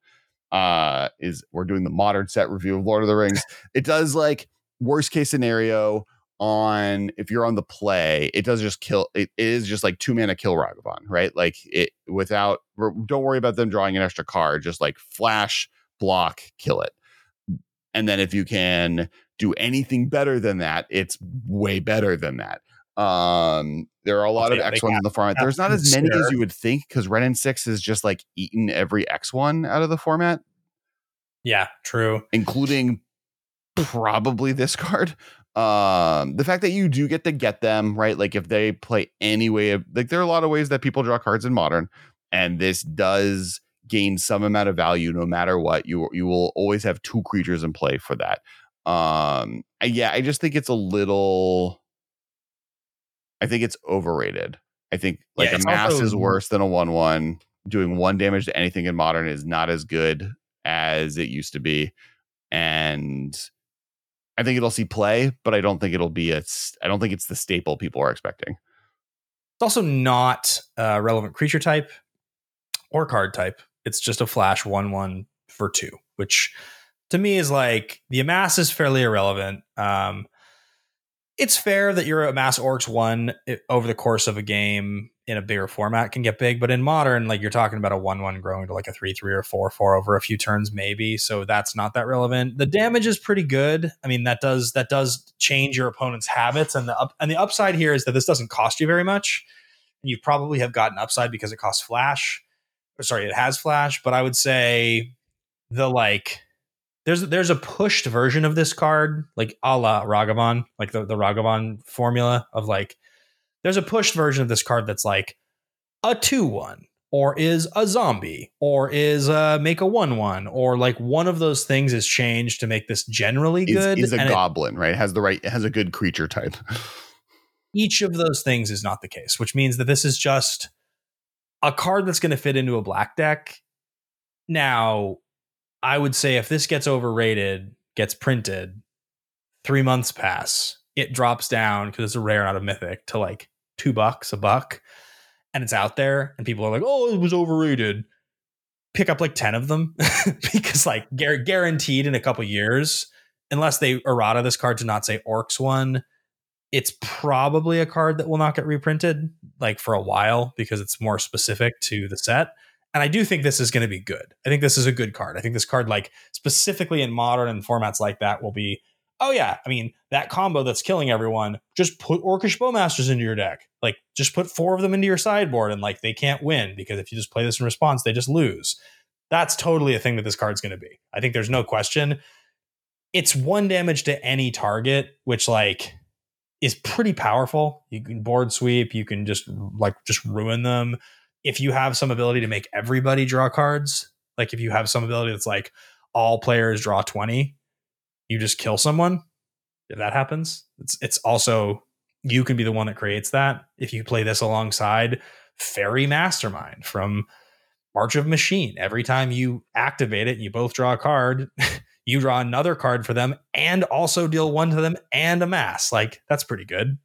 uh is we're doing the modern set review of Lord of the Rings. it does like worst case scenario on if you're on the play, it does just kill it, is just like two mana kill Ragavan, right? Like it without don't worry about them drawing an extra card, just like flash, block, kill it. And then if you can do anything better than that, it's way better than that. Um, there are a lot of X ones in the format. There's not as many as you would think because Wrenn and Six is just like eaten every X one out of the format. Yeah, true. Including probably this card. Um, the fact that you do get to get them right, like if they play any way of like, there are a lot of ways that people draw cards in modern, and this does gain some amount of value no matter what. You you will always have two creatures in play for that. Um, yeah, I just think it's a little I think it's overrated. I think like yeah, a mass also, is worse than a one one. Doing one damage to anything in modern is not as good as it used to be, and I think it'll see play, but I don't think it'll be a. I don't think it's the staple people are expecting. It's also not a relevant creature type or card type. It's just a flash one one for two, which to me is like the amass is fairly irrelevant. Um, it's fair that your mass orcs one over the course of a game in a bigger format can get big, but in modern, like you're talking about a one one growing to like a three three or four four over a few turns, maybe. So that's not that relevant. The damage is pretty good. I mean, that does that does change your opponent's habits, and the up and the upside here is that this doesn't cost you very much. And you probably have gotten upside because it costs flash. Or sorry, it has flash, but I would say the like there's there's a pushed version of this card, like a la Ragavan, like the, the Ragavan formula of like there's a pushed version of this card that's like a two one or is a zombie or is uh make a one one or like one of those things is changed to make this generally good. Is, is a goblin, it, right? Has the right it has a good creature type. each of those things is not the case, which means that this is just a card that's going to fit into a black deck. Now, I would say if this gets overrated, gets printed, three months pass, it drops down because it's a rare out of mythic to like two bucks a buck, and it's out there, and people are like, "Oh, it was overrated." Pick up like ten of them because like guaranteed in a couple years, unless they errata this card to not say orcs one, it's probably a card that will not get reprinted like for a while because it's more specific to the set. And I do think this is going to be good. I think this is a good card. I think this card, like specifically in modern and formats like that, will be oh yeah, I mean that combo that's killing everyone. Just put Orcish Bowmasters into your deck. Like just put four of them into your sideboard, and like they can't win because if you just play this in response, they just lose. That's totally a thing that this card's going to be. I think there's no question. It's one damage to any target, which like is pretty powerful. You can board sweep. You can just like just ruin them. If you have some ability to make everybody draw cards, like if you have some ability that's like all players draw 20 you just kill someone if that happens. It's it's also you can be the one that creates that. If you play this alongside Faerie Mastermind from march of machine every time you activate it and you both draw a card you draw another card for them and also deal one to them and a mass. like that's pretty good.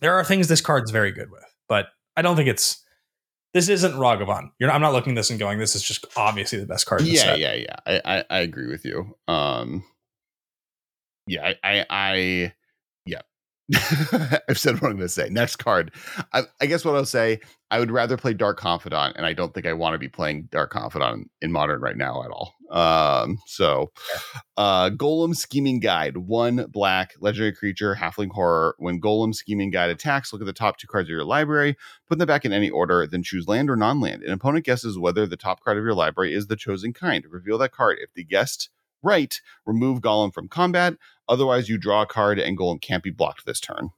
There are things this card's very good with but i don't think it's this isn't Ragavan. You're not, I'm not looking at this and going, this is just obviously the best card. yeah, yeah, yeah. I, I, I agree with you. Um, yeah, I, I, I yeah. I've said what I'm going to say. Next card. I, I, guess what I'll say, I would rather play Dark Confidant, and I don't think I want to be playing Dark Confidant in modern right now at all. Um, so, uh, Gollum Scheming Guide, one black legendary creature, halfling horror. When Gollum Scheming Guide attacks, look at the top two cards of your library, put them back in any order, then choose land or non land. An opponent guesses whether the top card of your library is the chosen kind. Reveal that card. If the guest right, remove Gollum from combat. Otherwise, you draw a card and Gollum can't be blocked this turn.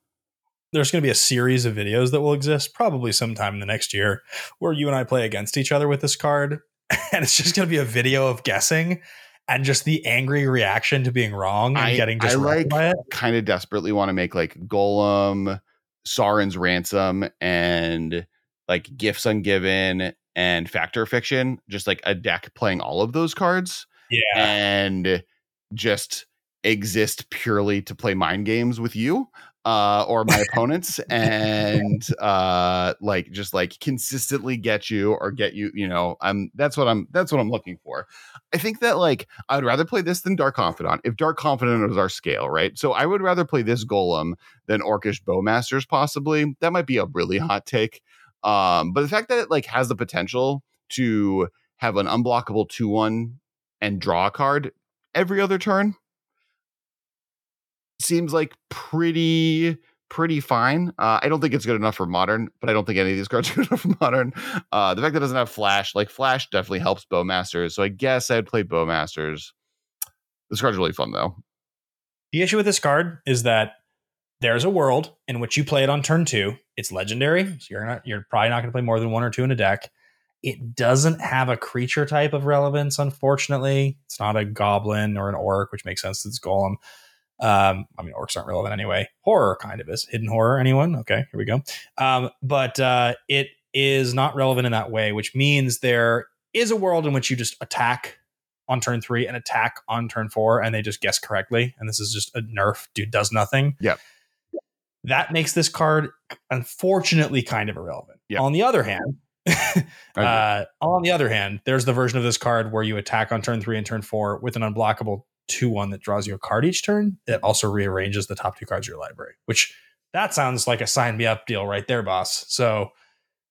There's going to be a series of videos that will exist probably sometime in the next year where you and I play against each other with this card. And it's just going to be a video of guessing and just the angry reaction to being wrong and I, getting just I like. Kind of desperately want to make like Gollum, Sauron's Ransom, and like Gifts Ungiven and Fact or Fiction, just like a deck playing all of those cards yeah. and just exist purely to play mind games with you uh, or my opponents and uh, like just like consistently get you or get you you know i'm that's what i'm that's what i'm looking for. I think that like i'd rather play this than dark confidant if dark confidant was our scale right? So i would rather play this Gollum than orcish bowmasters possibly. That might be a really hot take um but the fact that it like has the potential to have an unblockable 2-1 and draw a card every other turn seems like pretty pretty fine. Uh, I don't think it's good enough for modern, but I don't think any of these cards are good enough for modern. Uh, the fact that it doesn't have flash, like flash, definitely helps Bowmasters. So I guess I'd play Bowmasters. This card's really fun though. The issue with this card is that there's a world in which you play it on turn two. It's legendary, so you're not you're probably not going to play more than one or two in a deck. It doesn't have a creature type of relevance, unfortunately. It's not a goblin or an orc, which makes sense. It's Gollum. Um, I mean, orcs aren't relevant anyway. Horror kind of is. Hidden horror, anyone? Okay, here we go. Um, but uh, it is not relevant in that way, which means there is a world in which you just attack on turn three and attack on turn four, and they just guess correctly. And this is just a nerf, dude does nothing. Yeah. That makes this card unfortunately kind of irrelevant. Yep. On the other hand, uh, on the other hand, there's the version of this card where you attack on turn three and turn four with an unblockable two one that draws you a card each turn. It also rearranges the top two cards of your library, which that sounds like a sign me up deal right there, boss. So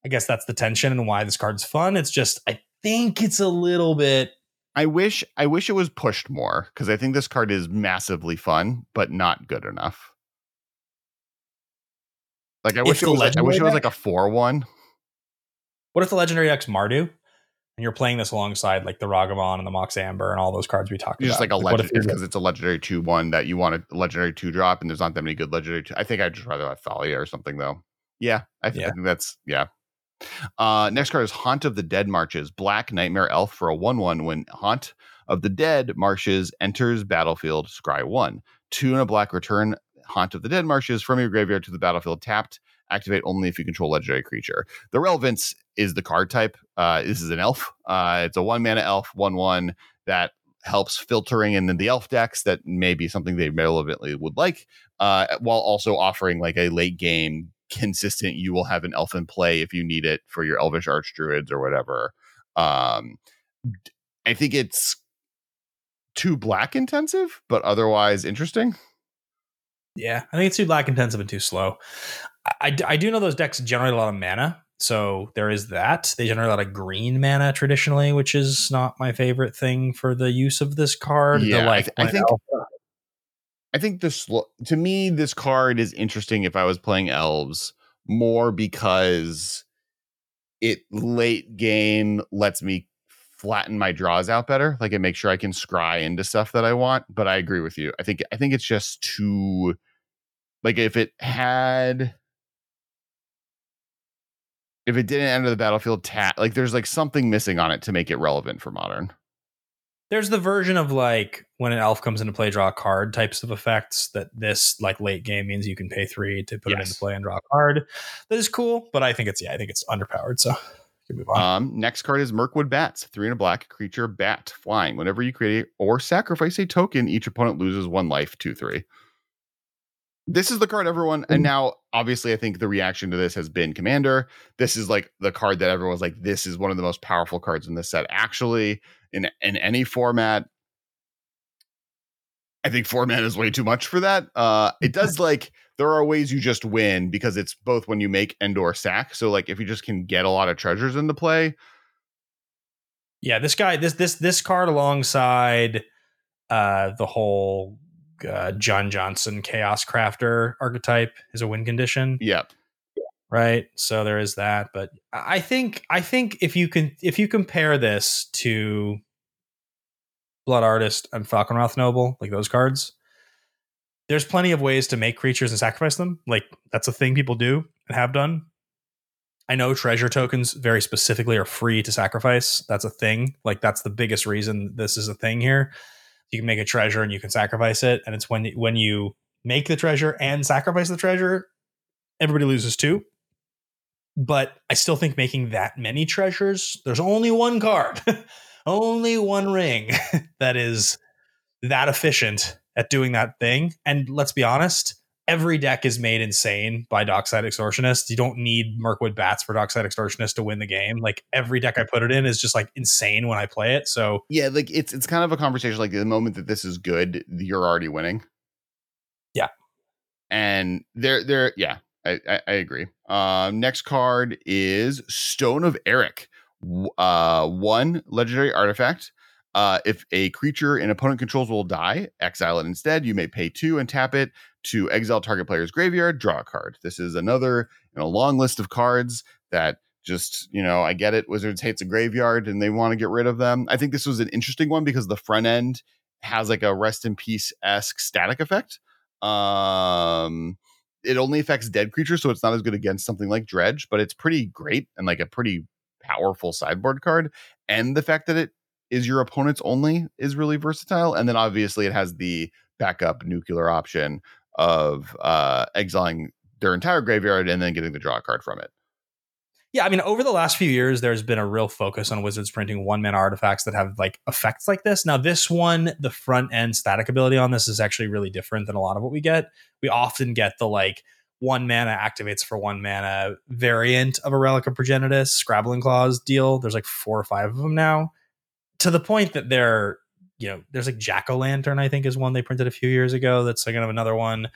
I guess that's the tension and why this card's fun. It's just I think it's a little bit. I wish I wish it was pushed more because I think this card is massively fun, but not good enough. Like I wish it was. Like, I wish it was like a four one. What if the legendary X Mardu and you're playing this alongside like the Ragavan and the Mox Amber and all those cards we talked Just about? Just like a like legend because it's a legendary two one that you want a legendary two drop, and there's not that many good legendary. Two. I think I'd just rather have Thalia or something though. Yeah, I, th- yeah. I think that's yeah. Uh, next card is Haunt of the Dead Marches. Black Nightmare Elf for a 1 1. When Haunt of the Dead Marches enters battlefield, scry 1. Two and a black return Haunt of the Dead Marches from your graveyard to the battlefield tapped activate only if you control legendary creature. The relevance is the card type. Uh, this is an elf. Uh, it's a one mana elf, one one that helps filtering in the elf decks that may be something they relevantly would like, uh, while also offering like a late game consistent. You will have an elf in play if you need it for your Elvish Archdruids or whatever. Um, I think it's too black intensive, but otherwise interesting. Yeah, I think it's too black intensive and too slow. I, I do know those decks generate a lot of mana, so there is that. They generate a lot of green mana traditionally, which is not my favorite thing for the use of this card. Yeah, the, like I, think. Alpha. I think this to me this card is interesting if I was playing elves more because it late game lets me flatten my draws out better. Like it makes sure I can scry into stuff that I want. But I agree with you. I think I think it's just too like if it had if it didn't enter the battlefield tat like there's like something missing on it to make it relevant for modern. There's the version of like when an elf comes into play, draw a card types of effects that this like late game means you can pay three to put yes. it into play and draw a card. That is cool, but I think it's yeah, I think it's underpowered. So um, next card is Mirkwood Bats, three and a black creature bat flying. Whenever you create or sacrifice a token, each opponent loses one life, two, three. This is the card everyone, and mm-hmm. now obviously I think the reaction to this has been Commander. This is like the card that everyone's like, this is one of the most powerful cards in this set. Actually, in in any format, I think four mana is way too much for that. Uh, it does like there are ways you just win because it's both when you make and or sack. So like if you just can get a lot of treasures into play. Yeah, this guy, this this this card alongside uh the whole uh, John Johnson Chaos Crafter archetype is a win condition. Yep. Right. So there is that. But I think I think if you can if you compare this to Blood Artist and Falkenrath Noble, like those cards, there's plenty of ways to make creatures and sacrifice them. Like that's a thing people do and have done. I know treasure tokens very specifically are free to sacrifice. That's a thing. Like that's the biggest reason this is a thing here. You can make a treasure and you can sacrifice it, and it's when when you make the treasure and sacrifice the treasure, everybody loses too. But I still think making that many treasures, there's only one card, only one ring that is that efficient at doing that thing. And let's be honest, every deck is made insane by Dockside Extortionist. You don't need Mirkwood Bats for Dockside Extortionist to win the game. Like every deck I put it in is just like insane when I play it. So yeah, like it's it's kind of a conversation. Like the moment that this is good, you're already winning. Yeah, and there, there, yeah, I, I, I agree. Um, next card is Stone of Erech. Uh, one legendary artifact. Uh, if a creature an opponent controls will die, exile it instead. You may pay two and tap it to exile target player's graveyard, draw a card. This is another in a long list of cards that just, you know, I get it. Wizards hates a graveyard and they want to get rid of them. I think this was an interesting one because the front end has like a rest in peace esque static effect. Um, it only affects dead creatures, so it's not as good against something like Dredge, but it's pretty great and like a pretty powerful sideboard card. And the fact that it is your opponent's only is really versatile. And then obviously it has the backup nuclear option of uh, exiling their entire graveyard and then getting the draw card from it. Yeah, I mean, over the last few years, there's been a real focus on Wizards printing one mana artifacts that have like effects like this. Now, this one, the front end static ability on this is actually really different than a lot of what we get. We often get the like one mana activates for one mana variant of a Relic of Progenitus, Scrabbling Claws deal. There's like four or five of them now to the point that they're you know there's like jack o' lantern i think is one they printed a few years ago that's like kind of another one.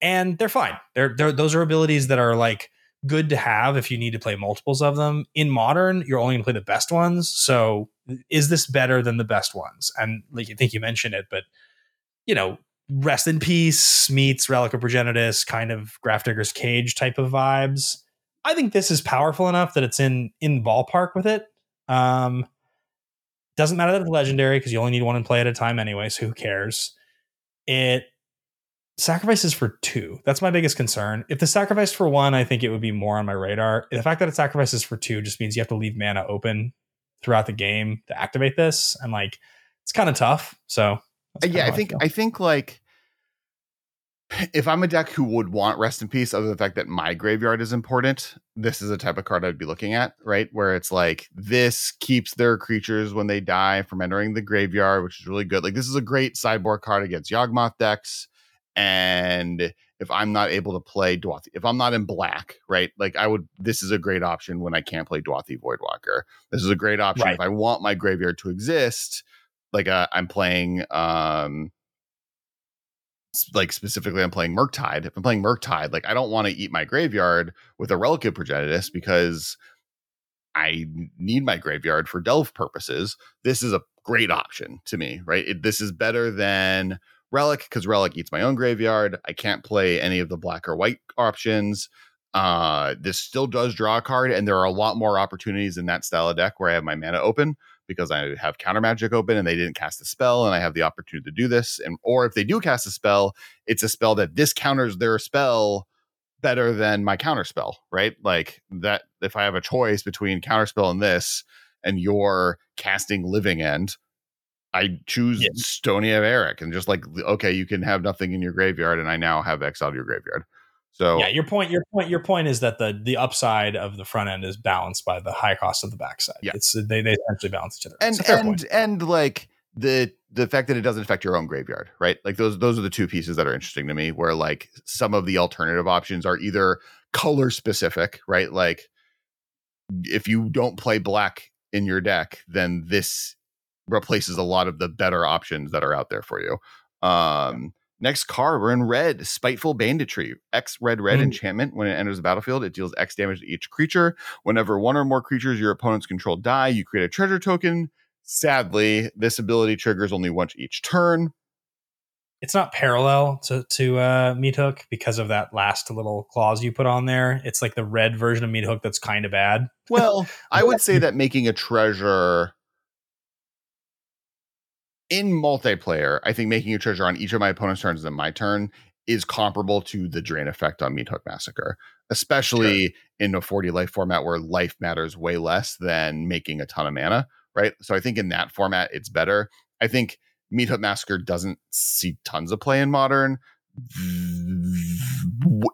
And they're fine. They're, they're those are abilities that are like good to have if you need to play multiples of them. In modern you're only going to play the best ones so is this better than the best ones? And like i think you mentioned it but you know rest in peace meets relic of progenitus kind of grafdigger's cage type of vibes. I think this is powerful enough that it's in in ballpark with it. Um doesn't matter that it's legendary because you only need one in play at a time anyway, so who cares? It sacrifices for two. That's my biggest concern. If the sacrifice for one, I think it would be more on my radar. The fact that it sacrifices for two just means you have to leave mana open throughout the game to activate this. And like it's kind of tough. So uh, yeah, I think I, I think like if I'm a deck who would want rest in peace, other than the fact that my graveyard is important, this is a type of card I'd be looking at, right? Where it's like this keeps their creatures when they die from entering the graveyard, which is really good. Like this is a great sideboard card against Yawgmoth decks. And if I'm not able to play Dauthi, if I'm not in black, right? Like I would, this is a great option when I can't play Dauthi Voidwalker. This is a great option right. if I want my graveyard to exist. Like uh, I'm playing um like specifically I'm playing Murktide. If I'm playing Murktide, like I don't want to eat my graveyard with a Relic of Progenitus because I need my graveyard for delve purposes. This is a great option to me, right? It, this is better than Relic because Relic eats my own graveyard. I can't play any of the black or white options. Uh, this still does draw a card, and there are a lot more opportunities in that style of deck where I have my mana open because I have counter magic open and they didn't cast a spell, and I have the opportunity to do this. And or if they do cast a spell, it's a spell that this counters their spell better than my counter spell, right? Like that if I have a choice between counter spell and this, and you're casting living end, I choose yeah. Stone of Erech and just like okay, you can have nothing in your graveyard, and I now have exiled your graveyard. So yeah, your point, your point, your point is that the the upside of the front end is balanced by the high cost of the backside. Yeah, it's they they essentially balance each other. And and point. and like the the fact that it doesn't affect your own graveyard, right? Like those those are the two pieces that are interesting to me. Where like some of the alternative options are either color specific, right? Like if you don't play black in your deck, then this replaces a lot of the better options that are out there for you. Um, Next card, we're in red. Spiteful Banditry. X red red mm. enchantment. When it enters the battlefield, it deals X damage to each creature. Whenever one or more creatures your opponents control die, you create a treasure token. Sadly, this ability triggers only once each turn. It's not parallel to to uh, Meathook because of that last little clause you put on there. It's like the red version of Meathook that's kind of bad. Well, I would say that making a treasure in multiplayer, I think making a treasure on each of my opponent's turns and my turn is comparable to the drain effect on Meathook Massacre, especially sure. in a 40 life format where life matters way less than making a ton of mana, right? So I think in that format, it's better. I think Meathook Massacre doesn't see tons of play in modern.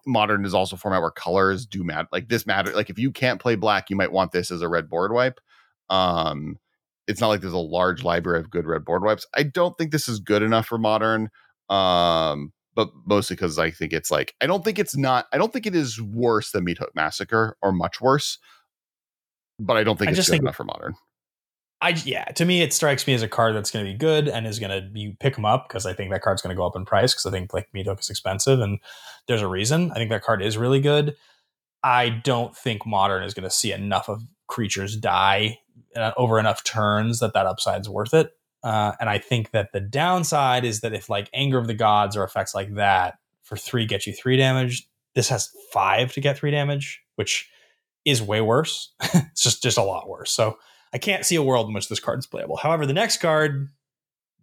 Modern is also a format where colors do matter. Like this matter. Like if you can't play black, you might want this as a red board wipe. Um, it's not like there's a large library of good red board wipes. I don't think this is good enough for modern. Um, but mostly because I think it's like I don't think it's not I don't think it is worse than Meathook Massacre or much worse. But I don't think I it's good enough for modern. I yeah, to me it strikes me as a card that's going to be good and is going to you pick them up because I think that card's going to go up in price because I think like Meathook is expensive and there's a reason. I think that card is really good. I don't think modern is going to see enough of creatures die over enough turns that that upside's worth it. Uh, and I think that the downside is that if like Anger of the Gods or effects like that for three get you three damage, this has five to get three damage, which is way worse. it's just just a lot worse. So I can't see a world in which this card's playable. However, the next card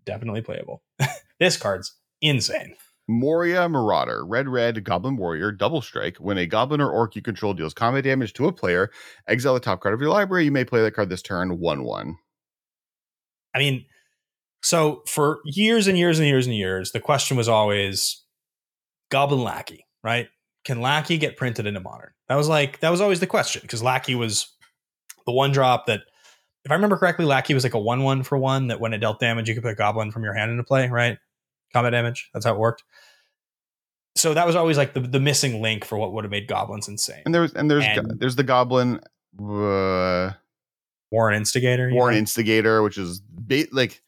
definitely playable. this card's insane. Moria Marauder, red red goblin warrior, double strike. When a goblin or orc you control deals combat damage to a player, exile the top card of your library. You may play that card this turn, 1 1. I mean, so for years and years and years and years, the question was always Goblin Lackey, right? Can Lackey get printed into modern? That was like, that was always the question because Lackey was the one drop that, if I remember correctly, Lackey was like a 1 1 for one that when it dealt damage, you could put a goblin from your hand into play, right? Combat damage. That's how it worked. So that was always like the, the missing link for what would have made goblins insane. And there's and there's and there's the goblin uh, Warren Instigator. Warren Instigator, which is ba- like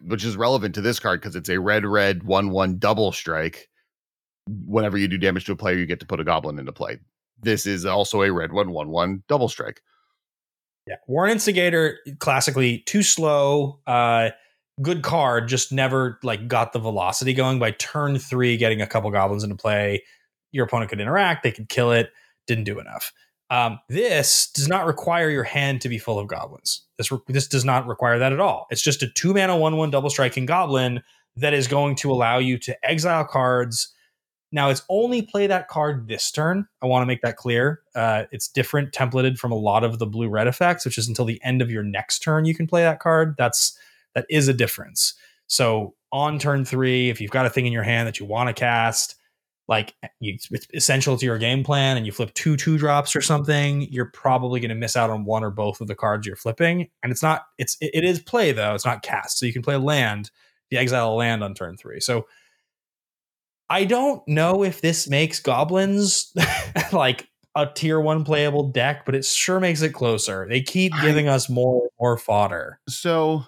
which is relevant to this card because it's a red red one one double strike. Whenever you do damage to a player, you get to put a goblin into play. This is also a red one one one double strike. Yeah, Warren Instigator classically too slow. Uh, good card, just never like got the velocity going. By turn three, getting a couple goblins into play, your opponent could interact, they could kill it. Didn't do enough. Um, this does not require your hand to be full of goblins. This re- this does not require that at all. It's just a two mana one one double striking goblin that is going to allow you to exile cards. Now it's only play that card this turn. I want to make that clear. Uh, it's different templated from a lot of the blue red effects, which is until the end of your next turn you can play that card. That's that is a difference. So on turn three, if you've got a thing in your hand that you want to cast, like eh, you, it's essential to your game plan, and you flip two two drops or something, you're probably going to miss out on one or both of the cards you're flipping. And it's not it's it is play though; it's not cast. So you can play land, the exile land on turn three. So I don't know if this makes goblins like a tier one playable deck, but it sure makes it closer. They keep giving I, us more more fodder. So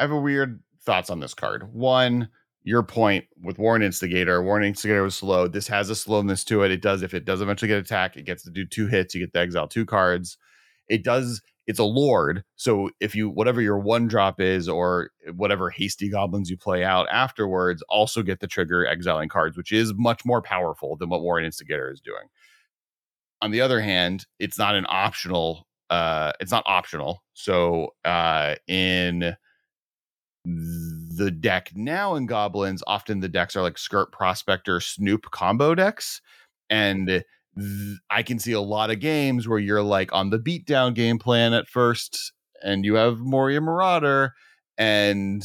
I have a weird thoughts on this card. One, your point with Warren Instigator, Warren Instigator was slow. This has a slowness to it. It does, if it does eventually get attacked, it gets to do two hits. You get the exile two cards. It does, it's a lord. So if you, whatever your one drop is, or whatever hasty goblins you play out afterwards, also get the trigger exiling cards, which is much more powerful than what Warren Instigator is doing. On the other hand, it's not an optional, uh, it's not optional. So uh in the deck now in goblins often the decks are like Skirk Prospector snoop combo decks and mm. th- i can see a lot of games where you're like on the beatdown game plan at first and you have moria marauder and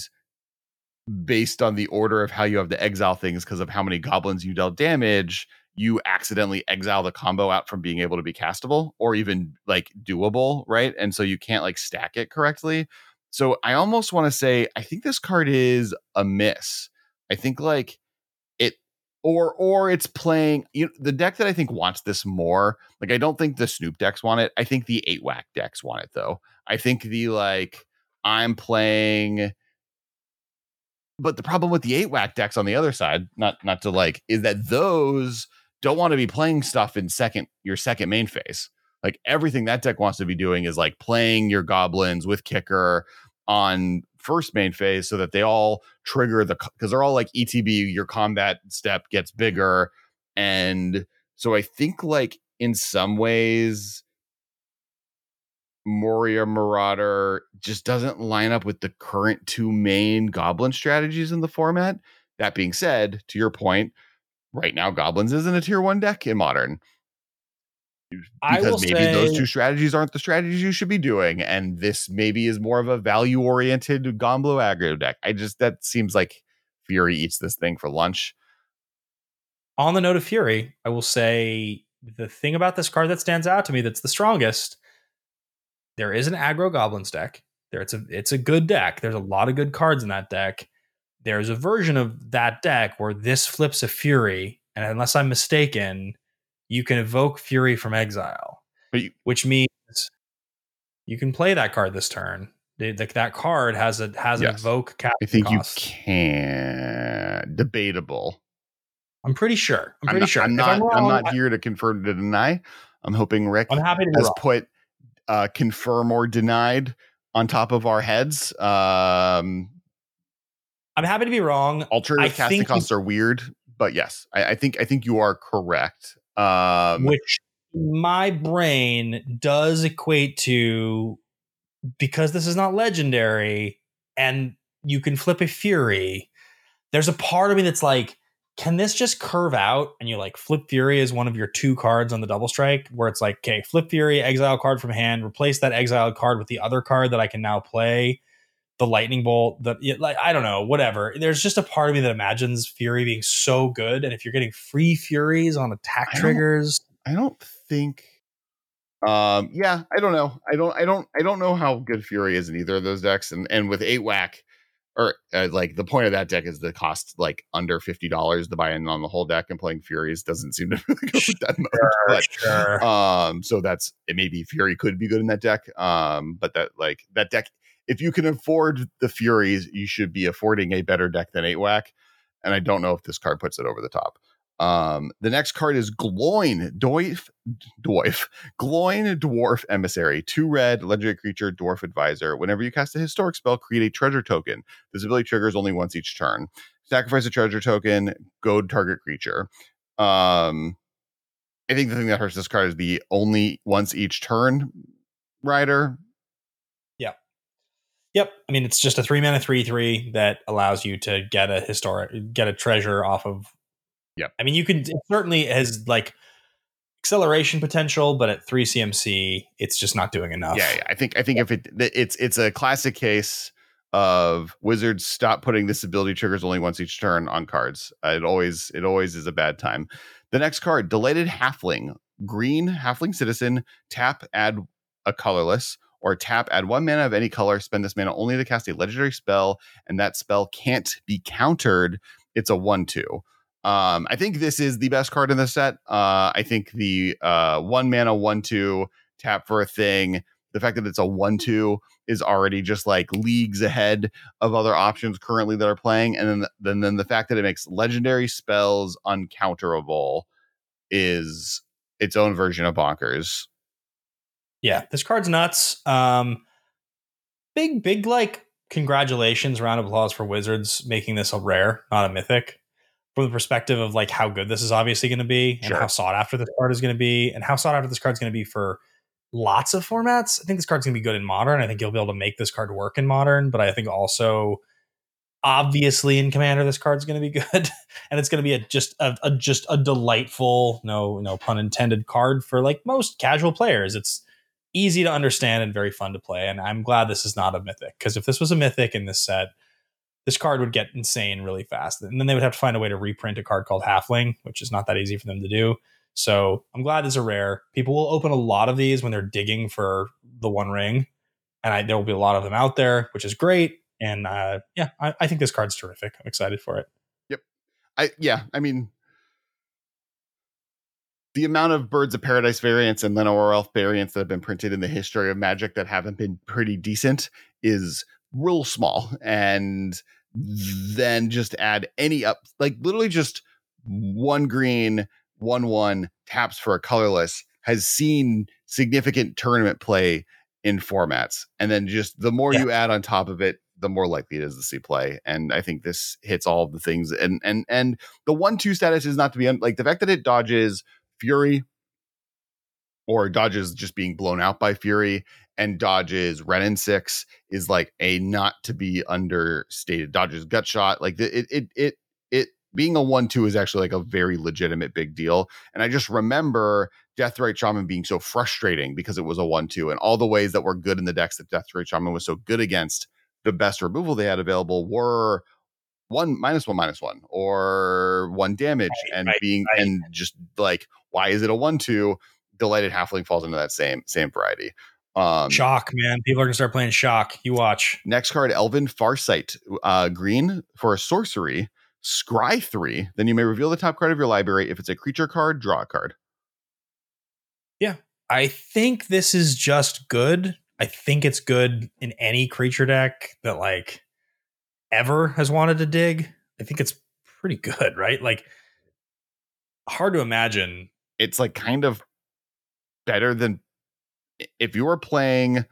based on the order of how you have to exile things because of how many goblins you dealt damage you accidentally exile the combo out from being able to be castable or even like doable right? And so you can't like stack it correctly so I almost want to say I think this card is a miss. I think like it or or it's playing you know, the deck that I think wants this more. Like I don't think the Snoop decks want it. I think the eight whack decks want it though. I think the like I'm playing but the problem with the eight whack decks on the other side, not not to like, is that those don't want to be playing stuff in second your second main phase. Like everything that deck wants to be doing is like playing your goblins with kicker, on first main phase so that they all trigger the because they're all like ETB, your combat step gets bigger. And so I think like in some ways Moria Marauder just doesn't line up with the current two main goblin strategies in the format. That being said, to your point, right now Goblins isn't a tier one deck in modern because maybe say, those two strategies aren't the strategies you should be doing and this maybe is more of a value oriented gomblo aggro deck. I just that seems like fury eats this thing for lunch. On the note of fury i will say the thing about this card that stands out to me that's the strongest there is an aggro goblins deck. There it's a it's a good deck. There's a lot of good cards in that deck. There's a version of that deck where this flips a fury and unless i'm mistaken you can evoke Fury from exile, you, which means you can play that card this turn. The, the, that card has a has yes. an evoke cap. I think cost. you can. Debatable. I'm pretty sure. I'm pretty I'm not, sure. I'm not, I'm, wrong, I'm not, here to confirm to deny. I'm hoping Rick I'm happy has put uh, confirm or denied on top of our heads. Um, I'm happy to be wrong. Alternative I casting costs are weird, but yes, I, I, think I think you are correct. Um, Which my brain does equate to because this is not legendary and you can flip a fury. There's a part of me that's like, can this just curve out and you like flip fury as one of your two cards on the double strike where it's like okay flip fury exile card from hand replace that exiled card with the other card that i can now play the lightning bolt the like i don't know whatever there's just a part of me that imagines fury being so good and if you're getting free furies on attack I triggers i don't think um yeah i don't know i don't i don't i don't know how good fury is in either of those decks and and with eight whack or uh, like the point of that deck is the cost like under fifty dollars to buy in on the whole deck and playing Furies doesn't seem to really go with that much. but, sure. Um, so that's it. Maybe Fury could be good in that deck. Um, but that like that deck if you can afford the Furies, you should be affording a better deck than eight whack. And I don't know if this card puts it over the top. Um, the next card is Gloin Dwarf Dwarf Gloin Dwarf Emissary. Two red, legendary creature, dwarf advisor. Whenever you cast a historic spell, create a treasure token. This ability triggers only once each turn. Sacrifice a treasure token, go target creature. Um, I think the thing that hurts this card is the only once each turn rider. Yep. I mean, it's just a three mana three three that allows you to get a historic, get a treasure off of. Yep. I mean, you can. It certainly has like acceleration potential, but at three CMC, it's just not doing enough. Yeah, yeah. I think I think if it it's it's a classic case of wizards stop putting this ability triggers only once each turn on cards. Uh, it always it always is a bad time. The next card, delighted halfling, green halfling citizen, tap add a colorless or tap, add one mana of any color, spend this mana only to cast a legendary spell, and that spell can't be countered. It's a 1 2. Um, I think this is the best card in the set. Uh, I think the uh, one mana, 1 2 tap for a thing, the fact that it's a 1 2 is already just like leagues ahead of other options currently that are playing. And then, then, then the fact that it makes legendary spells uncounterable is its own version of bonkers. Yeah, this card's nuts. Um, big, big, like, congratulations, round of applause for Wizards making this a rare, not a mythic. From the perspective of like how good this is obviously going to be, and sure. how sought after this card is going to be, and how sought after this card is going to be for lots of formats. I think this card's going to be good in modern. I think you'll be able to make this card work in modern, but I think also obviously in commander this card's going to be good and it's going to be a just a, a, just a delightful no no pun intended card for like most casual players it's easy to understand and very fun to play and i'm glad this is not a mythic because if this was a mythic in this set this card would get insane really fast and then they would have to find a way to reprint a card called halfling which is not that easy for them to do so i'm glad it's a rare people will open a lot of these when they're digging for the one ring and I, there will be a lot of them out there which is great and uh, yeah, I, I think this card's terrific. I'm excited for it. Yep. I yeah, I mean the amount of Birds of Paradise variants and Llanowar Elf variants that have been printed in the history of Magic that haven't been pretty decent is real small. And then just add any up, like literally just one green, one one taps for a colorless has seen significant tournament play in formats. And then just the more yeah. you add on top of it, the more likely it is to see play. And I think this hits all of the things. And and and the one two status is not to be un- like the fact that it dodges Fury or dodges just being blown out by Fury and dodges Wrenn and Six is like a not to be understated. Dodges gut shot like it it it it being a one two is actually like a very legitimate big deal. And I just remember Death Deathrite Shaman being so frustrating because it was a one two and all the ways that were good in the decks that Death Deathrite Shaman was so good against the best removal they had available were one minus one minus one or one damage right, and right, being right. and just like why is it a one two? Delighted halfling falls into that same same variety. Um shock man. People are gonna start playing shock. You watch. Next card elven farsight uh green for a sorcery. Scry three then you may reveal the top card of your library. If it's a creature card draw a card. Yeah. I think this is just good. I think it's good in any creature deck that like ever has wanted to dig. I think it's pretty good, right? Like hard to imagine. It's like kind of better than if you were playing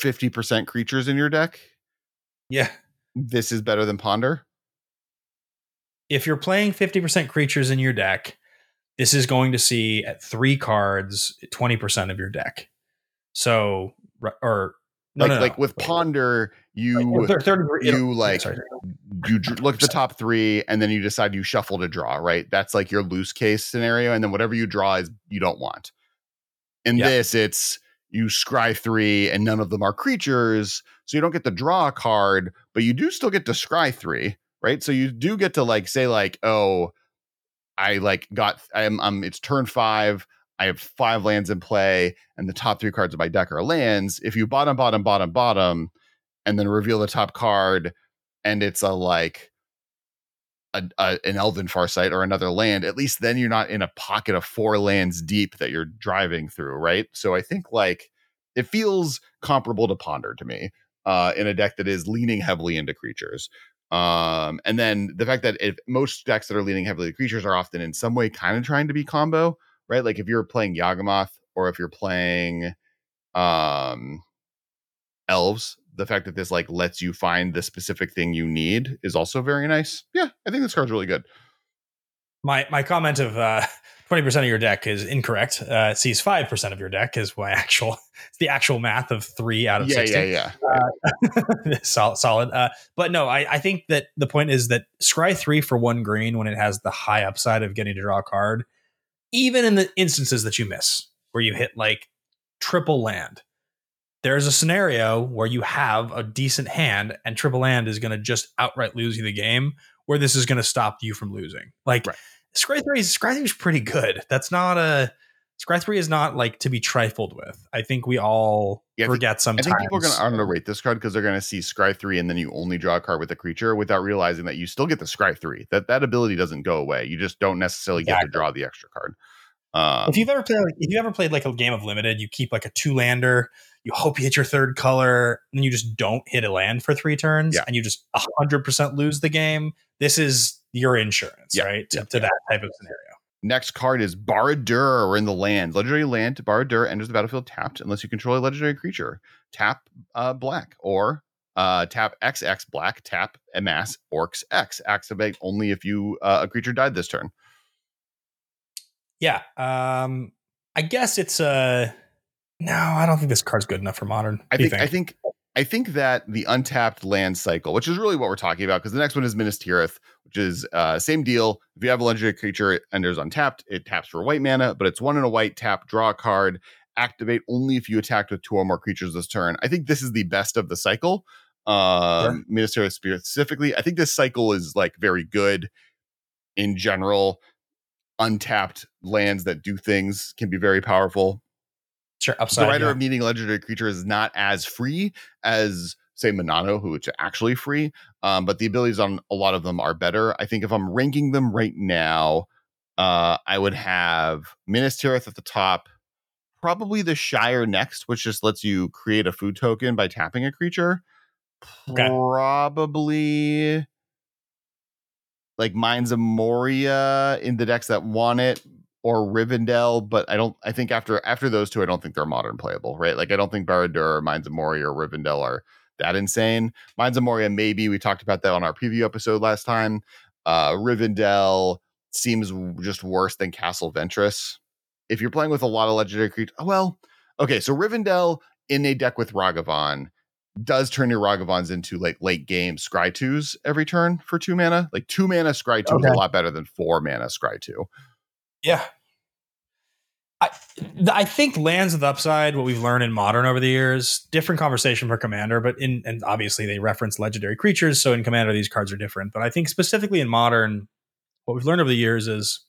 50% creatures in your deck. Yeah. This is better than Ponder. If you're playing 50% creatures in your deck, this is going to see at three cards 20% of your deck. So, or no, like, no, no. like with Ponder, you like, 30, you like sorry, you look at the top three, and then you decide you shuffle to draw. Right, that's like your loose case scenario, and then whatever you draw is you don't want. In yeah. this, it's you scry three, and none of them are creatures, so you don't get to draw a card, but you do still get to scry three. Right, so you do get to like say like, oh, I like got I'm um it's turn five. I have five lands in play, and the top three cards of my deck are lands. If you bottom, bottom, bottom, bottom, and then reveal the top card, and it's a like a, a, an Elven Farsight or another land, at least then you're not in a pocket of four lands deep that you're driving through, right? So I think like it feels comparable to Ponder to me uh, in a deck that is leaning heavily into creatures. Um, and then the fact that if most decks that are leaning heavily to creatures are often in some way kind of trying to be combo, right? Like if you're playing Yawgmoth or if you're playing um elves, the fact that this like lets you find the specific thing you need is also very nice. Yeah, I think this card's really good. My my comment of uh 20% of your deck is incorrect. Uh, it sees 5% of your deck is my actual, it's the actual math of three out of yeah, 60. Yeah, yeah, uh, solid. solid. Uh, but no, I, I think that the point is that scry three for one green when it has the high upside of getting to draw a card, even in the instances that you miss, where you hit like triple land, there's a scenario where you have a decent hand and triple land is going to just outright lose you the game where this is going to stop you from losing. Like, right Scry 3 is Scry 3 is pretty good. That's not a Scry 3 is not like to be trifled with. I think we all yeah, forget sometimes. I think people are going to underrate this card because they're going to see Scry 3 and then you only draw a card with a creature without realizing that you still get the Scry 3. That that ability doesn't go away. You just don't necessarily exactly. get to draw the extra card. Um, if you've ever played, if you ever played like a game of limited, you keep like a two lander. You hope you hit your third color, and you just don't hit a land for three turns, Yeah. and you just hundred percent lose the game. This is your insurance, Yeah, right? To, yeah, to that type of scenario. Next card is Barad-dûr in the land. Legendary land, Barad-dûr enters the battlefield tapped unless you control a legendary creature. Tap uh, black or uh, tap XX black, tap amass orcs X. Activate only if you uh, a creature died this turn. Yeah. Um, I guess it's a. No, I don't think this card's good enough for modern. I you think, I think I think that the untapped land cycle, which is really what we're talking about, because the next one is Minas Tirith, which is uh, same deal. If you have a legendary creature, it enters untapped. It taps for white mana, but it's one in a white tap. Draw a card. Activate only if you attacked with two or more creatures this turn. I think this is the best of the cycle. Um, Sure. Minas Tirith specifically, I think this cycle is like very good in general. Untapped lands that do things can be very powerful sure. upside. the writer yeah. of needing legendary creature is not as free as say Monano, who is actually free. Um, but the abilities on a lot of them are better. I think if I'm ranking them right now, uh, I would have Minas Tirith at the top, probably the Shire next, which just lets you create a food token by tapping a creature. Okay. Probably like Mines of Moria in the decks that want it, or Rivendell, but I don't. I think after after those two, I don't think they're modern playable, right? Like I don't think Barad-dûr, Mines of Moria, or Rivendell are that insane. Mines of Moria, maybe we talked about that on our preview episode last time. Uh, Rivendell seems just worse than Castle Vantress. If you're playing with a lot of legendary creatures, well, okay, so Rivendell in a deck with Ragavan does turn your Ragavans into like late game Scry twos every turn for two mana. Like two mana Scry two is a lot better than four mana Scry two. Yeah. I I think lands with upside, what we've learned in modern over the years, different conversation for commander, but in and obviously they reference legendary creatures, so in commander these cards are different. But I think specifically in modern, what we've learned over the years is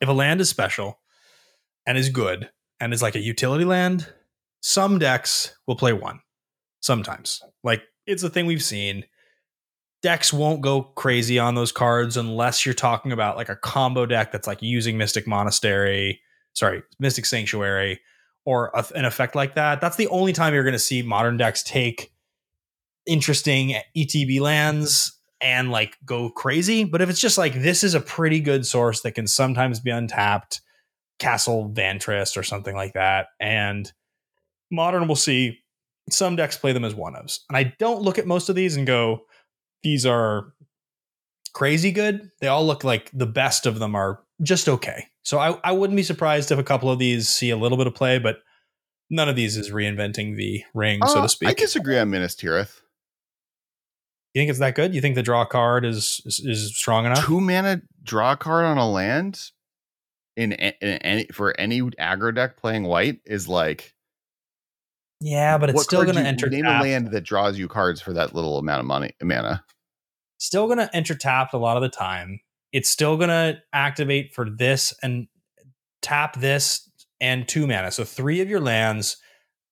if a land is special and is good and is like a utility land, some decks will play one. Sometimes. Like it's a thing we've seen. Decks won't go crazy on those cards unless you're talking about like a combo deck that's like using Mystic Monastery, sorry, Mystic Sanctuary, or a, an effect like that. That's the only time you're going to see modern decks take interesting ETB lands and like go crazy. But if it's just like this is a pretty good source that can sometimes be untapped, Castle Vantress or something like that, and modern will see some decks play them as one ofs. And I don't look at most of these and go, these are crazy good. They all look like the best of them are just okay. So I, I wouldn't be surprised if a couple of these see a little bit of play, but none of these is reinventing the ring, so Uh, to speak. I disagree on Minas Tirith. you think it's that good? You think the draw card is is, is strong enough? Two mana draw card on a land in, in any for any aggro deck playing white is like Yeah, but it's what still going to enter name tap. a land that draws you cards for that little amount of money mana. Still going to enter tapped a lot of the time. It's still going to activate for this and tap this and two mana. So three of your lands,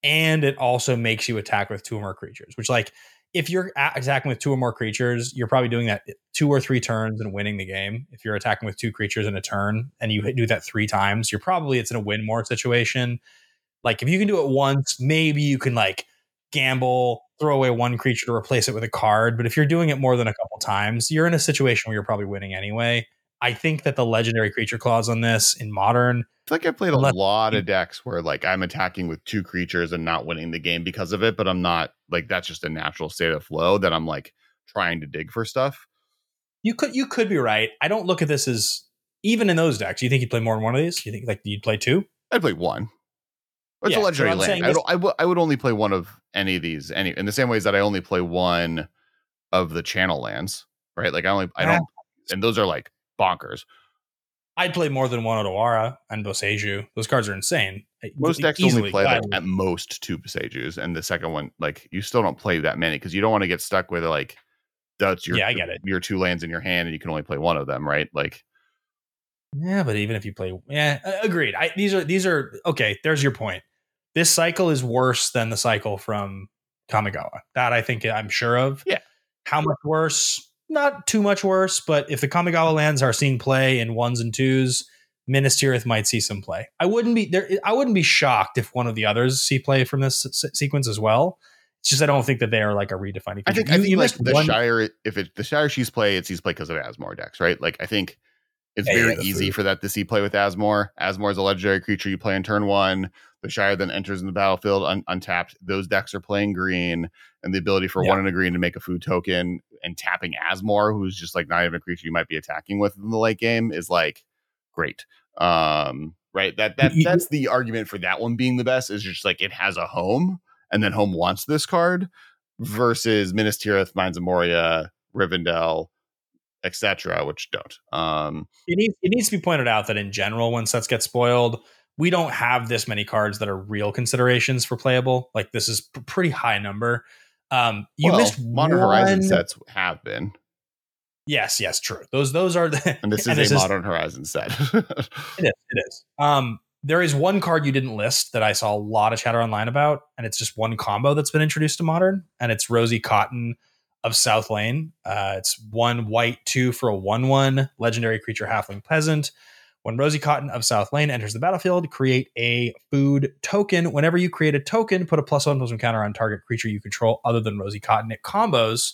and it also makes you attack with two or more creatures. Which, like, if you're attacking with two or more creatures, you're probably doing that two or three turns and winning the game. If you're attacking with two creatures in a turn and you do that three times, you're probably it's in a win more situation. Like if you can do it once, maybe you can like gamble, throw away one creature to replace it with a card. But if you're doing it more than a couple times, you're in a situation where you're probably winning anyway. I think that the legendary creature clause on this in modern, I feel like I played a lot of decks where like I'm attacking with two creatures and not winning the game because of it, but I'm not like that's just a natural state of flow that I'm like trying to dig for stuff. you could you could be right. I don't look at this as even in those decks. You think you'd play more than one of these? You think like you'd play two? I'd play one. It's Yeah, a legendary land. I, don't, I, w- I would only play one of any of these, any in the same ways that I only play one of the channel lands, right? Like I only I ah. don't, and those are like bonkers. I'd play more than one Otawara and Boseiju. Those cards are insane. Most decks easily, only play like at most two Passages, and the second one, like you still don't play that many because you don't want to get stuck with like that's your Yeah, I get it. your two lands in your hand and you can only play one of them, right? Like Yeah, but even if you play, yeah, agreed. I, these are these are okay. There's your point. This cycle is worse than the cycle from Kamigawa. That I think I'm sure of. Yeah. How much worse? Not too much worse, but if the Kamigawa lands are seeing play in ones and twos, Minas Tirith might see some play. I wouldn't be there. I wouldn't be shocked if one of the others see play from this s- sequence as well. It's just I don't think that they are like a redefining. I think you, I think you like the one, Shire, if it the Shire sees play, it sees play because of Asmore decks, right? Like I think it's Yeah, very yeah, easy food. for that to see play with Asmore. Asmore is a legendary creature you play in turn one. The Shire then enters in the battlefield un- untapped. Those decks are playing green, and the ability for Yeah. one in a green to make a food token and tapping Asmore, who's just like not even a creature you might be attacking with in the late game, is like great. Um, right? That that that's the argument for that one being the best. Is just like it has a home, and then home wants this card versus Minas Tirith, Mines of Moria, Rivendell, etc., which don't. Um, it needs it needs to be pointed out that in general, when sets get spoiled, we don't have this many cards that are real considerations for playable. Like this is a pretty high number. Um, you well, missed Modern one, Horizon sets have been, Yes, yes, true. Those those are the and this is and a Modern Horizon set. It is. It is. Um, there is one card you didn't list that I saw a lot of chatter online about, and it's just one combo that's been introduced to modern, and it's Rosie Cotton of South Lane. Uh, it's one white, two for a one-one legendary creature halfling peasant. When Rosie Cotton of South Lane enters the battlefield, create a food token. Whenever you create a token, put a plus one plus one counter on target creature you control other than Rosie Cotton. It combos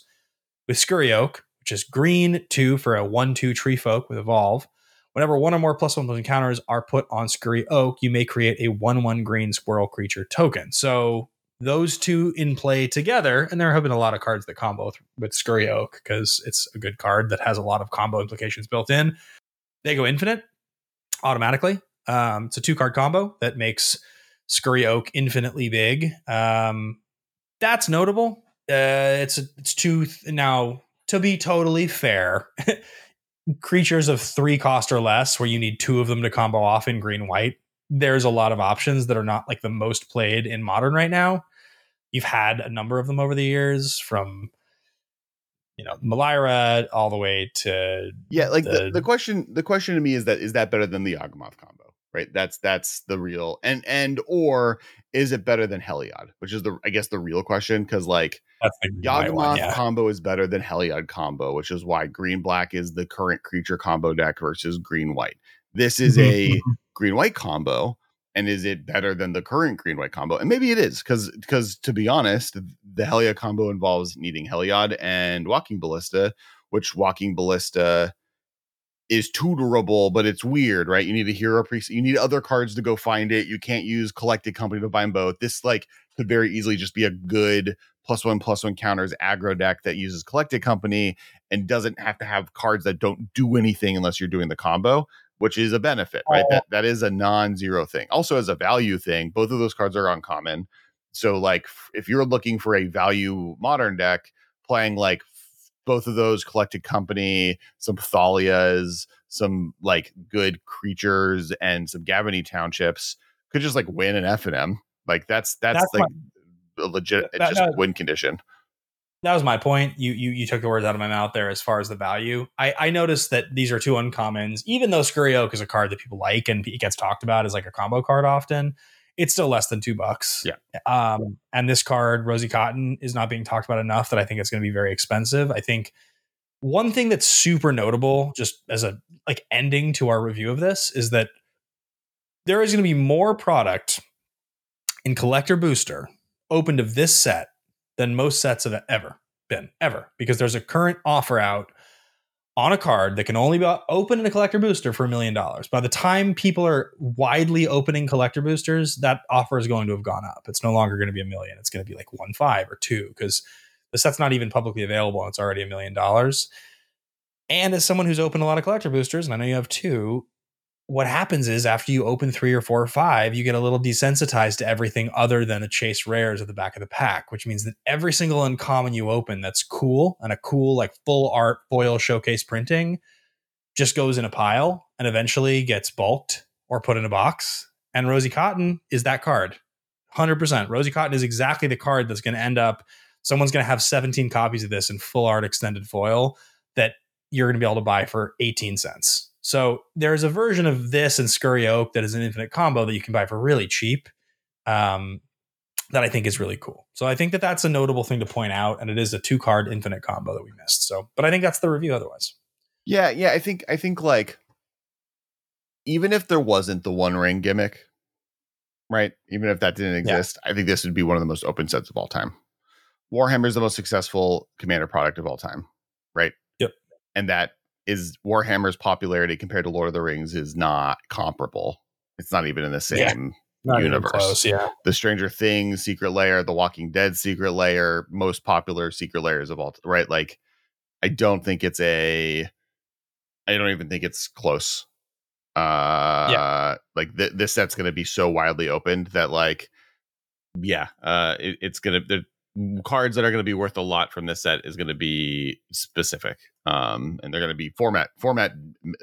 with Scurry Oak, which is green two for a one-two tree folk with evolve. Whenever one or more plus one plus one counters are put on Scurry Oak, you may create a one-one green squirrel creature token. So those two in play together, and there have been a lot of cards that combo with, with Scurry Oak because it's a good card that has a lot of combo implications built in. They go infinite automatically. Um, it's a two-card combo that makes Scurry Oak infinitely big. Um, that's notable. Uh, it's it's two now. To be totally fair, creatures of three cost or less, where you need two of them to combo off in green white. There's a lot of options that are not like the most played in modern right now. You've had a number of them over the years, from you know Melira all the way to yeah, like the, The- the question the question to me is that is that better than the Yawgmoth combo? Right? That's that's the real and and or is it better than Heliod? Which is the I guess the real question because like that's the green white Yawgmoth one, yeah. combo is better than Heliod combo, which is why green black is the current creature combo deck versus green white. This is a green white combo, and is it better than the current green white combo? And maybe it is because because to be honest, the Heliod combo involves needing Heliod and Walking Ballista, which Walking Ballista is tutorable, but it's weird, right? You need a hero priest, you need other cards to go find it. You can't use collected company to bind both. This like could very easily just be a good plus one plus one counters aggro deck that uses collected company and doesn't have to have cards that don't do anything unless you're doing the combo, which is a benefit, right? Oh. That that is a non-zero thing. Also, as a value thing, both of those cards are uncommon. So, like, if you're looking for a value modern deck, playing like both of those collected company, some Thalias, some like good creatures, and some Gavony townships could just like win an F and M. Like that's that's, That's like a legit that- just that- win condition. That was my point. You you you took the words out of my mouth there as far as the value. I, I noticed that these are two uncommons. Even though Scurry Oak is a card that people like and it gets talked about as like a combo card often, it's still less than two bucks. Yeah. Um, and this card, Rosie Cotton, is not being talked about enough that I think it's going to be very expensive. I think one thing that's super notable, just as a like ending to our review of this, is that there is going to be more product in collector booster opened of this set than most sets have ever been ever because there's a current offer out on a card that can only be open in a collector booster for a million dollars. By the time people are widely opening collector boosters, that offer is going to have gone up. It's no longer going to be a million. It's going to be like one five or two because the set's not even publicly available and it's already a million dollars. And as someone who's opened a lot of collector boosters, and I know you have two, what happens is after you open three or four or five, you get a little desensitized to everything other than the chase rares at the back of the pack, which means that every single uncommon you open that's cool and a cool, like full art foil showcase printing just goes in a pile and eventually gets bulked or put in a box. And Rosie Cotton is that card. 100%. Rosie Cotton is exactly the card that's going to end up, someone's going to have 17 copies of this in full art extended foil that you're going to be able to buy for 18 cents. So there's a version of this and Scurry Oak that is an infinite combo that you can buy for really cheap. Um, that I think is really cool. So I think that that's a notable thing to point out, and it is a two card infinite combo that we missed. So, but I think that's the review otherwise. Yeah, yeah. I think I think like even if there wasn't the one ring gimmick, right? Even if that didn't exist, yeah. I think this would be one of the most open sets of all time. Warhammer is the most successful commander product of all time, right? Yep. And that is Warhammer's popularity compared to Lord of the Rings is not comparable. It's not even in the same yeah, universe. Close, yeah. The Stranger Things secret lair, the Walking Dead secret lair, most popular secret lairs of all, right? Like, I don't think it's a. I don't even think it's close. Uh, yeah. Like th- this set's going to be so widely opened that, like, yeah, uh, it, it's going to cards that are going to be worth a lot from this set is going to be specific um and they're going to be format format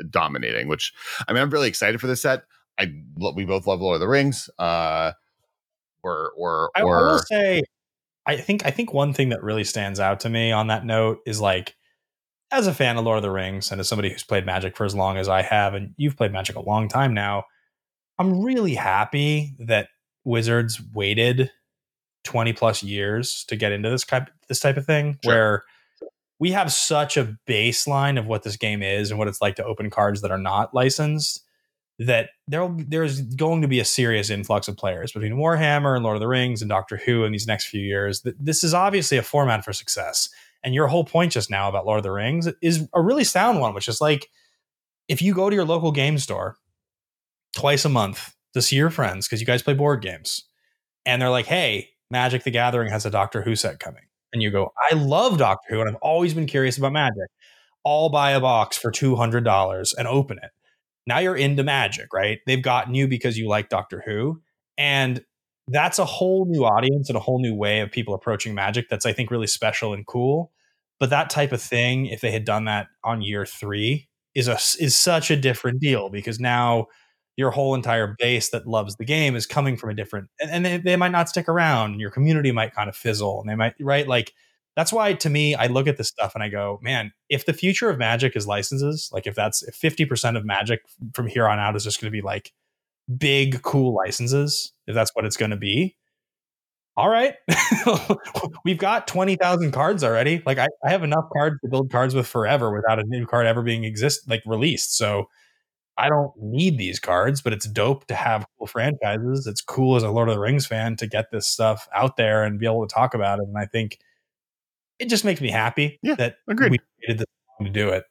dominating which i mean i'm really excited for this set. I we both love lord of the rings uh or or I, or I will say i think i think one thing that really stands out to me on that note is like as a fan of lord of the rings and as somebody who's played magic for as long as i have and you've played magic a long time now i'm really happy that wizards waited 20 plus years to get into this type this type of thing sure. where we have such a baseline of what this game is and what it's like to open cards that are not licensed that there there's going to be a serious influx of players between Warhammer and Lord of the Rings and Doctor Who in these next few years. This is obviously a format for success. And your whole point just now about Lord of the Rings is a really sound one, which is like if you go to your local game store twice a month to see your friends because you guys play board games and they're like, hey, Magic the Gathering has a Doctor Who set coming. And you go, I love Doctor Who and I've always been curious about magic. I'll buy a box for $200 and open it. Now you're into magic, right? They've gotten you because you like Doctor Who. And that's a whole new audience and a whole new way of people approaching magic that's, I think, really special and cool. But that type of thing, if they had done that on year three, is a is such a different deal because now your whole entire base that loves the game is coming from a different and, and they, they, might not stick around and your community might kind of fizzle and they might right? Like that's why to me i look at this stuff and i go man if the future of magic is licenses like if that's if 50% of magic from here on out is just going to be like big cool licenses if that's what it's going to be all right. We've got 20000 cards already like I, I have enough cards to build cards with forever without a new card ever being exist like released so I don't need these cards, but it's dope to have cool franchises. It's cool as a Lord of the Rings fan to get this stuff out there and be able to talk about it. And I think it just makes me happy yeah, that agreed. we needed this to do it.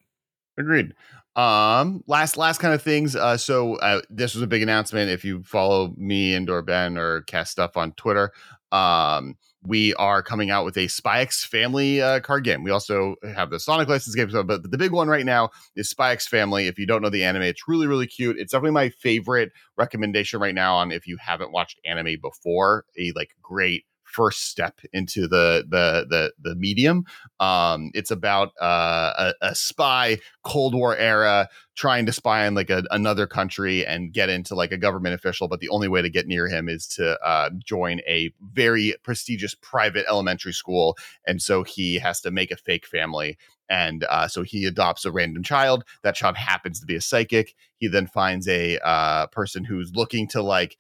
Agreed. Um, last last kind of things. Uh, so uh, this was a big announcement. If you follow me and or Ben or cast stuff on Twitter, um, we are coming out with a SpyX Family uh, card game. We also have the Sonic license game, but the big one right now is SpyX Family. If you don't know the anime, it's really really cute. It's definitely my favorite recommendation right now on if you haven't watched anime before. A like great first step into the the the the medium. Um, it's about uh, a, a, spy Cold War era trying to spy on like a, another country and get into like a government official, but the only way to get near him is to uh, join a very prestigious private elementary school, and so he has to make a fake family. And uh, so he adopts a random child. That child happens to be a psychic. He then finds a uh, person who's looking to like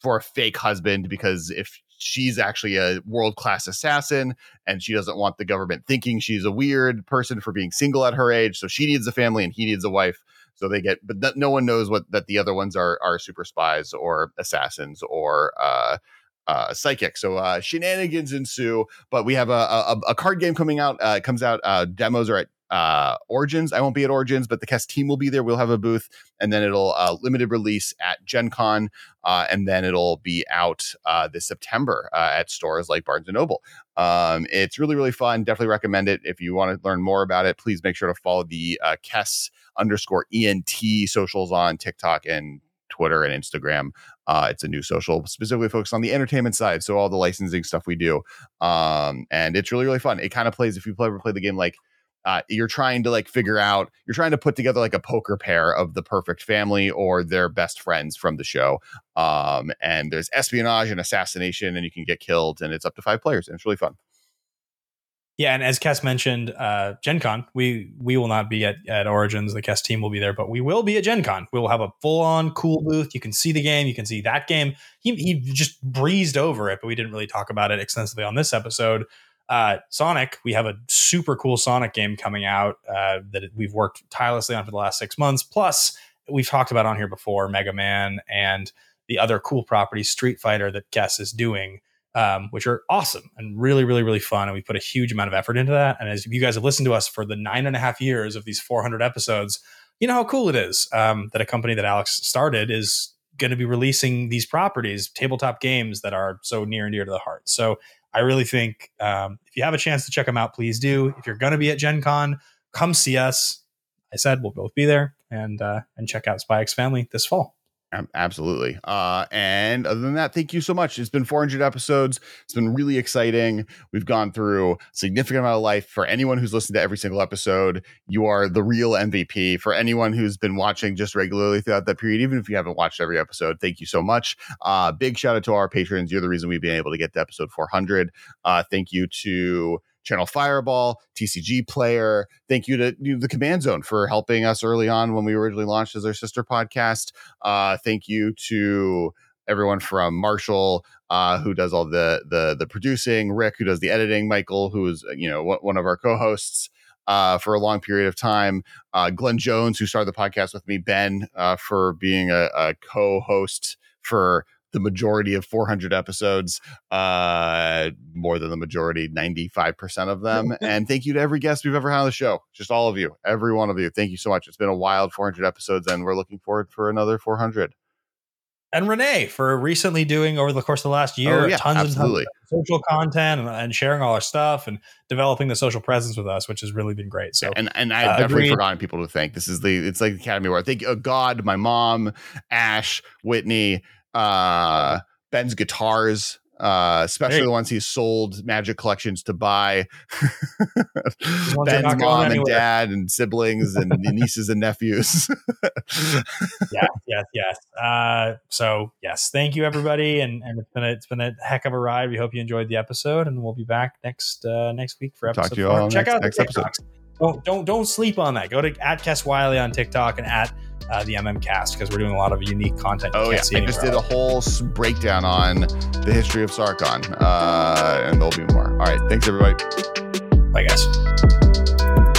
for a fake husband because if she's actually a world class assassin and she doesn't want the government thinking she's a weird person for being single at her age. So she needs a family and he needs a wife. So they get, but no one knows what that the other ones are are super spies or assassins or uh, uh, psychic. So uh, shenanigans ensue. But we have a, a, a card game coming out. Uh, comes out. Uh, demos are at uh, Origins. I won't be at Origins, but the cast team will be there. We'll have a booth, and then it'll uh, limited release at Gen Con, uh, and then it'll be out uh, this September uh, at stores like Barnes and Noble. Um, it's really really fun. Definitely recommend it. If you want to learn more about it, please make sure to follow the uh, Kess underscore ENT socials on TikTok and Twitter and Instagram. Uh, it's a new social specifically focused on the entertainment side. So all the licensing stuff we do. Um, and it's really, really fun. It kind of plays, if you ever play the game like uh, you're trying to like figure out you're trying to put together like a poker pair of the perfect family or their best friends from the show um, and there's espionage and assassination and you can get killed and it's up to five players and it's really fun. Yeah and as Kess mentioned uh, gen con we we will not be at, at origins the Kess team will be there but we will be at gen con. We will have a full-on cool booth. You can see the game you can see that game. He, he just breezed over it but we didn't really talk about it extensively on this episode uh, Sonic, we have a super cool Sonic game coming out uh, that we've worked tirelessly on for the last six months. Plus, we've talked about on here before, Mega Man and the other cool properties, Street Fighter that Kess is doing um, which are awesome and really, really, really fun. And we put a huge amount of effort into that. And as you guys have listened to us for the nine and a half years of these 400 episodes, you know how cool it is um, that a company that Alex started is going to be releasing these properties, tabletop games that are so near and dear to the heart. So I really think um, if you have a chance to check them out, please do. If you're going to be at Gen Con, come see us. I said we'll both be there and uh, and check out Spy X Family this fall. Absolutely. Uh, and other than that, thank you so much. It's been 400 episodes. It's been really exciting. We've gone through a significant amount of life. For anyone who's listened to every single episode, you are the real MVP. For anyone who's been watching just regularly throughout that period, even if you haven't watched every episode, thank you so much. Uh, big shout out to our patrons. You're the reason we've been able to get to episode 400. Uh, thank you to Channel Fireball, TCG Player. Thank you to you know, the Command Zone for helping us early on when we originally launched as our sister podcast. Uh, thank you to everyone from Marshall, uh, who does all the the the producing, Rick, who does the editing, Michael, who is you know one of our co-hosts. Uh, for a long period of time, uh, Glenn Jones, who started the podcast with me, Ben, uh, for being a, a co-host for the majority of 400 episodes, uh, more than the majority, 95% of them. and thank you to every guest we've ever had on the show. Just all of you, every one of you. Thank you so much. It's been a wild 400 episodes, and we're looking forward for another 400 and Renee for recently doing over the course of the last year oh, yeah, tons absolutely. and tons of social content and, and, sharing all our stuff and developing the social presence with us, which has really been great. So and and I've uh, definitely agreed. forgotten people to thank. This is the it's like the Academy Award. Thank uh, God, my mom, Ash, Whitney, uh, Ben's guitars, uh, especially hey. the ones he sold magic collections to buy. Ben's mom and dad and siblings and nieces and nephews. yeah, yes, yes. Uh, so yes, thank you everybody, and and it's been a, it's been a heck of a ride. We hope you enjoyed the episode, and we'll be back next uh, next week for episode. Talk to you all Check next, out next episode. Don't don't don't sleep on that. Go to at Kess Wylie on TikTok and at uh, the MMcast because we're doing a lot of unique content. Oh yeah, I just did a whole breakdown on the history of Sarkhan, uh, and there'll be more. All right, thanks everybody. Bye guys.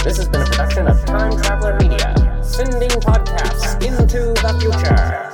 This has been a production of Time Traveler Media, sending podcasts into the future.